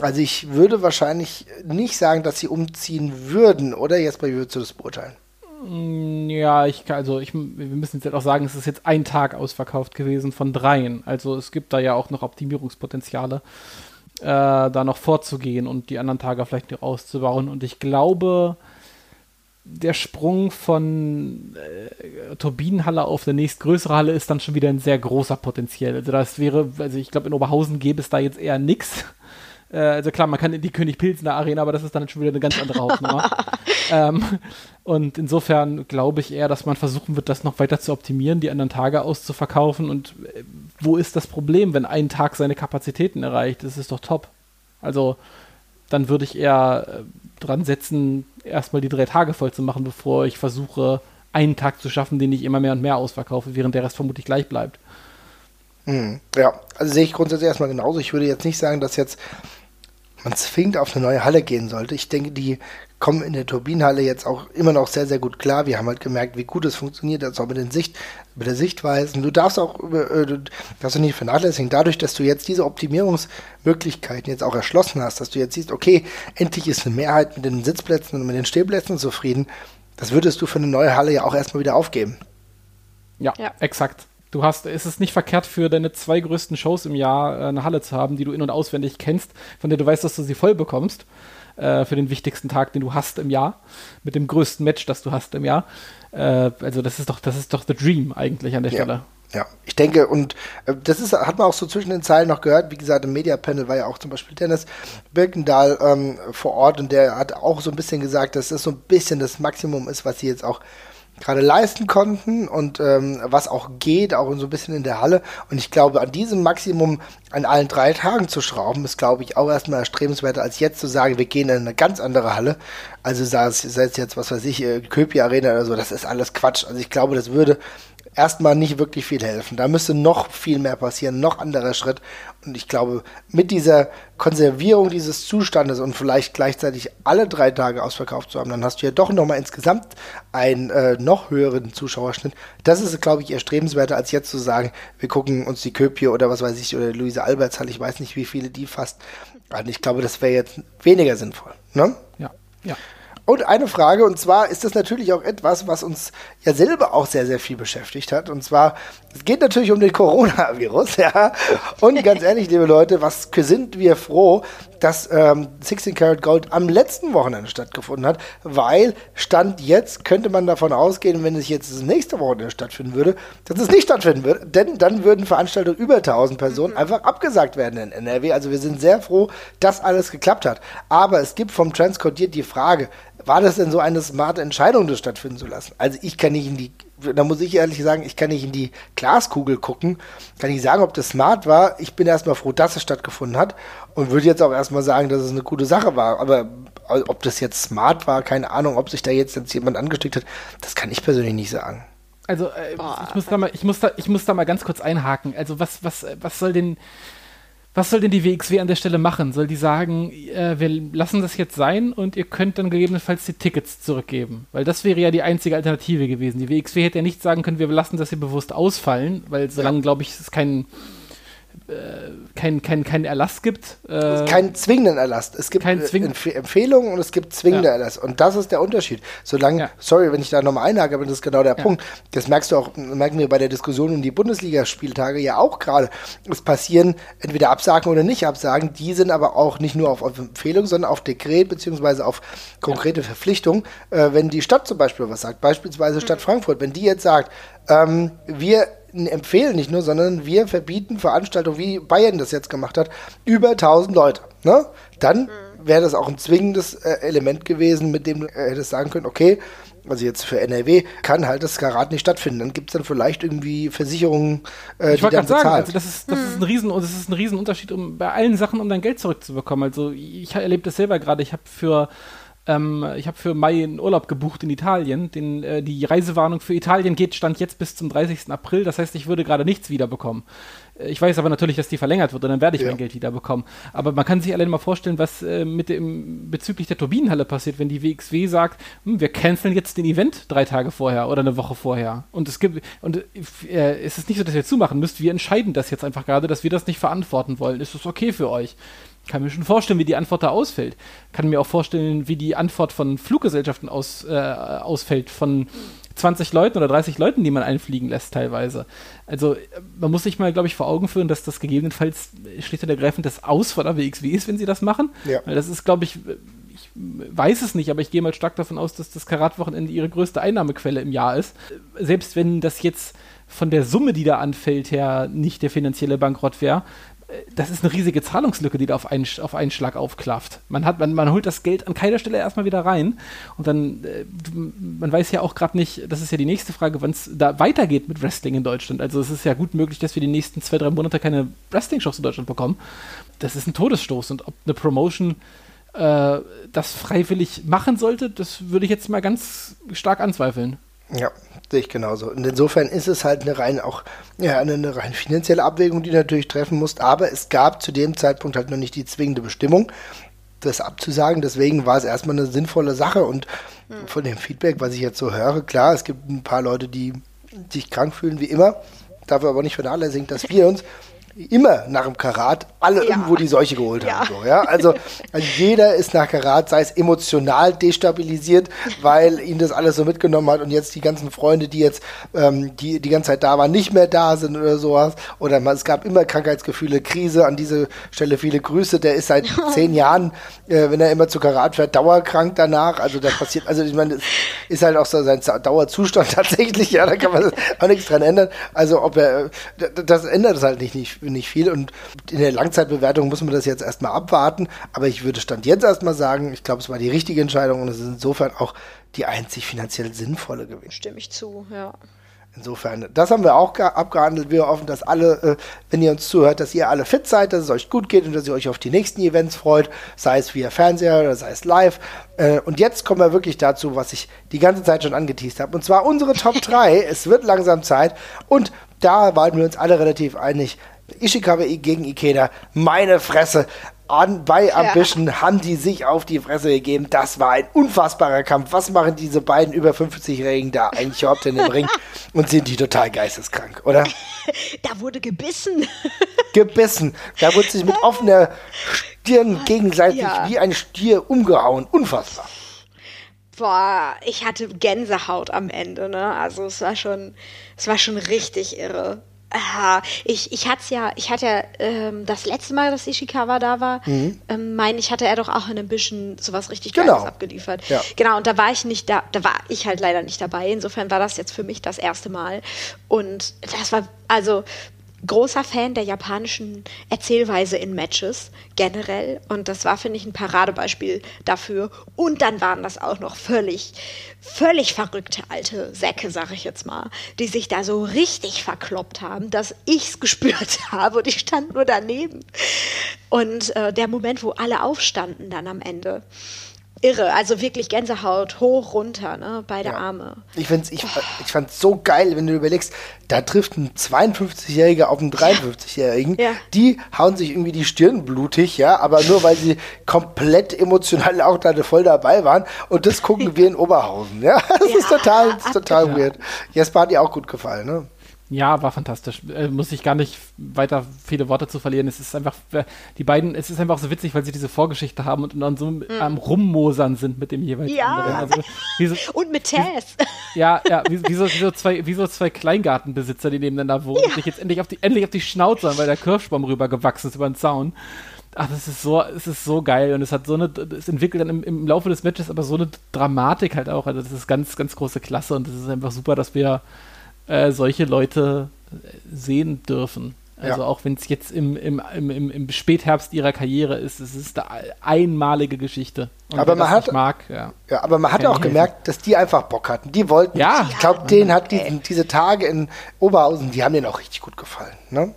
Also ich würde wahrscheinlich nicht sagen, dass sie umziehen würden, oder? Jetzt bei würdest du das beurteilen? Mm, ja, ich also ich, wir müssen jetzt auch sagen, es ist jetzt ein Tag ausverkauft gewesen von dreien. Also es gibt da ja auch noch Optimierungspotenziale, äh, da noch vorzugehen und die anderen Tage vielleicht noch auszubauen. Und ich glaube, der Sprung von äh, Turbinenhalle auf eine nächstgrößere Halle ist dann schon wieder ein sehr großer Potenzial. Also das wäre, also ich glaube, in Oberhausen gäbe es da jetzt eher nichts. Äh, also klar, man kann in die König Pilsner Arena, aber das ist dann schon wieder eine ganz andere Hausnummer. ähm, und insofern glaube ich eher, dass man versuchen wird, das noch weiter zu optimieren, die anderen Tage auszuverkaufen. Und äh, wo ist das Problem, wenn ein Tag seine Kapazitäten erreicht? Das ist doch top. Also dann würde ich eher äh, dran setzen, erstmal die drei Tage voll zu machen, bevor ich versuche, einen Tag zu schaffen, den ich immer mehr und mehr ausverkaufe, während der Rest vermutlich gleich bleibt. Mhm. Ja, also sehe ich grundsätzlich erstmal genauso. Ich würde jetzt nicht sagen, dass jetzt man zwingend auf eine neue Halle gehen sollte. Ich denke, die kommen in der Turbinenhalle jetzt auch immer noch sehr, sehr gut klar. Wir haben halt gemerkt, wie gut es funktioniert, also auch mit, den Sicht, mit der Sichtweisen. Du darfst auch äh, du darfst du nicht vernachlässigen, dadurch, dass du jetzt diese Optimierungsmöglichkeiten jetzt auch erschlossen hast, dass du jetzt siehst, okay, endlich ist eine Mehrheit mit den Sitzplätzen und mit den Stehplätzen zufrieden. Das würdest du für eine neue Halle ja auch erstmal wieder aufgeben. Ja, ja. exakt. Du hast, ist es nicht verkehrt für deine zwei größten Shows im Jahr äh, eine Halle zu haben, die du in- und auswendig kennst, von der du weißt, dass du sie voll bekommst, äh, für den wichtigsten Tag, den du hast im Jahr, mit dem größten Match, das du hast im Jahr. Äh, also das ist doch, das ist doch the dream eigentlich an der ja. Stelle. Ja, ich denke, und äh, das ist, hat man auch so zwischen den Zeilen noch gehört. Wie gesagt, im Media-Panel war ja auch zum Beispiel Dennis Birkendahl ähm, vor Ort und der hat auch so ein bisschen gesagt, dass das so ein bisschen das Maximum ist, was sie jetzt auch gerade leisten konnten und ähm, was auch geht, auch so ein bisschen in der Halle. Und ich glaube, an diesem Maximum an allen drei Tagen zu schrauben, ist, glaube ich, auch erstmal erstrebenswerter, als jetzt zu sagen, wir gehen in eine ganz andere Halle. Also sei es, jetzt, was weiß ich, äh, Köpi Arena oder so, das ist alles Quatsch. Also ich glaube, das würde erstmal nicht wirklich viel helfen. Da müsste noch viel mehr passieren, noch anderer Schritt. Und ich glaube, mit dieser Konservierung dieses Zustandes und vielleicht gleichzeitig alle drei Tage ausverkauft zu haben, dann hast du ja doch nochmal insgesamt einen äh, noch höheren Zuschauerschnitt. Das ist, glaube ich, erstrebenswerter, als jetzt zu sagen, wir gucken uns die Köpje oder was weiß ich, oder Luise Albertshalle, ich weiß nicht, wie viele die fast. Also ich glaube, das wäre jetzt weniger sinnvoll. Ne? Ja, ja. Und eine Frage, und zwar ist das natürlich auch etwas, was uns ja selber auch sehr, sehr viel beschäftigt hat. Und zwar, es geht natürlich um den Coronavirus, ja. Und ganz ehrlich, liebe Leute, was sind wir froh, dass ähm, 16 Karat Gold am letzten Wochenende stattgefunden hat, weil Stand jetzt könnte man davon ausgehen, wenn es jetzt das nächste Wochenende stattfinden würde, dass es nicht stattfinden würde, denn dann würden Veranstaltungen über 1000 Personen mhm. einfach abgesagt werden in NRW. Also wir sind sehr froh, dass alles geklappt hat. Aber es gibt vom Transcodiert die Frage, war das denn so eine smarte Entscheidung, das stattfinden zu lassen? Also ich kann nicht in die, da muss ich ehrlich sagen, ich kann nicht in die Glaskugel gucken, kann nicht sagen, ob das smart war. Ich bin erstmal froh, dass es stattgefunden hat und würde jetzt auch erstmal sagen, dass es eine gute Sache war. Aber ob das jetzt smart war, keine Ahnung, ob sich da jetzt, jetzt jemand angesteckt hat, das kann ich persönlich nicht sagen. Also äh, ich muss da mal, ich muss da, ich muss da mal ganz kurz einhaken. Also was, was, was soll denn was soll denn die WXW an der Stelle machen? Soll die sagen, äh, wir lassen das jetzt sein und ihr könnt dann gegebenenfalls die Tickets zurückgeben? Weil das wäre ja die einzige Alternative gewesen. Die WXW hätte ja nicht sagen können, wir lassen das hier bewusst ausfallen, weil solange, ja. glaube ich, es kein äh, kein, kein, kein Erlass gibt. Äh, keinen zwingenden Erlass. Es gibt kein Zwing Empf Empfehlungen und es gibt zwingende ja. Erlass. Und das ist der Unterschied. Solange, ja. sorry, wenn ich da nochmal einhake, aber das ist genau der ja. Punkt. Das merkst du auch, merken wir bei der Diskussion um die Bundesligaspieltage ja auch gerade. Es passieren entweder Absagen oder nicht Absagen. Die sind aber auch nicht nur auf, auf Empfehlung, sondern auf Dekret beziehungsweise auf konkrete Verpflichtung. Äh, wenn die Stadt zum Beispiel was sagt, beispielsweise Stadt mhm. Frankfurt, wenn die jetzt sagt, ähm, wir empfehlen nicht nur, sondern wir verbieten Veranstaltungen, wie Bayern das jetzt gemacht hat, über 1000 Leute. Ne? Dann mhm. wäre das auch ein zwingendes äh, Element gewesen, mit dem du äh, hättest sagen können, okay, also jetzt für NRW, kann halt das Karat nicht stattfinden. Dann gibt es dann vielleicht irgendwie Versicherungen, äh, ich die dann bezahlen. Sagen, also das ist, das, hm. ist ein Riesen, das ist ein Riesenunterschied, um bei allen Sachen, um dein Geld zurückzubekommen. Also ich erlebe das selber gerade. Ich habe für ähm, ich habe für Mai einen Urlaub gebucht in Italien. Den, äh, die Reisewarnung für Italien geht stand jetzt bis zum 30. April. Das heißt, ich würde gerade nichts wiederbekommen. Äh, ich weiß aber natürlich, dass die verlängert wird und dann werde ich ja. mein Geld wiederbekommen. Aber man kann sich allein mal vorstellen, was äh, mit dem bezüglich der Turbinenhalle passiert, wenn die WXW sagt, hm, wir canceln jetzt den Event drei Tage vorher oder eine Woche vorher. Und es gibt und äh, es ist nicht so, dass ihr zumachen müsst. Wir entscheiden das jetzt einfach gerade, dass wir das nicht verantworten wollen. Ist das okay für euch? Kann mir schon vorstellen, wie die Antwort da ausfällt. Kann mir auch vorstellen, wie die Antwort von Fluggesellschaften aus, äh, ausfällt, von 20 Leuten oder 30 Leuten, die man einfliegen lässt teilweise. Also man muss sich mal, glaube ich, vor Augen führen, dass das gegebenenfalls schlicht und ergreifend das Aus von der WXW ist, wenn sie das machen. Ja. Weil das ist, glaube ich, ich weiß es nicht, aber ich gehe mal stark davon aus, dass das Karatwochenende ihre größte Einnahmequelle im Jahr ist. Selbst wenn das jetzt von der Summe, die da anfällt, her nicht der finanzielle Bankrott wäre, das ist eine riesige Zahlungslücke, die da auf einen, auf einen Schlag aufklafft. Man, hat, man, man holt das Geld an keiner Stelle erstmal wieder rein und dann, äh, man weiß ja auch gerade nicht, das ist ja die nächste Frage, wann es da weitergeht mit Wrestling in Deutschland. Also es ist ja gut möglich, dass wir die nächsten zwei, drei Monate keine Wrestling-Shows in Deutschland bekommen. Das ist ein Todesstoß und ob eine Promotion äh, das freiwillig machen sollte, das würde ich jetzt mal ganz stark anzweifeln. Ja, sehe ich genauso. Und insofern ist es halt eine rein auch ja, eine, eine rein finanzielle Abwägung, die du natürlich treffen musst. Aber es gab zu dem Zeitpunkt halt noch nicht die zwingende Bestimmung, das abzusagen. Deswegen war es erstmal eine sinnvolle Sache. Und mhm. von dem Feedback, was ich jetzt so höre, klar, es gibt ein paar Leute, die sich krank fühlen, wie immer. Darf aber nicht vernachlässigen, dass wir uns immer nach dem Karat alle ja. irgendwo die Seuche geholt ja. haben. So, ja? also, also, jeder ist nach Karat, sei es emotional destabilisiert, weil ihn das alles so mitgenommen hat und jetzt die ganzen Freunde, die jetzt ähm, die, die ganze Zeit da waren, nicht mehr da sind oder sowas. Oder man, es gab immer Krankheitsgefühle, Krise. An dieser Stelle viele Grüße. Der ist seit zehn Jahren, äh, wenn er immer zu Karat fährt, dauerkrank danach. Also da passiert, also ich meine, das ist halt auch so sein Dauerzustand tatsächlich. Ja, da kann man auch nichts dran ändern. Also ob er, das ändert es halt nicht, nicht nicht viel. Und in der Langzeitbewertung muss man das jetzt erstmal abwarten. Aber ich würde Stand jetzt erstmal sagen, ich glaube, es war die richtige Entscheidung und es ist insofern auch die einzig finanziell sinnvolle gewesen. Stimme ich zu, ja. Insofern, das haben wir auch abgehandelt. Wir hoffen, dass alle, äh, wenn ihr uns zuhört, dass ihr alle fit seid, dass es euch gut geht und dass ihr euch auf die nächsten Events freut, sei es via Fernseher oder sei es live. Äh, und jetzt kommen wir wirklich dazu, was ich die ganze Zeit schon angeteased habe. Und zwar unsere Top 3. es wird langsam Zeit. Und da waren wir uns alle relativ einig. Ishikawa gegen Ikeda, meine Fresse. An, bei Ambition ja. haben die sich auf die Fresse gegeben. Das war ein unfassbarer Kampf. Was machen diese beiden über 50-Jährigen da eigentlich überhaupt in dem Ring? Und sind die total geisteskrank, oder? Da wurde gebissen. Gebissen. Da wurde sich mit offener Stirn gegenseitig ja. wie ein Stier umgehauen. Unfassbar. Boah, ich hatte Gänsehaut am Ende, ne? Also es war schon, es war schon richtig irre. Aha, ich, ich hatte ja, ich hatte ja ähm, das letzte Mal, dass Ishikawa da war, mhm. ähm, meine ich, hatte er doch auch in ein bisschen sowas richtig genau. Geiles abgeliefert. Ja. Genau, und da war ich nicht da, da war ich halt leider nicht dabei. Insofern war das jetzt für mich das erste Mal. Und das war, also großer Fan der japanischen Erzählweise in Matches generell und das war, finde ich, ein Paradebeispiel dafür. Und dann waren das auch noch völlig, völlig verrückte alte Säcke, sag ich jetzt mal, die sich da so richtig verkloppt haben, dass ich's gespürt habe und ich stand nur daneben. Und äh, der Moment, wo alle aufstanden dann am Ende irre. Also wirklich Gänsehaut hoch, runter, ne? beide ja. Arme. Ich, find's, ich, ich fand es so geil, wenn du überlegst, da trifft ein 52-Jähriger auf einen 53-Jährigen. Ja. Die hauen sich irgendwie die Stirn blutig, ja, aber nur weil sie komplett emotional auch da voll dabei waren. Und das gucken wir in Oberhausen, ja. Das ist total, das ist total weird. Jesper hat dir auch gut gefallen, ne? Ja, war fantastisch. Äh, muss ich gar nicht weiter viele Worte zu verlieren. Es ist einfach, äh, die beiden, es ist einfach so witzig, weil sie diese Vorgeschichte haben und dann so mhm. am Rummosern sind mit dem jeweils ja. anderen. Also, so, und mit Tess. ja, ja, wie, wie, so, wie, so zwei, wie so zwei Kleingartenbesitzer, die nebeneinander wohnen, ja. sich jetzt endlich auf die, endlich auf die Schnauze weil der Kirschbaum rübergewachsen ist über den Zaun. Ach, das ist so, es ist so geil und es hat so eine, es entwickelt dann im, im Laufe des Matches aber so eine Dramatik halt auch. Also das ist ganz, ganz große Klasse und es ist einfach super, dass wir äh, solche Leute sehen dürfen. Also ja. auch wenn es jetzt im, im, im, im, Spätherbst ihrer Karriere ist, es ist eine einmalige Geschichte. Und aber man hat, mag, ja, ja, aber man hat auch gemerkt, dass die einfach Bock hatten. Die wollten. Ja. Ich glaube, denen hat diesen, diese Tage in Oberhausen, die haben denen auch richtig gut gefallen. Ne?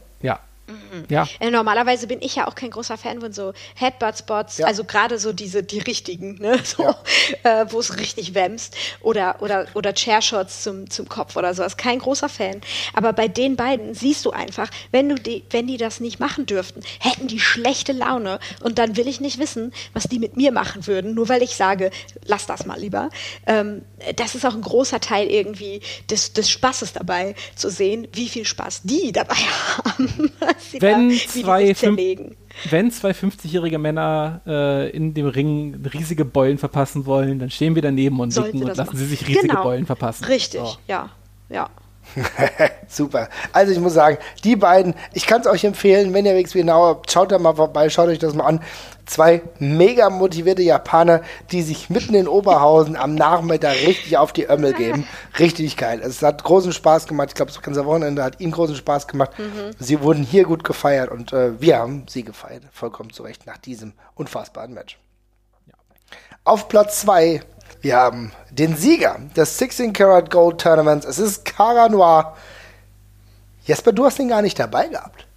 Ja, Mhm. Ja. Äh, normalerweise bin ich ja auch kein großer Fan von so Headbutt-Spots, ja. also gerade so diese, die richtigen, ne? so, ja. äh, wo es richtig wämst oder, oder, oder Chairshots zum, zum Kopf oder sowas. Kein großer Fan. Aber bei den beiden siehst du einfach, wenn, du die, wenn die das nicht machen dürften, hätten die schlechte Laune und dann will ich nicht wissen, was die mit mir machen würden, nur weil ich sage, lass das mal lieber. Ähm, das ist auch ein großer Teil irgendwie des, des Spaßes dabei, zu sehen, wie viel Spaß die dabei haben wenn zwei, wenn zwei 50-jährige Männer äh, in dem Ring riesige Beulen verpassen wollen, dann stehen wir daneben und nicken und lassen machen. sie sich riesige genau. Beulen verpassen. Richtig, so. ja, ja. Super. Also ich muss sagen, die beiden, ich kann es euch empfehlen, wenn ihr WXW genauer, schaut da mal vorbei, schaut euch das mal an. Zwei mega motivierte Japaner, die sich mitten in Oberhausen am Nachmittag richtig auf die Ömmel geben. Richtig geil. Es hat großen Spaß gemacht. Ich glaube, das ganze Wochenende hat ihnen großen Spaß gemacht. Mhm. Sie wurden hier gut gefeiert und äh, wir haben sie gefeiert. Vollkommen zu Recht nach diesem unfassbaren Match. Ja. Auf Platz 2 wir haben den Sieger des 16 Karat Gold Tournaments. Es ist Cara Noir. Jesper, du hast ihn gar nicht dabei gehabt.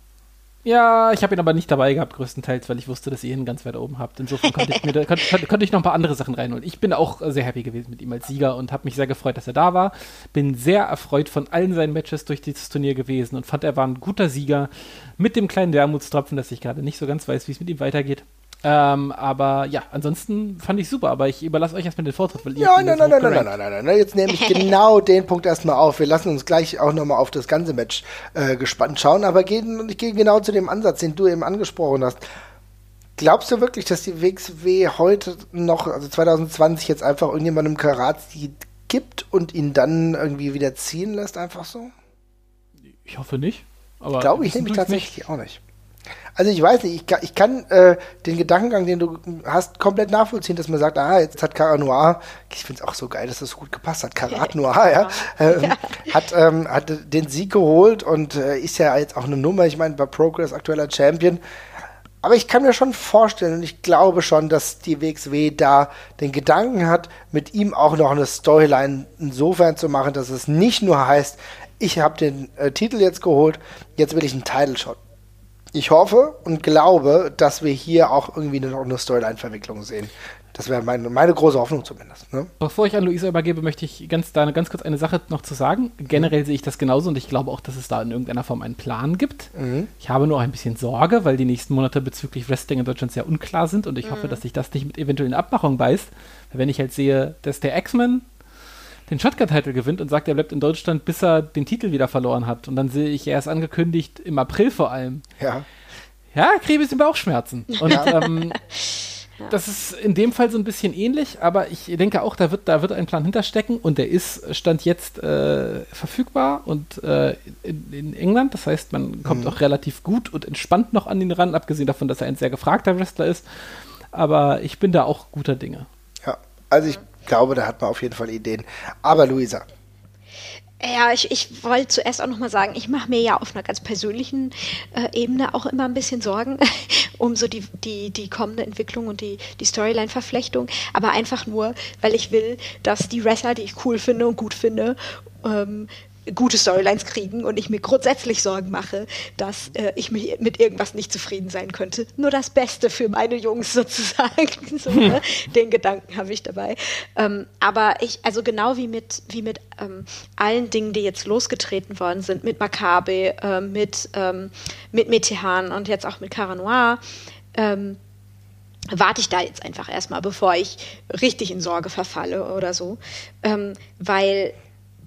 Ja, ich habe ihn aber nicht dabei gehabt, größtenteils, weil ich wusste, dass ihr ihn ganz weit oben habt. Insofern konnte ich, mir konnte, konnte ich noch ein paar andere Sachen reinholen. Ich bin auch sehr happy gewesen mit ihm als Sieger und habe mich sehr gefreut, dass er da war. Bin sehr erfreut von allen seinen Matches durch dieses Turnier gewesen und fand, er war ein guter Sieger mit dem kleinen Wermutstropfen, dass ich gerade nicht so ganz weiß, wie es mit ihm weitergeht. Ähm, aber ja, ansonsten fand ich super, aber ich überlasse euch erstmal den Vortritt, weil ihr. Nein, nein, nein, nein, nein, nein, nein, nein, jetzt nehme ich genau den Punkt erstmal auf. Wir lassen uns gleich auch nochmal auf das ganze Match äh, gespannt schauen, aber gehen, ich gehe genau zu dem Ansatz, den du eben angesprochen hast. Glaubst du wirklich, dass die WXW heute noch, also 2020, jetzt einfach irgendjemandem Karats die gibt und ihn dann irgendwie wieder ziehen lässt, einfach so? Ich hoffe nicht. Aber Glaube ich nämlich tatsächlich nicht. auch nicht. Also ich weiß nicht, ich kann, ich kann äh, den Gedankengang, den du hast, komplett nachvollziehen, dass man sagt, ah, jetzt hat Cara Noir, ich finde es auch so geil, dass das so gut gepasst hat, Karat Noir, ja, äh, ja. hat, ähm, hat den Sieg geholt und äh, ist ja jetzt auch eine Nummer, ich meine, bei Progress aktueller Champion. Aber ich kann mir schon vorstellen und ich glaube schon, dass die WXW da den Gedanken hat, mit ihm auch noch eine Storyline insofern zu machen, dass es nicht nur heißt, ich habe den äh, Titel jetzt geholt, jetzt will ich einen Title Shot ich hoffe und glaube, dass wir hier auch irgendwie noch eine Storyline-Verwicklung sehen. Das wäre meine, meine große Hoffnung zumindest. Ne? Bevor ich an Luisa übergebe, möchte ich ganz, da ganz kurz eine Sache noch zu sagen. Generell mhm. sehe ich das genauso und ich glaube auch, dass es da in irgendeiner Form einen Plan gibt. Mhm. Ich habe nur ein bisschen Sorge, weil die nächsten Monate bezüglich Wrestling in Deutschland sehr unklar sind und ich mhm. hoffe, dass sich das nicht mit eventuellen Abmachungen beißt. Wenn ich halt sehe, dass der X-Men den Shotgun-Titel gewinnt und sagt, er bleibt in Deutschland, bis er den Titel wieder verloren hat. Und dann sehe ich, er ist angekündigt, im April vor allem. Ja. Ja, kriege ein bisschen Bauchschmerzen. Und ja. ähm, Ja. Das ist in dem Fall so ein bisschen ähnlich, aber ich denke auch, da wird, da wird ein Plan hinterstecken und der ist Stand jetzt äh, verfügbar und äh, in, in, England. Das heißt, man kommt mhm. auch relativ gut und entspannt noch an ihn ran, abgesehen davon, dass er ein sehr gefragter Wrestler ist. Aber ich bin da auch guter Dinge. Ja, also ich glaube, da hat man auf jeden Fall Ideen. Aber Luisa, ja, ich, ich wollte zuerst auch nochmal sagen, ich mache mir ja auf einer ganz persönlichen äh, Ebene auch immer ein bisschen Sorgen um so die, die, die kommende Entwicklung und die, die Storyline-Verflechtung, aber einfach nur, weil ich will, dass die Wrestler, die ich cool finde und gut finde, ähm, gute Storylines kriegen und ich mir grundsätzlich Sorgen mache, dass äh, ich mich mit irgendwas nicht zufrieden sein könnte. Nur das Beste für meine Jungs sozusagen. so, ne? Den Gedanken habe ich dabei. Ähm, aber ich, also genau wie mit, wie mit ähm, allen Dingen, die jetzt losgetreten worden sind, mit Maccabi, äh, mit, ähm, mit Metehan und jetzt auch mit Cara Noir, ähm, warte ich da jetzt einfach erstmal, bevor ich richtig in Sorge verfalle oder so. Ähm, weil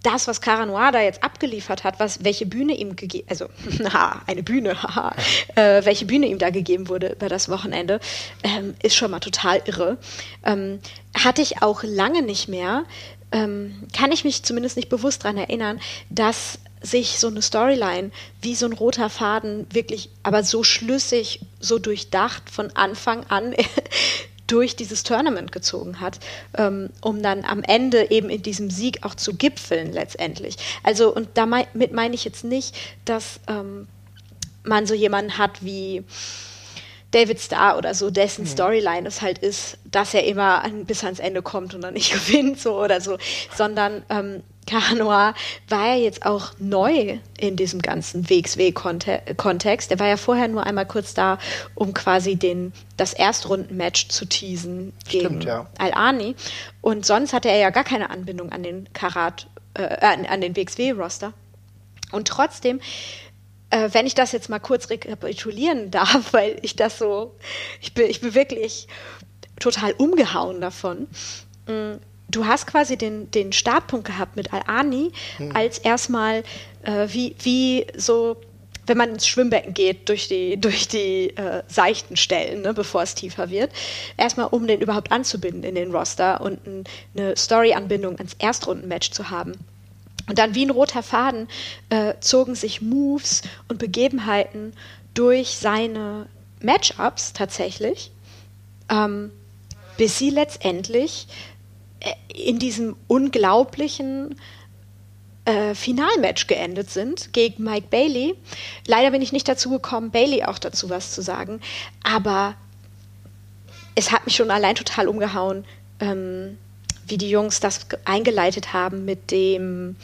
das, was Cara Noir da jetzt abgeliefert hat, was, welche Bühne ihm gegeben, also, haha, eine Bühne, haha, äh, welche Bühne ihm da gegeben wurde über das Wochenende, ähm, ist schon mal total irre. Ähm, hatte ich auch lange nicht mehr, ähm, kann ich mich zumindest nicht bewusst daran erinnern, dass sich so eine Storyline wie so ein roter Faden wirklich, aber so schlüssig, so durchdacht von Anfang an durch dieses Tournament gezogen hat, ähm, um dann am Ende eben in diesem Sieg auch zu gipfeln letztendlich. Also und damit meine ich jetzt nicht, dass ähm, man so jemanden hat wie David Starr oder so, dessen mhm. Storyline es halt ist, dass er immer an, bis ans Ende kommt und dann nicht gewinnt, so oder so, sondern ähm, Cara war ja jetzt auch neu in diesem ganzen WXW-Kontext. Er war ja vorher nur einmal kurz da, um quasi den, das Erstrunden-Match zu teasen gegen ja. Al-Ani. Und sonst hatte er ja gar keine Anbindung an den Karat, äh, an den WXW-Roster. Und trotzdem äh, wenn ich das jetzt mal kurz rekapitulieren darf, weil ich das so, ich bin, ich bin wirklich total umgehauen davon. Du hast quasi den, den Startpunkt gehabt mit Al-Ani, hm. als erstmal äh, wie, wie so, wenn man ins Schwimmbecken geht, durch die, durch die äh, seichten Stellen, ne, bevor es tiefer wird, erstmal um den überhaupt anzubinden in den Roster und ein, eine Story-Anbindung ans Erstrundenmatch zu haben. Und dann wie ein roter Faden äh, zogen sich Moves und Begebenheiten durch seine Matchups tatsächlich, ähm, bis sie letztendlich in diesem unglaublichen äh, Finalmatch geendet sind gegen Mike Bailey. Leider bin ich nicht dazu gekommen, Bailey auch dazu was zu sagen, aber es hat mich schon allein total umgehauen, ähm, wie die Jungs das eingeleitet haben mit dem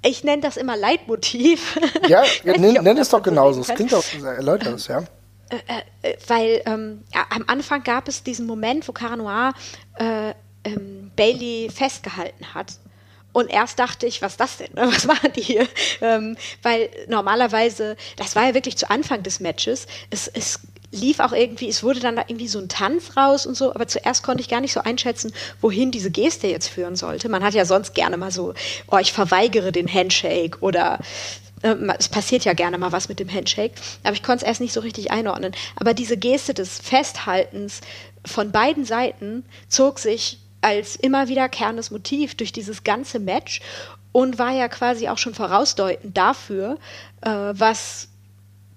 ich nenne das immer Leitmotiv. Ja, nenn, nenn es doch genauso. Es klingt auch, erläutert es, ja. Äh, äh, weil ähm, ja, am Anfang gab es diesen Moment, wo Cara Noir äh, ähm, Bailey festgehalten hat. Und erst dachte ich, was ist das denn? Was machen die hier? Ähm, weil normalerweise, das war ja wirklich zu Anfang des Matches, es, es lief auch irgendwie, es wurde dann da irgendwie so ein Tanz raus und so, aber zuerst konnte ich gar nicht so einschätzen, wohin diese Geste jetzt führen sollte. Man hat ja sonst gerne mal so, oh, ich verweigere den Handshake oder äh, es passiert ja gerne mal was mit dem Handshake, aber ich konnte es erst nicht so richtig einordnen. Aber diese Geste des Festhaltens von beiden Seiten zog sich als immer wiederkehrendes Motiv durch dieses ganze Match und war ja quasi auch schon vorausdeutend dafür, äh, was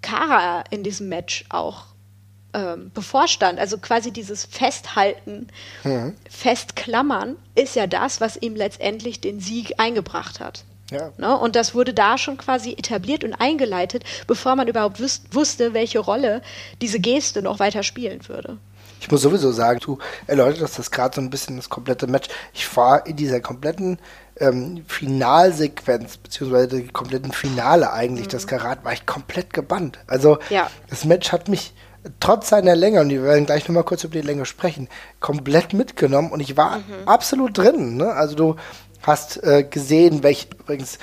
Kara in diesem Match auch ähm, bevorstand. Also quasi dieses Festhalten, mhm. Festklammern ist ja das, was ihm letztendlich den Sieg eingebracht hat. Ja. Ne? Und das wurde da schon quasi etabliert und eingeleitet, bevor man überhaupt wusste, welche Rolle diese Geste noch weiter spielen würde. Ich muss sowieso sagen, du erläuterst das gerade so ein bisschen das komplette Match. Ich war in dieser kompletten ähm, Finalsequenz, beziehungsweise die kompletten Finale eigentlich, mhm. das Karat, war ich komplett gebannt. Also ja. das Match hat mich trotz seiner Länge, und wir werden gleich nochmal kurz über die Länge sprechen, komplett mitgenommen und ich war mhm. absolut drin. Ne? Also du hast äh, gesehen, welch, übrigens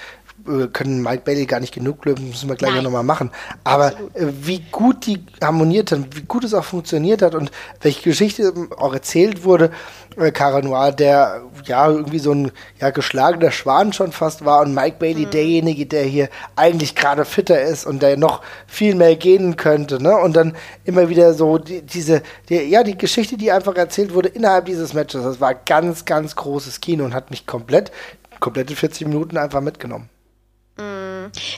äh, können Mike Bailey gar nicht genug lösen, müssen wir gleich Nein. nochmal machen. Aber äh, wie gut die harmoniert haben, wie gut es auch funktioniert hat und welche Geschichte auch erzählt wurde, äh, Cara Noir, der ja irgendwie so ein ja, geschlagener Schwan schon fast war und Mike Bailey mhm. derjenige, der hier eigentlich gerade fitter ist und der noch viel mehr gehen könnte, ne? Und dann immer wieder so die, diese, die, ja, die Geschichte, die einfach erzählt wurde innerhalb dieses Matches, das war ganz, ganz großes Kino und hat mich komplett, komplette 40 Minuten einfach mitgenommen.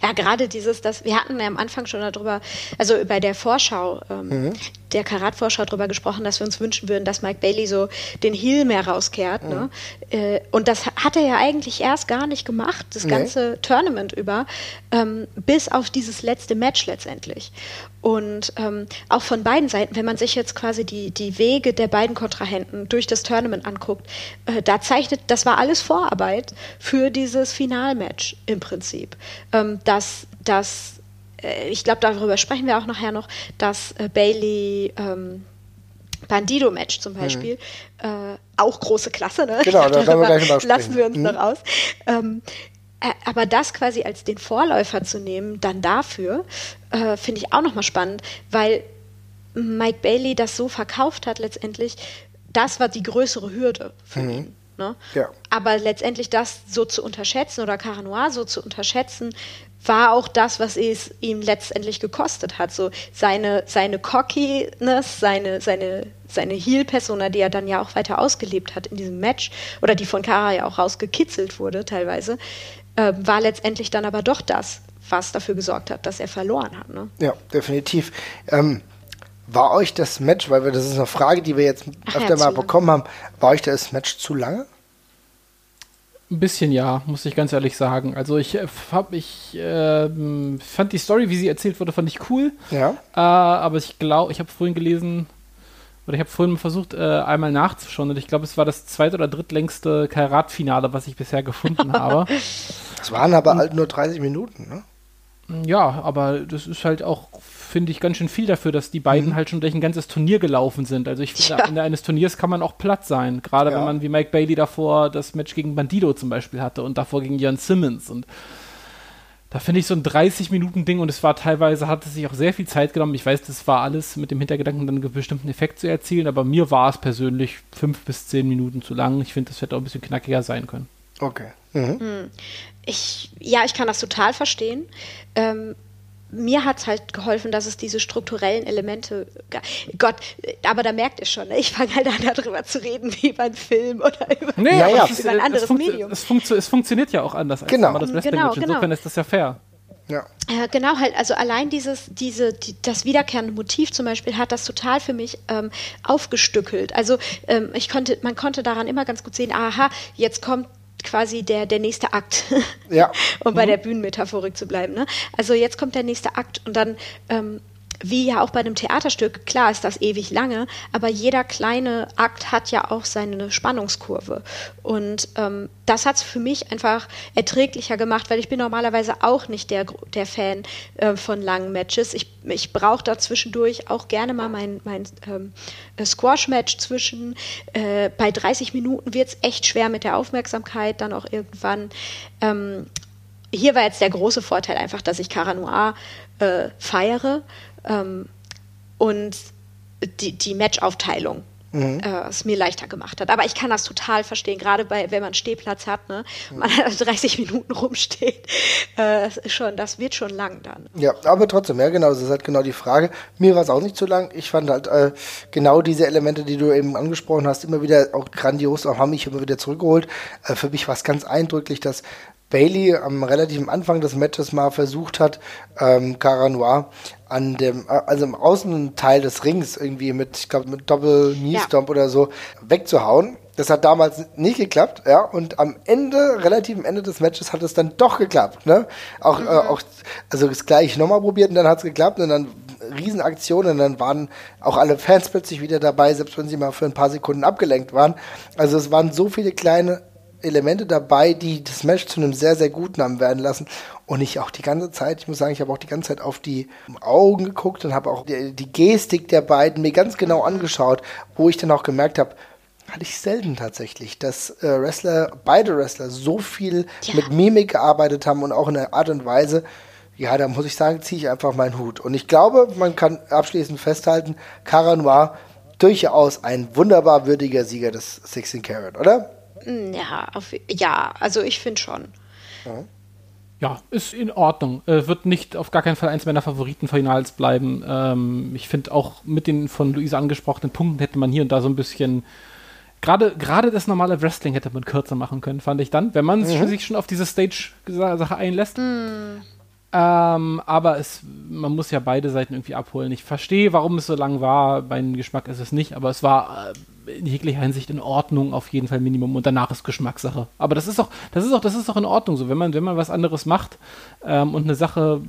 Ja, gerade dieses, das, wir hatten ja am Anfang schon darüber, also bei der Vorschau, ähm, mhm. der Karat-Vorschau darüber gesprochen, dass wir uns wünschen würden, dass Mike Bailey so den Heel mehr rauskehrt. Ne? Mhm. Ne? Äh, und das hat er ja eigentlich erst gar nicht gemacht, das nee. ganze Tournament über, ähm, bis auf dieses letzte Match letztendlich. Und ähm, auch von beiden Seiten, wenn man sich jetzt quasi die, die Wege der beiden Kontrahenten durch das Tournament anguckt, äh, da zeichnet, das war alles Vorarbeit für dieses Finalmatch im Prinzip. Ähm, dass, dass äh, ich glaube, darüber sprechen wir auch nachher noch, dass äh, Bailey ähm, Bandido-Match zum mhm. Beispiel, mhm. äh, auch große Klasse, ne? Genau, da wir gleich mal Lassen wir uns mhm. noch aus. Ähm, äh, aber das quasi als den Vorläufer zu nehmen, dann dafür, äh, finde ich auch nochmal spannend, weil Mike Bailey das so verkauft hat letztendlich, das war die größere Hürde für mhm. ihn. Ne? Ja. Aber letztendlich das so zu unterschätzen oder Caranoir so zu unterschätzen, war auch das, was es ihm letztendlich gekostet hat. So seine, seine Cockiness, seine, seine, seine Heel-Persona, die er dann ja auch weiter ausgelebt hat in diesem Match oder die von Kara ja auch rausgekitzelt wurde teilweise, äh, war letztendlich dann aber doch das, was dafür gesorgt hat, dass er verloren hat. Ne? Ja, definitiv. Ähm, war euch das Match, weil wir das ist eine Frage, die wir jetzt Ach, öfter ja, mal bekommen haben, war euch das Match zu lange? Ein bisschen ja, muss ich ganz ehrlich sagen. Also ich äh, hab, ich äh, fand die Story, wie sie erzählt wurde, fand ich cool. Ja. Äh, aber ich glaube, ich habe vorhin gelesen, oder ich habe vorhin versucht, äh, einmal nachzuschauen und ich glaube, es war das zweit- oder drittlängste Karat-Finale, was ich bisher gefunden habe. Das waren aber halt nur 30 Minuten, ne? Ja, aber das ist halt auch, finde ich, ganz schön viel dafür, dass die beiden mhm. halt schon durch ein ganzes Turnier gelaufen sind. Also ich finde, ja. am Ende eines Turniers kann man auch platt sein. Gerade ja. wenn man wie Mike Bailey davor das Match gegen Bandido zum Beispiel hatte und davor gegen Jan Simmons. Und da finde ich so ein 30-Minuten-Ding und es war teilweise, hat es sich auch sehr viel Zeit genommen. Ich weiß, das war alles mit dem Hintergedanken, dann einen bestimmten Effekt zu erzielen, aber mir war es persönlich fünf bis zehn Minuten zu lang. Ich finde, das hätte auch ein bisschen knackiger sein können. Okay. Mhm. Hm. Ich, ja, ich kann das total verstehen. Ähm, mir hat es halt geholfen, dass es diese strukturellen Elemente Gott, aber da merkt ihr schon, ne? ich fange halt an, darüber zu reden, wie beim Film oder über, nee, ja, ja. über ein anderes es Medium. Es, funktio es, funktioniert ja auch anders als genau. das Wrestling. Genau, genau. Insofern ist das ja fair. Ja. Äh, genau, halt, also allein dieses, diese, die, das wiederkehrende Motiv zum Beispiel hat das total für mich ähm, aufgestückelt. Also ähm, ich konnte, man konnte daran immer ganz gut sehen, aha, jetzt kommt quasi der, der nächste Akt. Ja. um bei mhm. der Bühnenmetaphorik zu bleiben. Ne? Also jetzt kommt der nächste Akt und dann ähm, wie ja auch bei einem Theaterstück, klar ist das ewig lange, aber jeder kleine Akt hat ja auch seine Spannungskurve. Und ähm, das hat es für mich einfach erträglicher gemacht, weil ich bin normalerweise auch nicht der, der Fan äh, von langen Matches. Ich, ich brauche da zwischendurch auch gerne mal mein, mein ähm, Squash-Match zwischen. Äh, bei 30 Minuten wird es echt schwer mit der Aufmerksamkeit, dann auch irgendwann. Ähm, hier war jetzt der große Vorteil einfach, dass ich Cara Noir äh, feiere ähm, und die, die Matchaufteilung mhm. äh, es mir leichter gemacht hat. Aber ich kann das total verstehen, gerade bei, wenn man Stehplatz hat, ne? Mhm. man 30 Minuten rumsteht, äh, schon, das wird schon lang dann. Ja, aber trotzdem, ja genau, das ist halt genau die Frage. Mir war es auch nicht zu lang. Ich fand halt äh, genau diese Elemente, die du eben angesprochen hast, immer wieder auch grandios, auch haben mich immer wieder zurückgeholt. Äh, für mich war es ganz eindrücklich, dass Bailey am relativen Anfang des Matches mal versucht hat, ähm, Cara Noir an dem, äh, also im Außenteil des Rings irgendwie mit, ich glaube, mit Doppel Knee Stomp ja. oder so wegzuhauen. Das hat damals nicht geklappt, ja. Und am Ende, relativ am Ende des Matches, hat es dann doch geklappt, ne? Auch, äh, mhm. äh, auch also das gleich nochmal probiert und dann hat es geklappt und dann Riesenaktionen und dann waren auch alle Fans plötzlich wieder dabei, selbst wenn sie mal für ein paar Sekunden abgelenkt waren. Also es waren so viele kleine Elemente dabei, die das Match zu einem sehr, sehr guten haben werden lassen. Und ich auch die ganze Zeit, ich muss sagen, ich habe auch die ganze Zeit auf die Augen geguckt und habe auch die, die, Gestik der beiden mir ganz genau angeschaut, wo ich dann auch gemerkt habe, hatte ich selten tatsächlich, dass äh, Wrestler, beide Wrestler so viel ja. mit Mimik gearbeitet haben und auch in der Art und Weise, ja, da muss ich sagen, ziehe ich einfach meinen Hut. Und ich glaube, man kann abschließend festhalten, Cara Noir durchaus ein wunderbar würdiger Sieger des 16 Carat, oder? Mm, ja, auf, ja also ich finde schon. Ja. ja. ist in Ordnung. Äh, wird nicht auf gar keinen Fall eins meiner Favoritenfinals bleiben. Ähm, ich finde auch mit den von Luisa angesprochenen Punkten hätte man hier und da so ein bisschen gerade gerade das normale Wrestling hätte man kürzer machen können, fand ich dann, wenn man mhm. sich schon auf diese Stage-Sache einlässt. Mhm. Ähm, aber es, man muss ja beide Seiten irgendwie abholen. Ich verstehe, warum es so lang war. Mein Geschmack ist es nicht, aber es war äh, in jeglicher Hinsicht in Ordnung, auf jeden Fall Minimum. Und danach ist Geschmackssache. Aber das ist auch, das ist auch, das ist auch in Ordnung so. Wenn man, wenn man was anderes macht ähm, und eine Sache,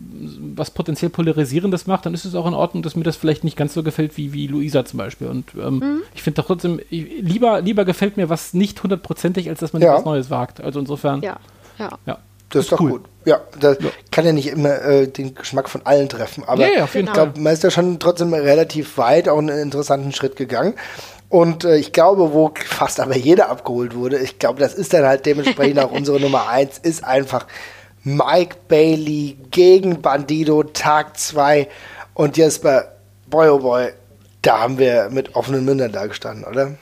was potenziell Polarisierendes macht, dann ist es auch in Ordnung, dass mir das vielleicht nicht ganz so gefällt wie, wie Luisa zum Beispiel. Und ähm, mhm. ich finde doch trotzdem, ich, lieber, lieber gefällt mir was nicht hundertprozentig, als dass man ja. etwas Neues wagt. Also insofern. Ja. ja. ja. Das ist, doch cool. gut. Ja, das ja. kann ja nicht immer äh, den Geschmack von allen treffen, aber ja, ja, ich glaube, man ist ja schon trotzdem relativ weit, auch einen interessanten Schritt gegangen. Und äh, ich glaube, wo fast aber jeder abgeholt wurde, ich glaube, das ist dann halt dementsprechend auch unsere Nummer eins, ist einfach Mike Bailey gegen Bandido, Tag 2. Und jetzt bei Boy oh Boy, da haben wir mit offenen Mündern da gestanden, oder?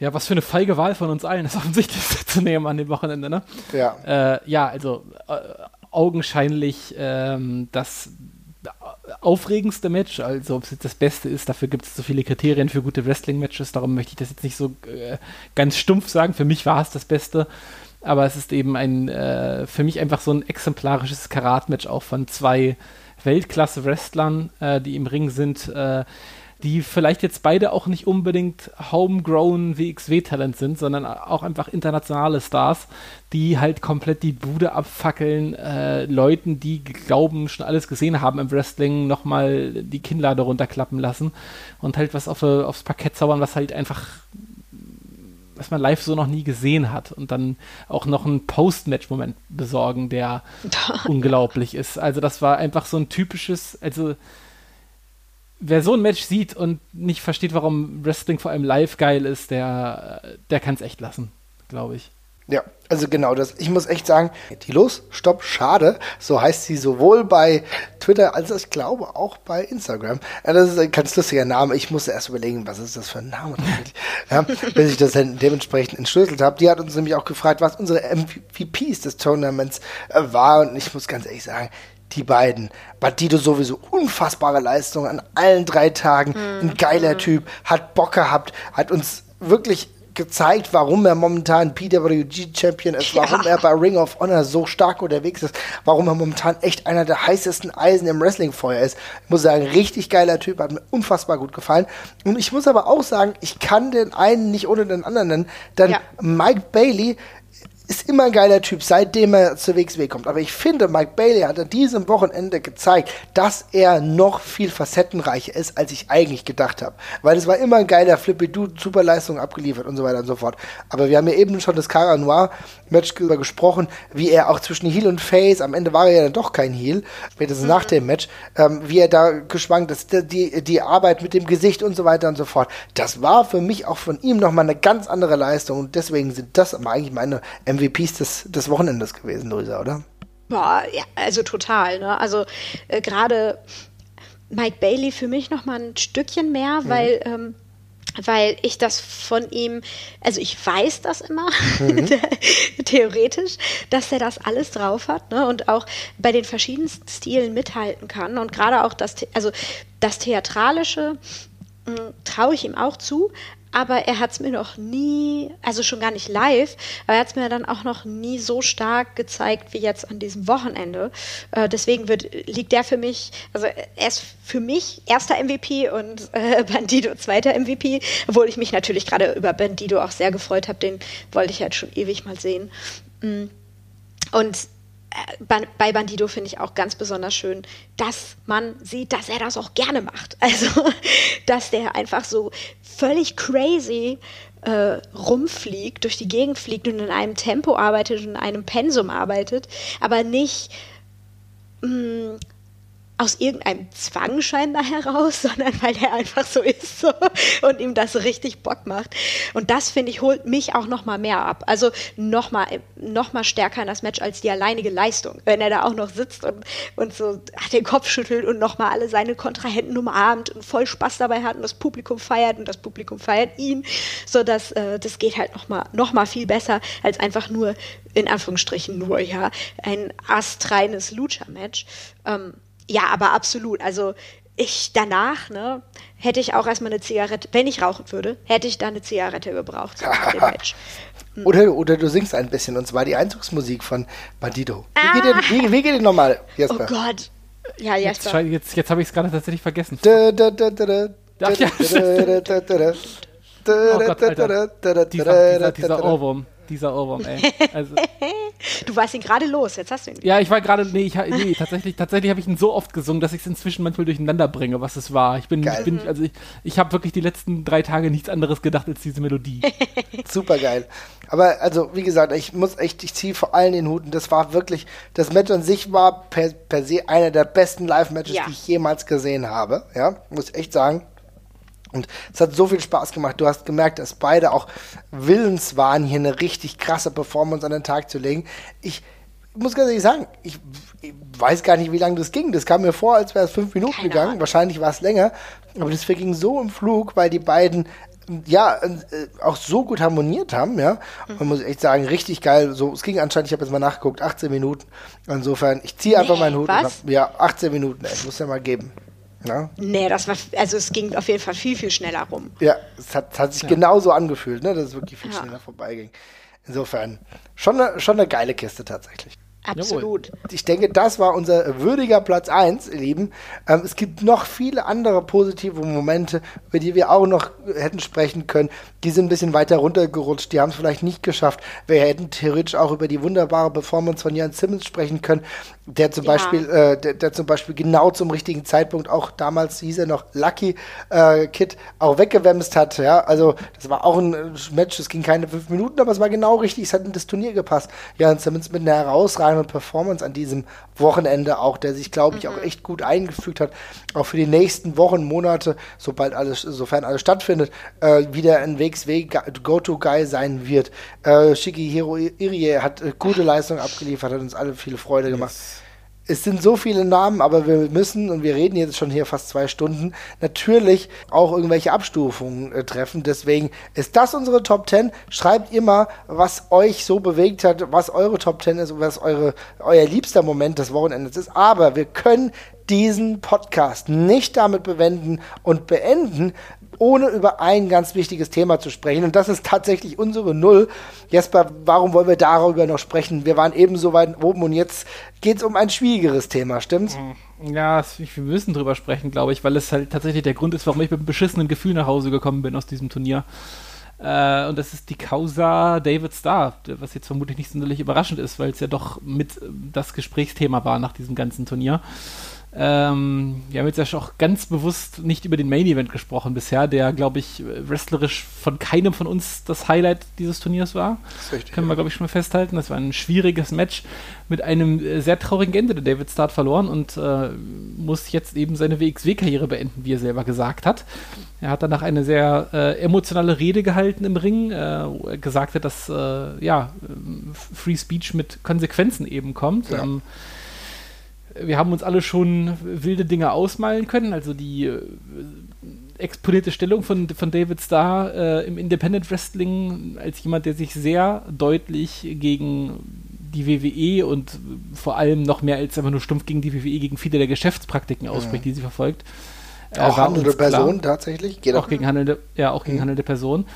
Ja, was für eine feige Wahl von uns allen, das offensichtlich zu nehmen an dem Wochenende, ne? Ja. Äh, ja, also äh, augenscheinlich ähm, das aufregendste Match, also ob es jetzt das Beste ist, dafür gibt es so viele Kriterien für gute Wrestling-Matches, darum möchte ich das jetzt nicht so äh, ganz stumpf sagen. Für mich war es das Beste, aber es ist eben ein, äh, für mich einfach so ein exemplarisches Karat-Match auch von zwei Weltklasse-Wrestlern, äh, die im Ring sind äh, die vielleicht jetzt beide auch nicht unbedingt homegrown WXW-Talent sind, sondern auch einfach internationale Stars, die halt komplett die Bude abfackeln, äh, Leuten, die glauben, schon alles gesehen haben im Wrestling, nochmal die Kinnlade runterklappen lassen und halt was auf, aufs Parkett zaubern, was halt einfach was man live so noch nie gesehen hat und dann auch noch einen Post-Match-Moment besorgen, der unglaublich ist. Also das war einfach so ein typisches, also wer so ein Match sieht und nicht versteht, warum Wrestling vor allem live geil ist, der, der kann es echt lassen, glaube ich. Ja, also genau das. Ich muss echt sagen, die Los, Stopp, Schade, so heißt sie sowohl bei Twitter als ich glaube auch bei Instagram. Ja, das ist ein ganz lustiger Name. Ich musste erst überlegen, was ist das für ein Name ja, bis ich das dementsprechend entschlüsselt habe. Die hat uns nämlich auch gefragt, was unsere MVPs des Tournaments äh, war. Und ich muss ganz ehrlich sagen, die beiden. Bandido sowieso unfassbare Leistung an allen drei Tagen. Mhm. Ein geiler Typ, hat Bock gehabt, hat uns wirklich gezeigt, warum er momentan PWG-Champion ist, warum ja. er bei Ring of Honor so stark unterwegs ist, warum er momentan echt einer der heißesten Eisen im Wrestlingfeuer ist. Ich muss sagen, richtig geiler Typ, hat mir unfassbar gut gefallen. Und ich muss aber auch sagen, ich kann den einen nicht ohne den anderen nennen, denn ja. Mike Bailey ist immer ein geiler Typ, seitdem er zur WXW kommt. Aber ich finde, Mike Bailey hat an diesem Wochenende gezeigt, dass er noch viel facettenreicher ist, als ich eigentlich gedacht habe. Weil es war immer ein geiler Flippy Dude, super Leistung abgeliefert und so weiter und so fort. Aber wir haben ja eben schon das Cara Noir Match darüber gesprochen, wie er auch zwischen Heel und Face, am Ende war er ja dann doch kein Heel, spätestens mhm. nach dem Match, ähm, wie er da geschwankt ist, die, die Arbeit mit dem Gesicht und so weiter und so fort. Das war für mich auch von ihm nochmal eine ganz andere Leistung und deswegen sind das eigentlich meine MVPs des, des Wochenendes gewesen, Luisa, oder? Boah, ja, also total, ne? Also äh, gerade Mike Bailey für mich nochmal ein Stückchen mehr, mhm. weil ähm, weil ich das von ihm, also ich weiß das immer, mhm. theoretisch, dass er das alles drauf hat ne? und auch bei den verschiedensten Stilen mithalten kann und gerade auch das, also das Theatralische hm, traue ich ihm auch zu, aber er hat es mir noch nie, also schon gar nicht live, aber er hat es mir dann auch noch nie so stark gezeigt wie jetzt an diesem Wochenende. Äh, deswegen wird, liegt der für mich, also er ist für mich erster MVP und äh, Bandido zweiter MVP, obwohl ich mich natürlich gerade über Bandido auch sehr gefreut habe, den wollte ich halt schon ewig mal sehen. Mm. Und bei Bandido finde ich auch ganz besonders schön, dass man sieht, dass er das auch gerne macht. Also, dass der einfach so völlig crazy äh, rumfliegt, durch die Gegend fliegt und in einem Tempo arbeitet und in einem Pensum arbeitet, aber nicht mh, mm, aus irgendeinem Zwang scheinbar heraus, sondern weil er einfach so ist so, und ihm das richtig Bock macht. Und das, finde ich, holt mich auch noch mal mehr ab. Also noch mal, noch mal stärker in das Match als die alleinige Leistung. Wenn er da auch noch sitzt und, und so den Kopf schüttelt und noch mal alle seine Kontrahenten umarmt und voll Spaß dabei hat und das Publikum feiert und das Publikum feiert ihn, so dass äh, das geht halt noch mal, noch mal viel besser als einfach nur, in Anführungsstrichen nur, ja, ein astreines Lucha-Match. Ähm, ja, aber absolut. Also ich danach, ne, hätte ich auch erstmal eine Zigarette, wenn ich rauchen würde, hätte ich da eine Zigarette gebraucht so. Hm. Oder, oder du singst ein bisschen, und zwar die Einzugsmusik von Bandido. Wie ah. geht denn, wie, wie geht denn nochmal, Jesper? Oh Gott. Ja, Jesper. Jetzt, jetzt, jetzt habe ich es gerade tatsächlich vergessen. Ach, ja, oh Gott, Alter. Dieser, dieser, dieser Ohrwurm dieser Ohrwurm, ey. Also, du warst ihn gerade los, jetzt hast du ihn. Ja, ich war gerade, nee, ich, nee, tatsächlich, tatsächlich habe ich ihn so oft gesungen, dass ich es inzwischen manchmal durcheinander bringe, was es war. Ich bin, ich bin also ich, ich habe wirklich die letzten drei Tage nichts anderes gedacht als diese Melodie. Super geil. Aber also, wie gesagt, ich muss echt, ich ziehe vor allen den Huten. Das war wirklich, das Match an sich war per, per se einer der besten Live-Matches, ja. die ich jemals gesehen habe. Ja, muss ich echt sagen. Und es hat so viel Spaß gemacht. Du hast gemerkt, dass beide auch willens waren, hier eine richtig krasse Performance an den Tag zu legen. Ich muss ganz ehrlich sagen, ich, ich weiß gar nicht, wie lange das ging. Das kam mir vor, als wäre es fünf Minuten Keine gegangen. Ahnung. Wahrscheinlich war es länger. Aber das verging so im Flug, weil die beiden ja, äh, auch so gut harmoniert haben, ja. Man mhm. muss echt sagen, richtig geil. So, es ging anscheinend, ich habe jetzt mal nachgeguckt, 18 Minuten. Insofern, ich ziehe einfach nee, meinen Hut. Was? Hab, ja, 18 Minuten, ey, muss ja mal geben. Ja? Nee, das war, also es ging auf jeden Fall viel, viel schneller rum. Ja, es hat, hat sich ja. genauso angefühlt, ne, dass es wirklich viel ja. schneller vorbeiging. Insofern, schon eine, schon eine geile Kiste tatsächlich. Absolut. Jawohl. Ich denke, das war unser würdiger Platz 1, ihr Lieben. Ähm, es gibt noch viele andere positive Momente, über die wir auch noch hätten sprechen können. Die sind ein bisschen weiter runtergerutscht, die haben es vielleicht nicht geschafft. Wir hätten theoretisch auch über die wunderbare Performance von Jan Simmons sprechen können, der zum ja. Beispiel, äh, der, der, zum Beispiel genau zum richtigen Zeitpunkt auch damals hieß er noch Lucky äh, Kid auch weggewämst hat. Ja, also das war auch ein Match, es ging keine fünf Minuten, aber es war genau richtig, es hat in das Turnier gepasst. Jan Simmons mit einer herausragenden überragende Performance an diesem Wochenende auch, der sich, glaube ich, mhm. auch echt gut eingefügt hat, auch für die nächsten Wochen, Monate, sobald alles, sofern alles stattfindet, äh, wieder ein Wegsweg Go-To-Guy sein wird. Äh, Shigehiro Irie hat äh, gute Leistung abgeliefert, hat uns alle viele Freude gemacht. Yes es sind so viele Namen, aber wir müssen, und wir reden jetzt schon hier fast zwei Stunden, natürlich auch irgendwelche Abstufungen äh, treffen. Deswegen ist das unsere Top 10. Schreibt immer, was euch so bewegt hat, was eure Top 10 ist und was eure, euer liebster Moment des Wochenendes ist. Aber wir können diesen Podcast nicht damit bewenden und beenden, ohne über ein ganz wichtiges Thema zu sprechen. Und das ist tatsächlich unsere Null. Jesper, warum wollen wir darüber noch sprechen? Wir waren eben so weit oben und jetzt geht es um ein schwierigeres Thema, stimmt's? Mm, ja, wir müssen drüber sprechen, glaube ich, weil es halt tatsächlich der Grund ist, warum ich mit einem beschissenen Gefühl nach Hause gekommen bin aus diesem Turnier. Äh, und das ist die Causa David Starr, was jetzt vermutlich nicht sonderlich überraschend ist, weil es ja doch mit das Gesprächsthema war nach diesem ganzen Turnier. Ähm, wir haben jetzt ja auch ganz bewusst nicht über den Main Event gesprochen bisher, der, glaube ich, wrestlerisch von keinem von uns das Highlight dieses Turniers war. Das richtig, Können wir, glaube ich, schon mal festhalten. Das war ein schwieriges Match mit einem äh, sehr traurigen Ende. Der David Start verloren und äh, muss jetzt eben seine WXW-Karriere beenden, wie er selber gesagt hat. Er hat danach eine sehr äh, emotionale Rede gehalten im Ring, äh, wo er gesagt hat, dass äh, ja, Free Speech mit Konsequenzen eben kommt. Ja. Ähm, wir haben uns alle schon wilde Dinge ausmalen können. Also die äh, exponierte Stellung von, von David Starr äh, im Independent Wrestling als jemand, der sich sehr deutlich gegen die WWE und vor allem noch mehr als einfach nur stumpf gegen die WWE, gegen viele der Geschäftspraktiken ausspricht, ja. die sie verfolgt. Äh, auch handelnde Personen tatsächlich? Geht auch gegen handelnde, ja, auch gegen mhm. handelnde Personen.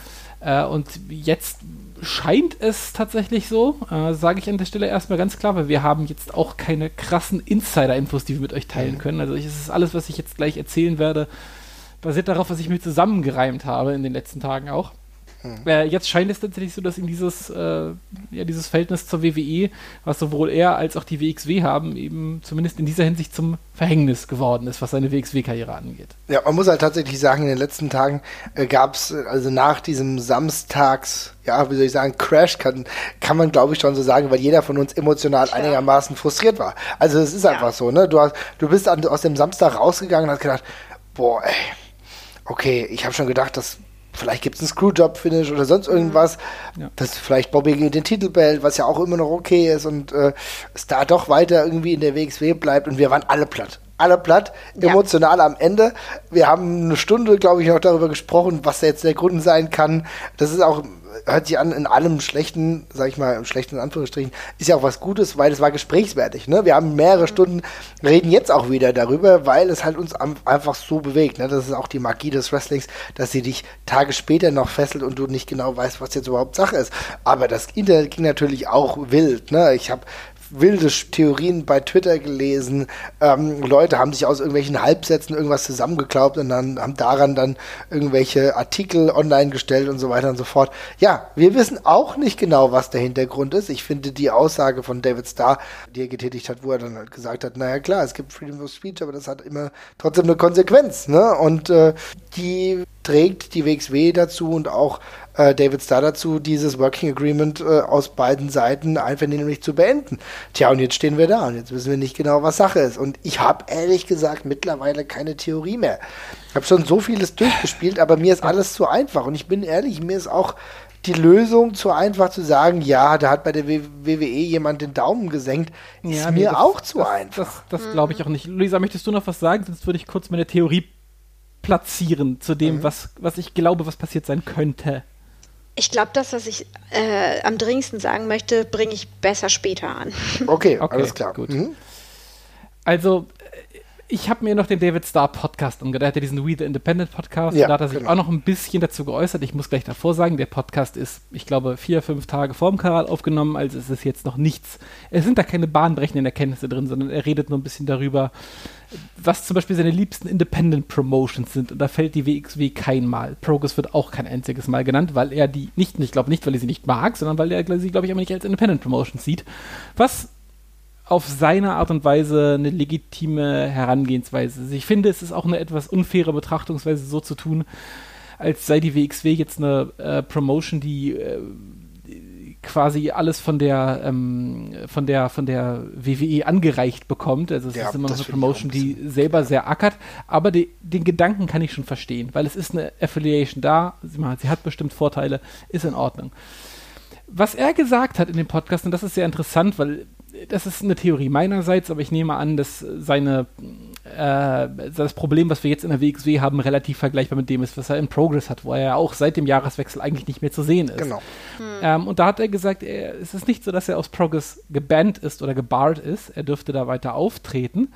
Äh, und jetzt scheint es tatsächlich so, äh, sage ich an der Stelle erstmal ganz klar, weil wir haben jetzt auch keine krassen Insider-Infos, die wir mit euch teilen können. Also es ist alles, was ich jetzt gleich erzählen werde, basiert darauf, was ich mir zusammengereimt habe in den letzten Tagen auch. Hm. Äh, jetzt scheint es tatsächlich so, dass ihm dieses, äh, ja, dieses Verhältnis zur WWE, was sowohl er als auch die WXW haben, eben zumindest in dieser Hinsicht zum Verhängnis geworden ist, was seine WXW-Karriere angeht. Ja, man muss halt tatsächlich sagen, in den letzten Tagen äh, gab es, äh, also nach diesem Samstags, ja, wie soll ich sagen, Crash, kann, kann man glaube ich schon so sagen, weil jeder von uns emotional ja. einigermaßen frustriert war. Also es ist ja. einfach so, ne? Du, hast, du bist an, aus dem Samstag rausgegangen und hast gedacht, boah, ey, okay, ich habe schon gedacht, dass vielleicht gibt es einen Screwjob-Finish oder sonst irgendwas, ja. dass vielleicht Bobby den Titel behält, was ja auch immer noch okay ist und äh, es da doch weiter irgendwie in der WXW bleibt und wir waren alle platt. Alle platt, emotional ja. am Ende. Wir haben eine Stunde, glaube ich, noch darüber gesprochen, was jetzt der Grund sein kann. Das ist auch hört sich an, in allem Schlechten, sag ich mal, im schlechten Anführungsstrichen, ist ja auch was Gutes, weil es war gesprächswertig. Ne? Wir haben mehrere mhm. Stunden, reden jetzt auch wieder darüber, weil es halt uns einfach so bewegt. Ne? Das ist auch die Magie des Wrestlings, dass sie dich Tage später noch fesselt und du nicht genau weißt, was jetzt überhaupt Sache ist. Aber das Internet ging natürlich auch wild. Ne? Ich habe wilde Theorien bei Twitter gelesen. Ähm, Leute haben sich aus irgendwelchen Halbsätzen irgendwas zusammengeklaubt und dann haben daran dann irgendwelche Artikel online gestellt und so weiter und so fort. Ja, wir wissen auch nicht genau, was der Hintergrund ist. Ich finde die Aussage von David Starr, die er getätigt hat, wo er dann halt gesagt hat, naja klar, es gibt Freedom of Speech, aber das hat immer trotzdem eine Konsequenz. Ne? Und äh, die trägt die WXW dazu und auch äh, David Starr dazu, dieses Working Agreement äh, aus beiden Seiten einfach nämlich zu beenden. Tja, und jetzt stehen wir da und jetzt wissen wir nicht genau, was Sache ist. Und ich habe ehrlich gesagt mittlerweile keine Theorie mehr. Ich habe schon so vieles durchgespielt, aber mir ist alles zu einfach. Und ich bin ehrlich, mir ist auch die Lösung zu einfach zu sagen, ja, da hat bei der WWE jemand den Daumen gesenkt, ist ja, mir das, auch zu das, einfach. Das, das glaube ich auch nicht. Luisa, möchtest du noch was sagen? Sonst würde ich kurz meine Theorie platzieren zu dem, mhm. was, was ich glaube, was passiert sein könnte. Ich glaube, das, was ich äh, am dringendsten sagen möchte, bringe ich besser später an. Okay, okay alles klar. Gut. Mhm. Also, ich habe mir noch den David Starr Podcast umgehört. Er hatte diesen We the Independent Podcast. Ja, da hat er sich genau. auch noch ein bisschen dazu geäußert. Ich muss gleich davor sagen, der Podcast ist, ich glaube, vier, fünf Tage vorm Kanal aufgenommen. Also es ist jetzt noch nichts. Es sind da keine bahnbrechenden Erkenntnisse drin, sondern er redet nur ein bisschen darüber, was zum Beispiel seine liebsten Independent Promotions sind. Und da fällt die WXW kein Mal. Progress wird auch kein einziges Mal genannt, weil er die nicht, ich glaube nicht, weil er sie nicht mag, sondern weil er sie, glaube ich, aber nicht als Independent Promotions sieht. Was auf seine Art und Weise eine legitime Herangehensweise. Also ich finde, es ist auch eine etwas unfaire Betrachtungsweise, so zu tun, als sei die WXW jetzt eine äh, Promotion, die äh, quasi alles von der ähm, von der von der WWE angereicht bekommt. Also es ja, ist immer noch eine Promotion, die selber sehr ackert. Aber die, den Gedanken kann ich schon verstehen, weil es ist eine Affiliation da. Sie, sie hat bestimmt Vorteile, ist in Ordnung. Was er gesagt hat in dem Podcast, und das ist sehr interessant, weil das ist eine Theorie meinerseits, aber ich nehme an, dass seine äh, das Problem, was wir jetzt in der WXW haben, relativ vergleichbar mit dem ist, was er in Progress hat, wo er ja auch seit dem Jahreswechsel eigentlich nicht mehr zu sehen ist. Genau. Hm. Ähm, und da hat er gesagt, er, es ist nicht so, dass er aus Progress gebannt ist oder gebarrt ist. Er dürfte da weiter auftreten.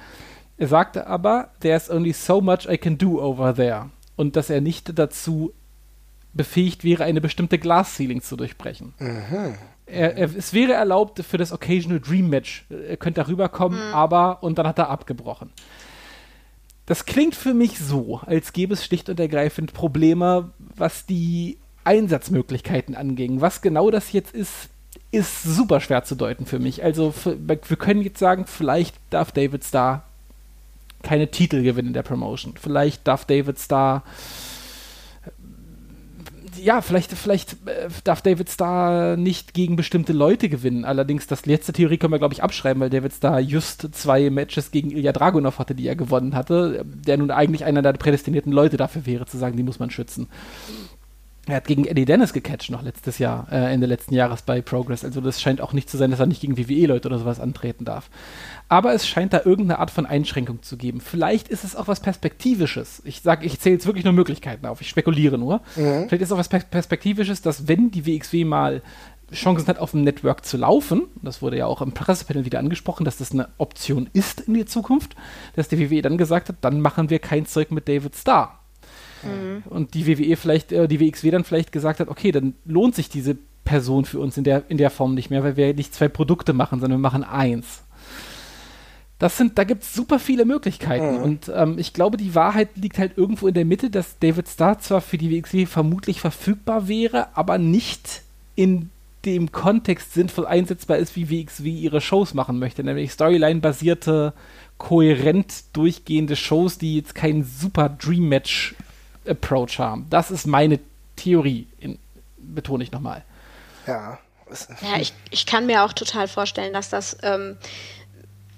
Er sagte aber, there's only so much I can do over there. Und dass er nicht dazu befähigt wäre, eine bestimmte Glass Ceiling zu durchbrechen. Mhm er, er, es wäre erlaubt für das Occasional Dream Match. Er könnte da rüberkommen, mhm. aber und dann hat er abgebrochen. Das klingt für mich so, als gäbe es schlicht und ergreifend Probleme, was die Einsatzmöglichkeiten anging. Was genau das jetzt ist, ist super schwer zu deuten für mich. Also wir können jetzt sagen, vielleicht darf David Starr keine Titel gewinnen in der Promotion. Vielleicht darf David Starr ja, vielleicht, vielleicht äh, darf David Starr nicht gegen bestimmte Leute gewinnen. Allerdings, das letzte Theorie können wir, glaube ich, abschreiben, weil David Starr just zwei Matches gegen Ilya Dragunov hatte, die er gewonnen hatte, der nun eigentlich einer der prädestinierten Leute dafür wäre, zu sagen, die muss man schützen. Er hat gegen Eddie Dennis gecatcht noch letztes Jahr, äh, Ende letzten Jahres bei Progress. Also das scheint auch nicht zu sein, dass er nicht gegen WWE-Leute oder sowas antreten darf. Aber es scheint da irgendeine Art von Einschränkung zu geben. Vielleicht ist es auch was Perspektivisches. Ich sage, ich zähle jetzt wirklich nur Möglichkeiten auf. Ich spekuliere nur. Mhm. Vielleicht ist es auch was Perspektivisches, dass wenn die WXW mal Chancen hat, auf dem Network zu laufen, das wurde ja auch im Pressepanel wieder angesprochen, dass das eine Option ist in die Zukunft, dass die WWE dann gesagt hat, dann machen wir kein Zeug mit David Starr Mhm. Und die WWE vielleicht, äh, die WXW dann vielleicht gesagt hat, okay, dann lohnt sich diese Person für uns in der, in der Form nicht mehr, weil wir nicht zwei Produkte machen, sondern wir machen eins. Das sind, da gibt es super viele Möglichkeiten. Mhm. Und ähm, ich glaube, die Wahrheit liegt halt irgendwo in der Mitte, dass David Starr zwar für die WXW vermutlich verfügbar wäre, aber nicht in dem Kontext sinnvoll einsetzbar ist, wie WXW ihre Shows machen möchte, nämlich Storyline-basierte, kohärent durchgehende Shows, die jetzt keinen super Dream-Match-Approach haben. Das ist meine Theorie, in, betone ich nochmal. Ja. Ja, ich, ich kann mir auch total vorstellen, dass das ähm,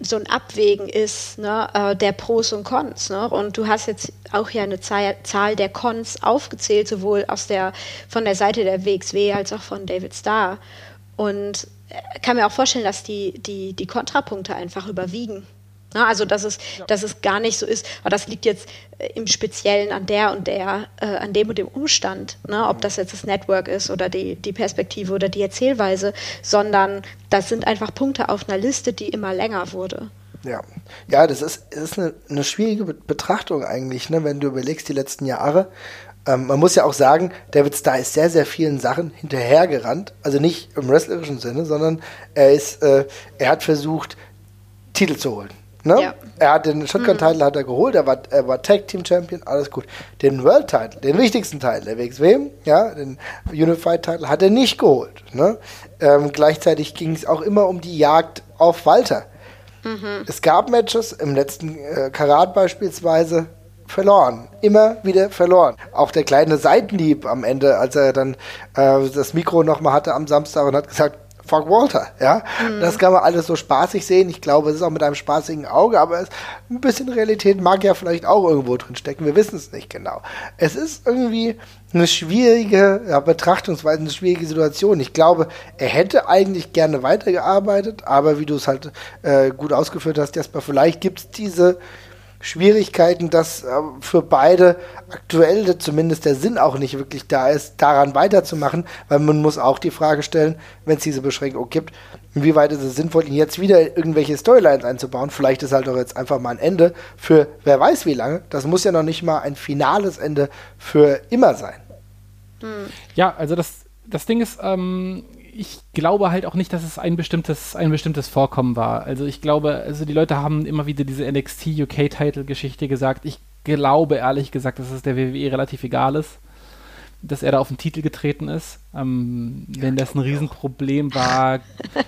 so ein Abwägen ist, ne, äh, der Pros und Cons. Ne? Und du hast jetzt auch ja eine Zahl, Zahl der Cons aufgezählt, sowohl aus der, von der Seite der WXW als auch von David Starr. Und äh, kann mir auch vorstellen, dass die, die, die Kontrapunkte einfach überwiegen. Ne? Also, dass es, ja. dass es gar nicht so ist, aber das liegt jetzt äh, im Speziellen an der und der, äh, an dem und dem Umstand, ne? ob das jetzt das Network ist oder die, die Perspektive oder die Erzählweise, sondern das sind einfach Punkte auf einer Liste, die immer länger wurde. Ja, ja, das ist, ist eine, eine schwierige Betrachtung eigentlich, ne? wenn du überlegst die letzten Jahre. Ähm, man muss ja auch sagen, David Starr ist sehr, sehr vielen Sachen hinterhergerannt. Also nicht im wrestlerischen Sinne, sondern er ist, äh, er hat versucht, Titel zu holen. Ne? Ja. Er hat den Shotgun-Title mhm. hat er geholt, er war, er war Tag Team Champion, alles gut. Den World Title, den wichtigsten Teil der WXW, ja, den Unified Title hat er nicht geholt. Ne? Ähm, gleichzeitig ging es auch immer um die Jagd auf Walter. Mhm. Es gab Matches, im letzten äh, Karat beispielsweise, verloren. Immer wieder verloren. Auch der kleine Seitenlieb am Ende, als er dann äh, das Mikro nochmal hatte am Samstag und hat gesagt, fuck Walter, ja. Mhm. Das kann man alles so spaßig sehen. Ich glaube, es ist auch mit einem spaßigen Auge, aber es, ein bisschen Realität mag ja vielleicht auch irgendwo drin stecken. Wir wissen es nicht genau. Es ist irgendwie eine schwierige ja, Betrachtungsweise, eine schwierige Situation. Ich glaube, er hätte eigentlich gerne weitergearbeitet, aber wie du es halt äh, gut ausgeführt hast, Jasper, vielleicht gibt es diese Schwierigkeiten, dass äh, für beide aktuell zumindest der Sinn auch nicht wirklich da ist, daran weiterzumachen, weil man muss auch die Frage stellen, wenn es diese Beschränkung gibt, inwieweit ist es sinnvoll, ihn jetzt wieder irgendwelche Storylines einzubauen. Vielleicht ist halt doch jetzt einfach mal ein Ende für wer weiß wie lange. Das muss ja noch nicht mal ein finales Ende für immer sein. Hm. Ja, also das, das Ding ist, ähm, ich glaube halt auch nicht, dass es ein bestimmtes, ein bestimmtes Vorkommen war. Also ich glaube, also die Leute haben immer wieder diese NXT UK-Title-Geschichte gesagt. Ich glaube ehrlich gesagt, dass es der WWE relativ egal ist, dass er da auf den Titel getreten ist. Ähm, ja, wenn das ein Riesenproblem war,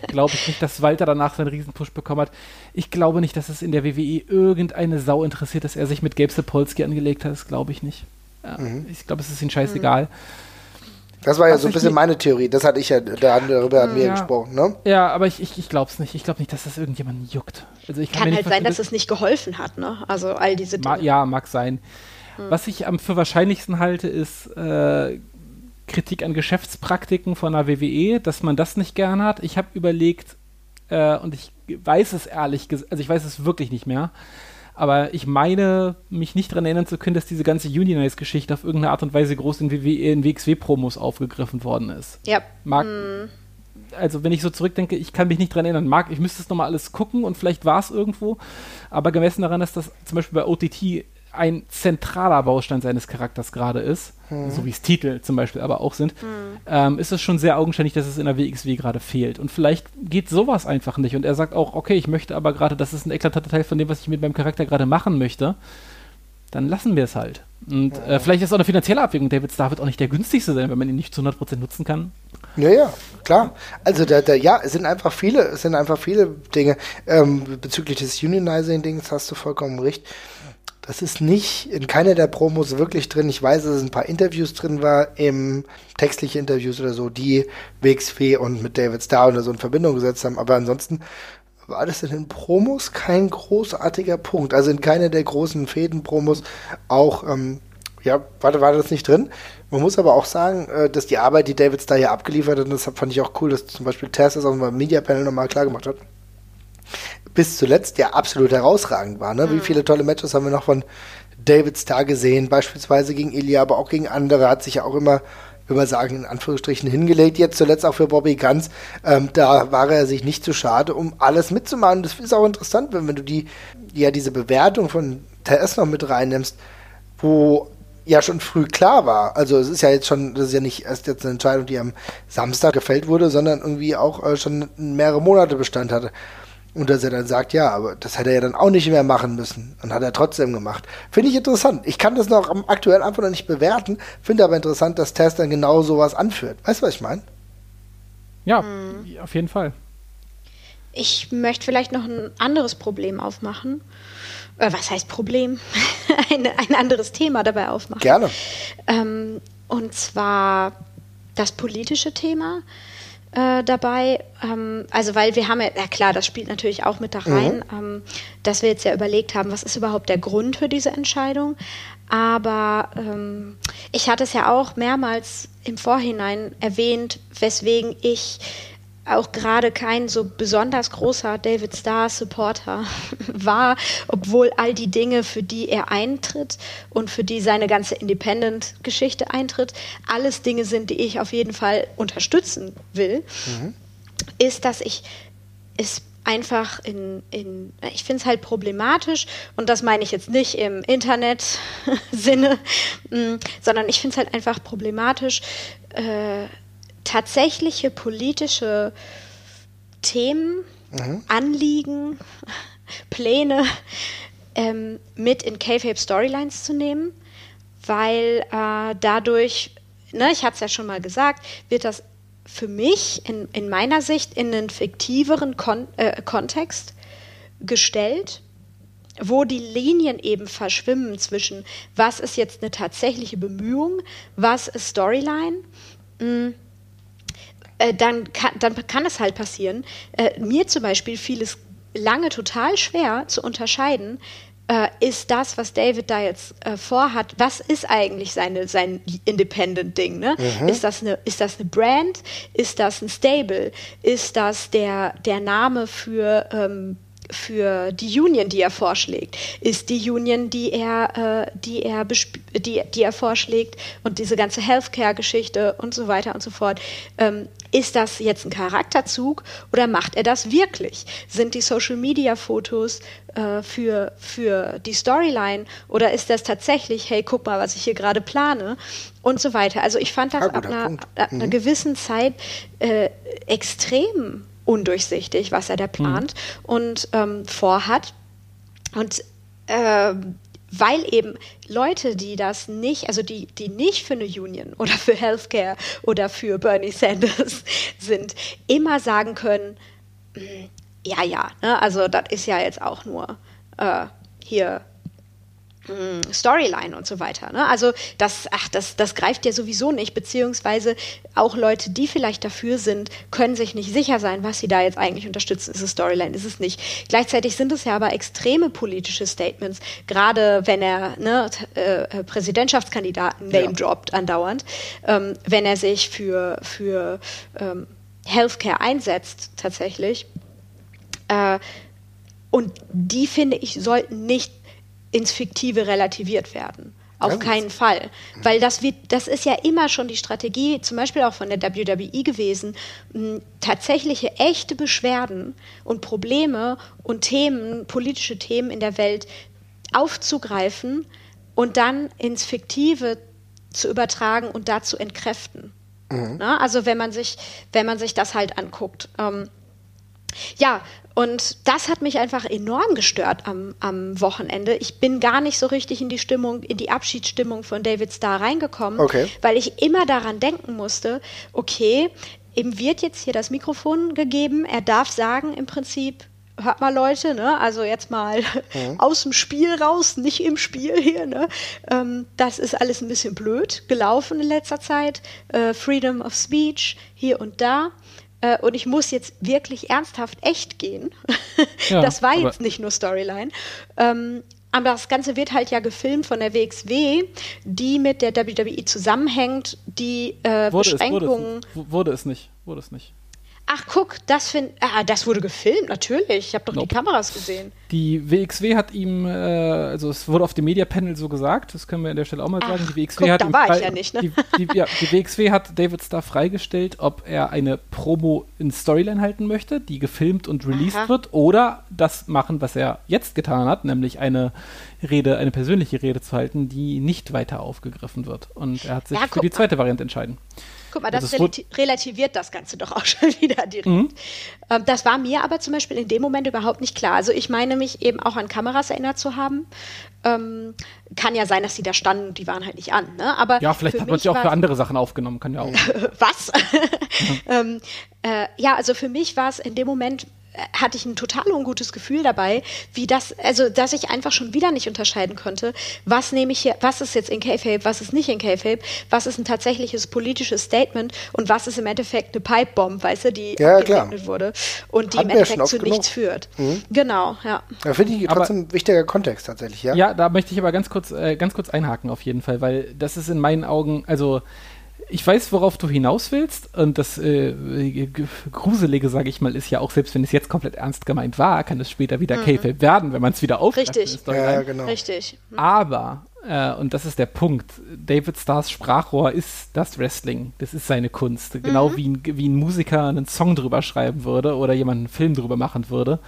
glaube ich nicht, dass Walter danach seinen Riesenpush bekommen hat. Ich glaube nicht, dass es in der WWE irgendeine Sau interessiert, dass er sich mit Gabe Sapolsky angelegt hat. Das glaube ich nicht. Ja, mhm. Ich glaube, es ist ihm scheißegal. Mhm. Das war ja so ein bisschen meine Theorie. Das hatte ich ja, darüber hatten wir ja. gesprochen, ne? Ja, aber ich, ich, ich glaube es nicht. Ich glaube nicht, dass das irgendjemanden juckt. Also ich kann, kann halt sein, dass es nicht geholfen hat, ne? Also all diese Dinge. Ma ja, mag sein. Hm. Was ich am für wahrscheinlichsten halte, ist äh, Kritik an Geschäftspraktiken von der WWE, dass man das nicht gern hat. Ich habe überlegt, äh, und ich weiß es ehrlich gesagt, also ich weiß es wirklich nicht mehr, aber ich meine, mich nicht daran erinnern zu können, dass diese ganze Unionize-Geschichte auf irgendeine Art und Weise groß in, in WXW-Promos aufgegriffen worden ist. Ja. Mag, mm. Also, wenn ich so zurückdenke, ich kann mich nicht daran erinnern. Mag, ich müsste es nochmal alles gucken und vielleicht war es irgendwo. Aber gemessen daran, dass das zum Beispiel bei OTT ein zentraler Baustein seines Charakters gerade ist, hm. so wie es Titel zum Beispiel aber auch sind, hm. ähm, ist es schon sehr augenscheinlich, dass es in der WXW gerade fehlt. Und vielleicht geht sowas einfach nicht. Und er sagt auch, okay, ich möchte aber gerade, das ist ein eklatanter Teil von dem, was ich mit meinem Charakter gerade machen möchte. Dann lassen wir es halt. Und äh, vielleicht ist es auch eine finanzielle Abwägung. David Starr wird auch nicht der günstigste sein, wenn man ihn nicht zu 100% nutzen kann. Ja, ja, klar. Also da, da, ja, es sind einfach viele, es sind einfach viele Dinge. Ähm, bezüglich des Unionizing-Dings hast du vollkommen recht. Das ist nicht in keiner der Promos wirklich drin. Ich weiß, dass es ein paar Interviews drin war, im textliche Interviews oder so, die WXW und mit David Starr oder so in Verbindung gesetzt haben. Aber ansonsten war das in den Promos kein großartiger Punkt. Also in keiner der großen Fäden-Promos auch, ähm, ja, war, war das nicht drin. Man muss aber auch sagen, äh, dass die Arbeit, die David Starr hier abgeliefert hat, und das fand ich auch cool, dass zum Beispiel Tess das auf dem Media Panel nochmal klar gemacht hat bis zuletzt ja absolut herausragend war. Ne? Mhm. Wie viele tolle Matches haben wir noch von David Starr gesehen, beispielsweise gegen Ilya, aber auch gegen andere, hat sich ja auch immer würde man sagen, in Anführungsstrichen hingelegt. Jetzt zuletzt auch für Bobby Ganz. Ähm, da war er sich nicht zu schade, um alles mitzumachen. Das ist auch interessant, wenn, wenn du die, ja, diese Bewertung von TS noch mit reinnimmst, wo ja schon früh klar war. Also es ist ja jetzt schon, das ist ja nicht erst jetzt eine Entscheidung, die am Samstag gefällt wurde, sondern irgendwie auch äh, schon mehrere Monate Bestand hatte Und dass er dann sagt, ja, aber das hätte er ja dann auch nicht mehr machen müssen. Und hat er trotzdem gemacht. Finde ich interessant. Ich kann das noch aktuell einfach noch nicht bewerten, finde aber interessant, dass Tess dann genau sowas anführt. Weißt du, was ich meine? Ja, hm. auf jeden Fall. Ich möchte vielleicht noch ein anderes Problem aufmachen. Äh, was heißt Problem? ein, ein anderes Thema dabei aufmachen. Gerne. Ähm, und zwar das politische Thema äh, dabei. Ähm, also weil wir haben ja, ja klar, das spielt natürlich auch mit da rein, mhm. ähm, dass wir jetzt ja überlegt haben, was ist überhaupt der Grund für diese Entscheidung. Aber ähm, ich hatte es ja auch mehrmals im Vorhinein erwähnt, weswegen ich auch gerade kein so besonders großer David Starr Supporter war, obwohl all die Dinge, für die er eintritt und für die seine ganze Independent-Geschichte eintritt, alles Dinge sind, die ich auf jeden Fall unterstützen will, mhm. ist, dass ich es einfach in, in ich finde es halt problematisch und das meine ich jetzt nicht im Internet-Sinne, mm, sondern ich finde es halt einfach problematisch, äh, tatsächliche politische Themen, mhm. Anliegen, Pläne ähm, mit in K-Fape Storylines zu nehmen, weil äh, dadurch, ne, ich hatte es ja schon mal gesagt, wird das für mich in, in meiner Sicht in einen fiktiveren Kon äh, Kontext gestellt, wo die Linien eben verschwimmen zwischen, was ist jetzt eine tatsächliche Bemühung, was ist Storyline. Mh, mm, äh, dann, kann, dann kann es halt passieren. Äh, mir zum Beispiel fiel es lange total schwer zu unterscheiden, äh, ist das, was David da jetzt äh, vorhat, was ist eigentlich seine, sein Independent-Ding? Ne? Mhm. Ist, das eine, ist das eine Brand? Ist das ein Stable? Ist das der, der Name für ähm, für die Union, die er vorschlägt, ist die Union, die er, äh, die er, die, die er vorschlägt und diese ganze Healthcare-Geschichte und so weiter und so fort. Ähm, ist das jetzt ein Charakterzug oder macht er das wirklich? Sind die Social-Media-Fotos äh, für, für die Storyline oder ist das tatsächlich, hey, guck mal, was ich hier gerade plane und so weiter? Also ich fand das ah, ab einer, ab einer, mhm. gewissen Zeit äh, extrem undurchsichtig, was er da plant mhm. und ähm, vorhat. Und äh, weil eben Leute, die das nicht, also die, die nicht für eine Union oder für Healthcare oder für Bernie Sanders sind, immer sagen können, hm, ja, ja, ne, also das ist ja jetzt auch nur äh, hier Storyline und so weiter. Ne? Also das, ach, das, das greift ja sowieso nicht, beziehungsweise auch Leute, die vielleicht dafür sind, können sich nicht sicher sein, was sie da jetzt eigentlich unterstützen. Ist es Storyline, ist es nicht. Gleichzeitig sind es ja aber extreme politische Statements, gerade wenn er ne, äh, Präsidentschaftskandidaten name droppt ja. andauernd, ähm, wenn er sich für, für ähm, Healthcare einsetzt tatsächlich. Äh, und die, finde ich, sollten nicht ins Fiktive relativiert werden. Auf keinen Fall. Weil das, wird, das ist ja immer schon die Strategie, zum Beispiel auch von der WWE gewesen, tatsächliche echte Beschwerden und Probleme und Themen, politische Themen in der Welt aufzugreifen und dann ins Fiktive zu übertragen und da zu entkräften. Mhm. Na, also wenn man sich, wenn man sich das halt anguckt. Ähm, ja, und das hat mich einfach enorm gestört am, am Wochenende. Ich bin gar nicht so richtig in die Stimmung, in die Abschiedsstimmung von David Starr reingekommen, okay. weil ich immer daran denken musste, okay, ihm wird jetzt hier das Mikrofon gegeben, er darf sagen im Prinzip, hört mal Leute, ne? also jetzt mal mhm. aus dem Spiel raus, nicht im Spiel hier. Ne? Ähm, das ist alles ein bisschen blöd gelaufen in letzter Zeit. Äh, Freedom of Speech hier und da. Äh, und ich muss jetzt wirklich ernsthaft echt gehen. Ja, das war jetzt nicht nur Storyline. Ähm, aber das Ganze wird halt ja gefilmt von der WXW, die mit der WWE zusammenhängt, die äh, wurde Beschränkungen. Es, wurde, es, wurde es nicht, wurde es nicht. Ach, guck, das, find, ah, das wurde gefilmt, natürlich. Ich habe doch nope. die Kameras gesehen. Die WXW hat ihm, äh, also es wurde auf dem Media-Panel so gesagt, das können wir an der Stelle auch mal Ach, sagen. Die WXW guck, hat da war ich ja nicht, ne? Die, die, ja, die WXW hat David Starr freigestellt, ob er eine Promo in Storyline halten möchte, die gefilmt und released Aha. wird, oder das machen, was er jetzt getan hat, nämlich eine Rede, eine persönliche Rede zu halten, die nicht weiter aufgegriffen wird. Und er hat sich ja, für die zweite Variante entscheiden. Guck mal, das, das relativiert das Ganze doch auch schon wieder direkt. Mhm. Ähm, das war mir aber zum Beispiel in dem Moment überhaupt nicht klar. Also ich meine mich eben auch an Kameras erinnert zu haben. Ähm, kann ja sein, dass die da standen und die waren halt nicht an. Ne? Aber ja, vielleicht hat man sie auch für andere Sachen aufgenommen, kann ja auch. Was? ähm, äh, ja, also für mich war es in dem Moment hatte ich ein total ungutes Gefühl dabei, wie das, also dass ich einfach schon wieder nicht unterscheiden konnte, was nehme ich hier, was ist jetzt in K-Fape, was ist nicht in K-Fape, was ist ein tatsächliches politisches Statement und was ist im Endeffekt eine Pipe-Bomb, weißt du, die ja, abgesegnet wurde und die Hatten im Endeffekt zu nichts führt. Mhm. Genau, ja. Da finde ich trotzdem ein wichtiger Kontext tatsächlich, ja. Ja, da möchte ich aber ganz kurz, äh, ganz kurz einhaken auf jeden Fall, weil das ist in meinen Augen, also ich weiß, worauf du hinaus willst. Und das äh, Gruselige, sage ich mal, ist ja auch, selbst wenn es jetzt komplett ernst gemeint war, kann es später wieder mhm. K-Fape werden, wenn man es wieder aufgreift. Richtig. Ja, genau. Richtig. Mhm. Aber, äh, und das ist der Punkt, David Stars Sprachrohr ist das Wrestling. Das ist seine Kunst. Genau mhm. wie, ein, wie ein Musiker einen Song drüber schreiben würde oder jemand einen Film drüber machen würde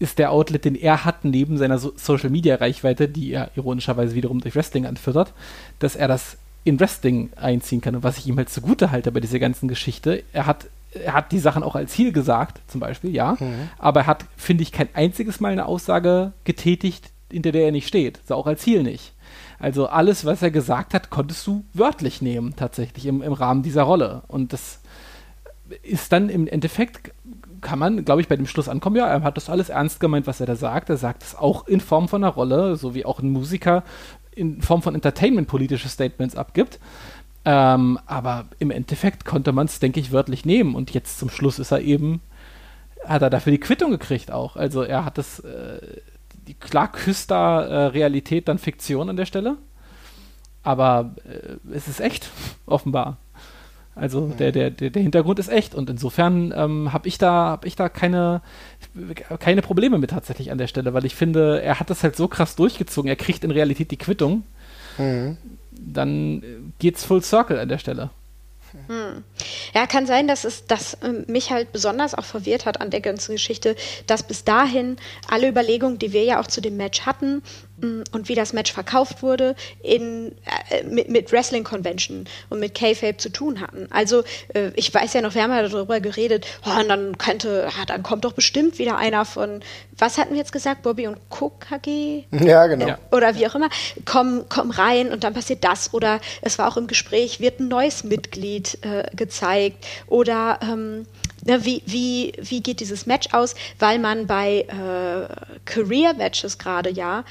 ist der Outlet, den er hat, neben seiner so Social Media Reichweite, die er ironischerweise wiederum durch Wrestling anfüttert, dass er das in Wrestling einziehen kann. Und was ich ihm halt zugute halte bei dieser ganzen Geschichte, er hat, er hat die Sachen auch als Heal gesagt, zum Beispiel, ja. Mhm. Aber er hat, finde ich, kein einziges Mal eine Aussage getätigt, hinter der er nicht steht. So auch als Heal nicht. Also alles, was er gesagt hat, konntest du wörtlich nehmen, tatsächlich im, im Rahmen dieser Rolle. Und das ist dann im Endeffekt, kann man, glaube ich, bei dem Schluss ankommen, ja, er hat das alles ernst gemeint, was er da sagt. Er sagt es auch in Form von einer Rolle, so wie auch ein Musiker in Form von Entertainment politische Statements abgibt. Ähm, aber im Endeffekt konnte man es, denke ich, wörtlich nehmen. Und jetzt zum Schluss ist er eben, hat er dafür die Quittung gekriegt auch. Also er hat das, äh, die, klar küsst da äh, Realität dann Fiktion an der Stelle. Aber äh, es ist echt, offenbar. Also mhm. der, der, der, Hintergrund ist echt und insofern ähm, habe ich da, hab ich da keine, keine Probleme mit tatsächlich an der Stelle, weil ich finde, er hat das halt so krass durchgezogen, er kriegt in Realität die Quittung. Mhm. Dann geht's full circle an der Stelle. Hm. Ja, kann sein, dass es das äh, mich halt besonders auch verwirrt hat an der ganzen Geschichte, dass bis dahin alle Überlegungen, die wir ja auch zu dem Match hatten, und wie das Match verkauft wurde, in, äh, mit, mit, Wrestling Convention und mit K-Fape zu tun hatten. Also äh, ich weiß ja noch, wir haben ja darüber geredet, oh, und dann könnte, ah, dann kommt doch bestimmt wieder einer von, was hatten wir jetzt gesagt, Bobby und Cook KG? Ja, genau. Oder wie auch immer, komm, komm rein und dann passiert das. Oder es war auch im Gespräch, wird ein neues Mitglied äh, gezeigt. Oder ähm, ne, wie, wie, wie geht dieses Match aus? Weil man bei äh, Career-Matches gerade ja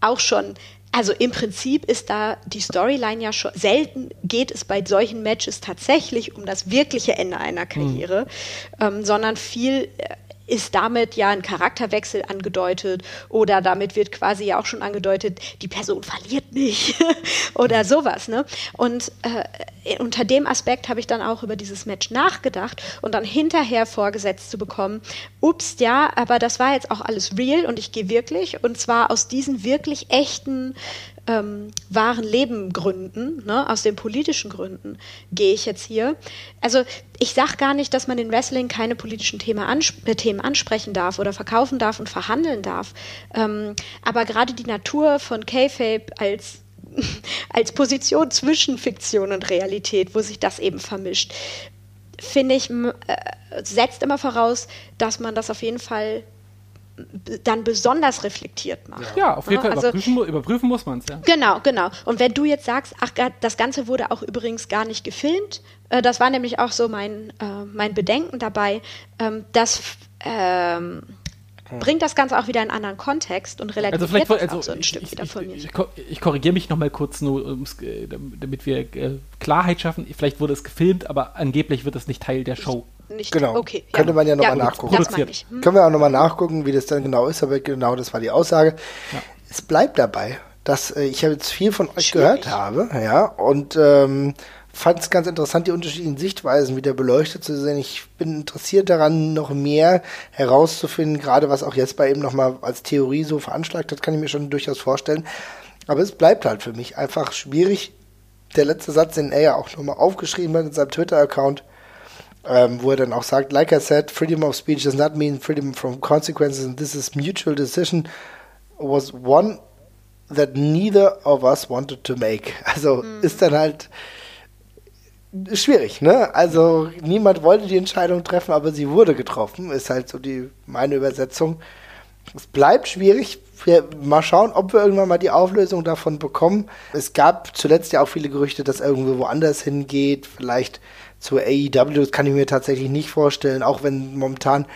auch schon also im Prinzip ist da die Storyline ja schon, selten geht es bei solchen Matches tatsächlich um das wirkliche Ende einer Karriere, mhm. ähm, sondern viel äh, ist damit ja ein Charakterwechsel angedeutet oder damit wird quasi ja auch schon angedeutet, die Person verliert nicht oder sowas. Ne? Und äh, unter dem Aspekt habe ich dann auch über dieses Match nachgedacht und dann hinterher vorgesetzt zu bekommen, ups, ja, aber das war jetzt auch alles real und ich gehe wirklich und zwar aus diesen wirklich echten ähm, wahren Leben gründen, ne, aus den politischen Gründen gehe ich jetzt hier. Also ich sage gar nicht, dass man in Wrestling keine politischen Themen, ansp äh, Themen ansprechen darf oder verkaufen darf und verhandeln darf. Ähm, aber gerade die Natur von K-Fape als als Position zwischen Fiktion und Realität, wo sich das eben vermischt, finde ich, äh, setzt immer voraus, dass man das auf jeden Fall dann besonders reflektiert macht. Ja, auf jeden Fall. Also, überprüfen, überprüfen, muss man es, ja. Genau, genau. Und wenn du jetzt sagst, ach, das Ganze wurde auch übrigens gar nicht gefilmt, äh, das war nämlich auch so mein, äh, mein Bedenken dabei, ähm, dass ähm, bringt das Ganze auch wieder in einen anderen Kontext und relativiert also vielleicht, also, auch so ein ich, Stück ich, wieder von mir. Ich, ich korrigiere mich nochmal kurz, nur damit wir äh, Klarheit schaffen. Vielleicht wurde es gefilmt, aber angeblich wird es nicht Teil der Show. Nicht, genau. Okay, Könnte ja. man ja nochmal ja, nachgucken. Produziert. Hm. Können wir auch nochmal nachgucken, wie das dann genau ist, aber genau das war die Aussage. Ja. Es bleibt dabei, dass äh, ich jetzt viel von euch Schwierig. gehört habe, ja, und ähm, fand es ganz interessant, die unterschiedlichen Sichtweisen wieder beleuchtet zu sehen. Ich bin interessiert daran, noch mehr herauszufinden, gerade was auch jetzt bei eben nochmal als Theorie so veranschlagt hat, kann ich mir schon durchaus vorstellen. Aber es bleibt halt für mich einfach schwierig. Der letzte Satz, den er ja auch nochmal aufgeschrieben hat in seinem Twitter-Account, ähm, wo er dann auch sagt, like I said, freedom of speech does not mean freedom from consequences and this is mutual decision was one that neither of us wanted to make. Also mhm. ist dann halt schwierig, ne? Also niemand wollte die Entscheidung treffen, aber sie wurde getroffen, ist halt so die meine Übersetzung. Es bleibt schwierig. Wir mal schauen, ob wir irgendwann mal die Auflösung davon bekommen. Es gab zuletzt ja auch viele Gerüchte, dass irgendwo woanders hingeht, vielleicht zu AEW, das kann ich mir tatsächlich nicht vorstellen, auch wenn momentan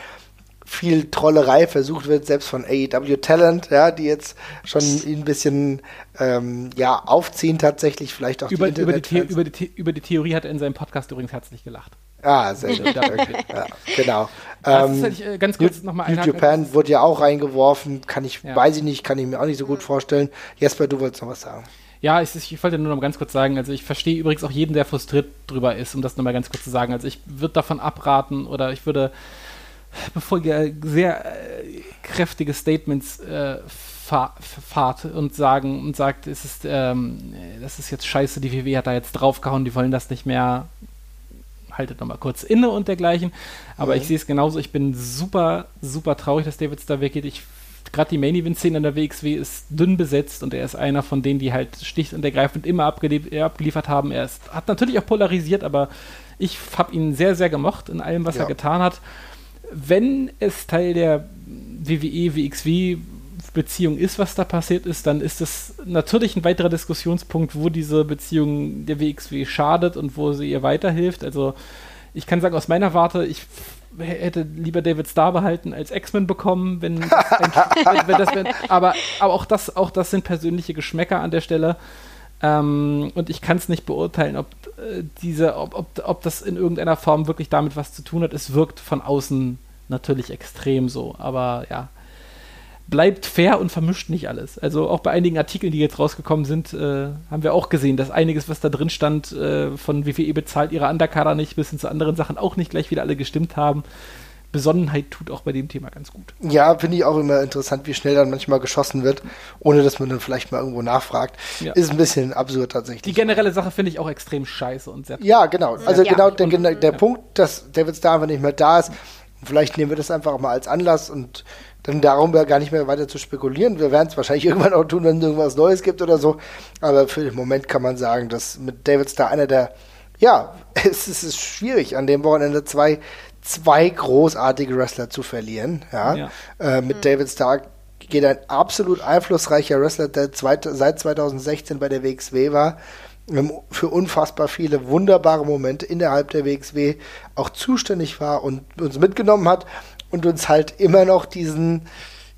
viel Trollerei versucht wird, selbst von AEW Talent, ja, die jetzt schon ein bisschen ähm, ja, aufziehen tatsächlich, vielleicht auch über die, über die, über, die, über die Theorie hat er in seinem Podcast übrigens herzlich gelacht. Ah, sehr gut. ja, genau. Ähm, halt, äh, ganz kurz nochmal New Japan wurde ja auch reingeworfen, kann ich, ja. weiß ich nicht, kann ich mir auch nicht so gut vorstellen. Jesper, du wolltest noch was sagen. Ja, ich, ich wollte nur noch mal ganz kurz sagen, also ich verstehe übrigens auch jeden, der frustriert drüber ist, um das nochmal ganz kurz zu sagen. Also ich würde davon abraten oder ich würde bevor ihr sehr äh, kräftige Statements äh, fahrt und sagen und sagt, es ist, ähm, das ist jetzt scheiße, die WW hat da jetzt draufgehauen, die wollen das nicht mehr. Haltet nochmal kurz inne und dergleichen. Aber mhm. ich sehe es genauso. Ich bin super, super traurig, dass David da weggeht. Ich gerade die Main Event Szene in der WXW ist dünn besetzt und er ist einer von denen, die halt sticht und ergreifend immer abgeliefert haben. Er ist, hat natürlich auch polarisiert, aber ich habe ihn sehr, sehr gemocht in allem, was ja. er getan hat wenn es Teil der WWE, WXW Beziehung ist, was da passiert ist, dann ist es natürlich ein weiterer Diskussionspunkt, wo diese Beziehung der WXW schadet und wo sie ihr weiterhilft. Also ich kann sagen, aus meiner Warte, ich hätte lieber David Starr behalten als X-Men bekommen, wenn, wenn, wenn das, wenn, aber, aber auch das, auch das sind persönliche Geschmäcker an der Stelle. Ähm, und ich kann es nicht beurteilen, ob äh, diese, ob, ob, ob das in irgendeiner Form wirklich damit was zu tun hat. Es wirkt von außen natürlich extrem so, aber ja. Bleibt fair und vermischt nicht alles. Also auch bei einigen Artikeln, die jetzt rausgekommen sind, äh, haben wir auch gesehen, dass einiges, was da drin stand, äh, von WWE bezahlt ihre Underkader nicht, bis hin zu anderen Sachen auch nicht gleich wieder alle gestimmt haben. Besonnenheit tut auch bei dem Thema ganz gut. Ja, finde ich auch immer interessant, wie schnell dann manchmal geschossen wird, ohne dass man dann vielleicht mal irgendwo nachfragt. Ja. Ist ein bisschen absurd tatsächlich. Die generelle Sache finde ich auch extrem scheiße und sehr. Ja, genau. Also ja. genau der, der, der Punkt, dass David Starr einfach nicht mehr da ist. Vielleicht nehmen wir das einfach mal als Anlass und dann darum gar nicht mehr weiter zu spekulieren. Wir werden es wahrscheinlich irgendwann auch tun, wenn es irgendwas Neues gibt oder so. Aber für den Moment kann man sagen, dass mit David Starr einer der ja, es ist schwierig, an dem Wochenende zwei zwei großartige Wrestler zu verlieren. Ja? ja. Äh, mit mhm. David Stark geht ein absolut einflussreicher Wrestler, der zweit, seit 2016 bei der WXW war, ähm, für unfassbar viele wunderbare Momente innerhalb der WXW auch zuständig war und uns mitgenommen hat und uns halt immer noch diesen,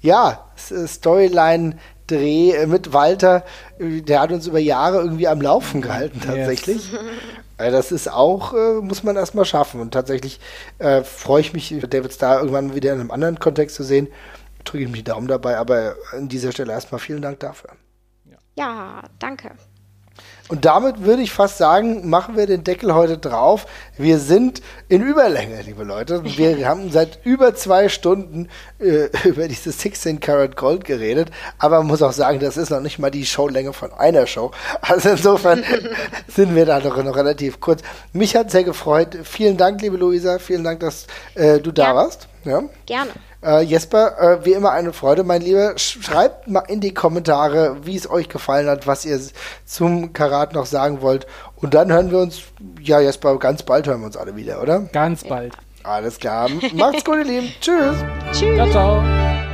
ja, Storyline Dreh mit Walter, der hat uns über Jahre irgendwie am Laufen gehalten tatsächlich. Yes. Äh, das ist auch, äh, muss man erstmal schaffen. Und tatsächlich äh, freue ich mich, David Starr irgendwann wieder in einem anderen Kontext zu sehen. Drücke ich mich die Daumen dabei, aber an dieser Stelle erstmal vielen Dank dafür. Ja danke. Und damit würde ich fast sagen, machen wir den Deckel heute drauf. Wir sind in Überlänge, liebe Leute. Wir haben seit über zwei Stunden äh, über dieses 16 Karat Gold geredet. Aber man muss auch sagen, das ist noch nicht mal die Showlänge von einer Show. Also insofern sind wir da doch noch relativ kurz. Mich hat sehr gefreut. Vielen Dank, liebe Luisa. Vielen Dank, dass äh, du da ja. warst. Ja. Gerne. Äh, Jesper, äh, wie immer eine Freude, mein Lieber. Schreibt mal in die Kommentare, wie es euch gefallen hat, was ihr zum Karat noch sagen wollt. Und dann hören wir uns, ja, Jesper, ganz bald hören wir uns alle wieder, oder? Ganz bald. Alles klar. Macht's gut, ihr Lieben. Tschüss. Tschüss. Ciao, ciao.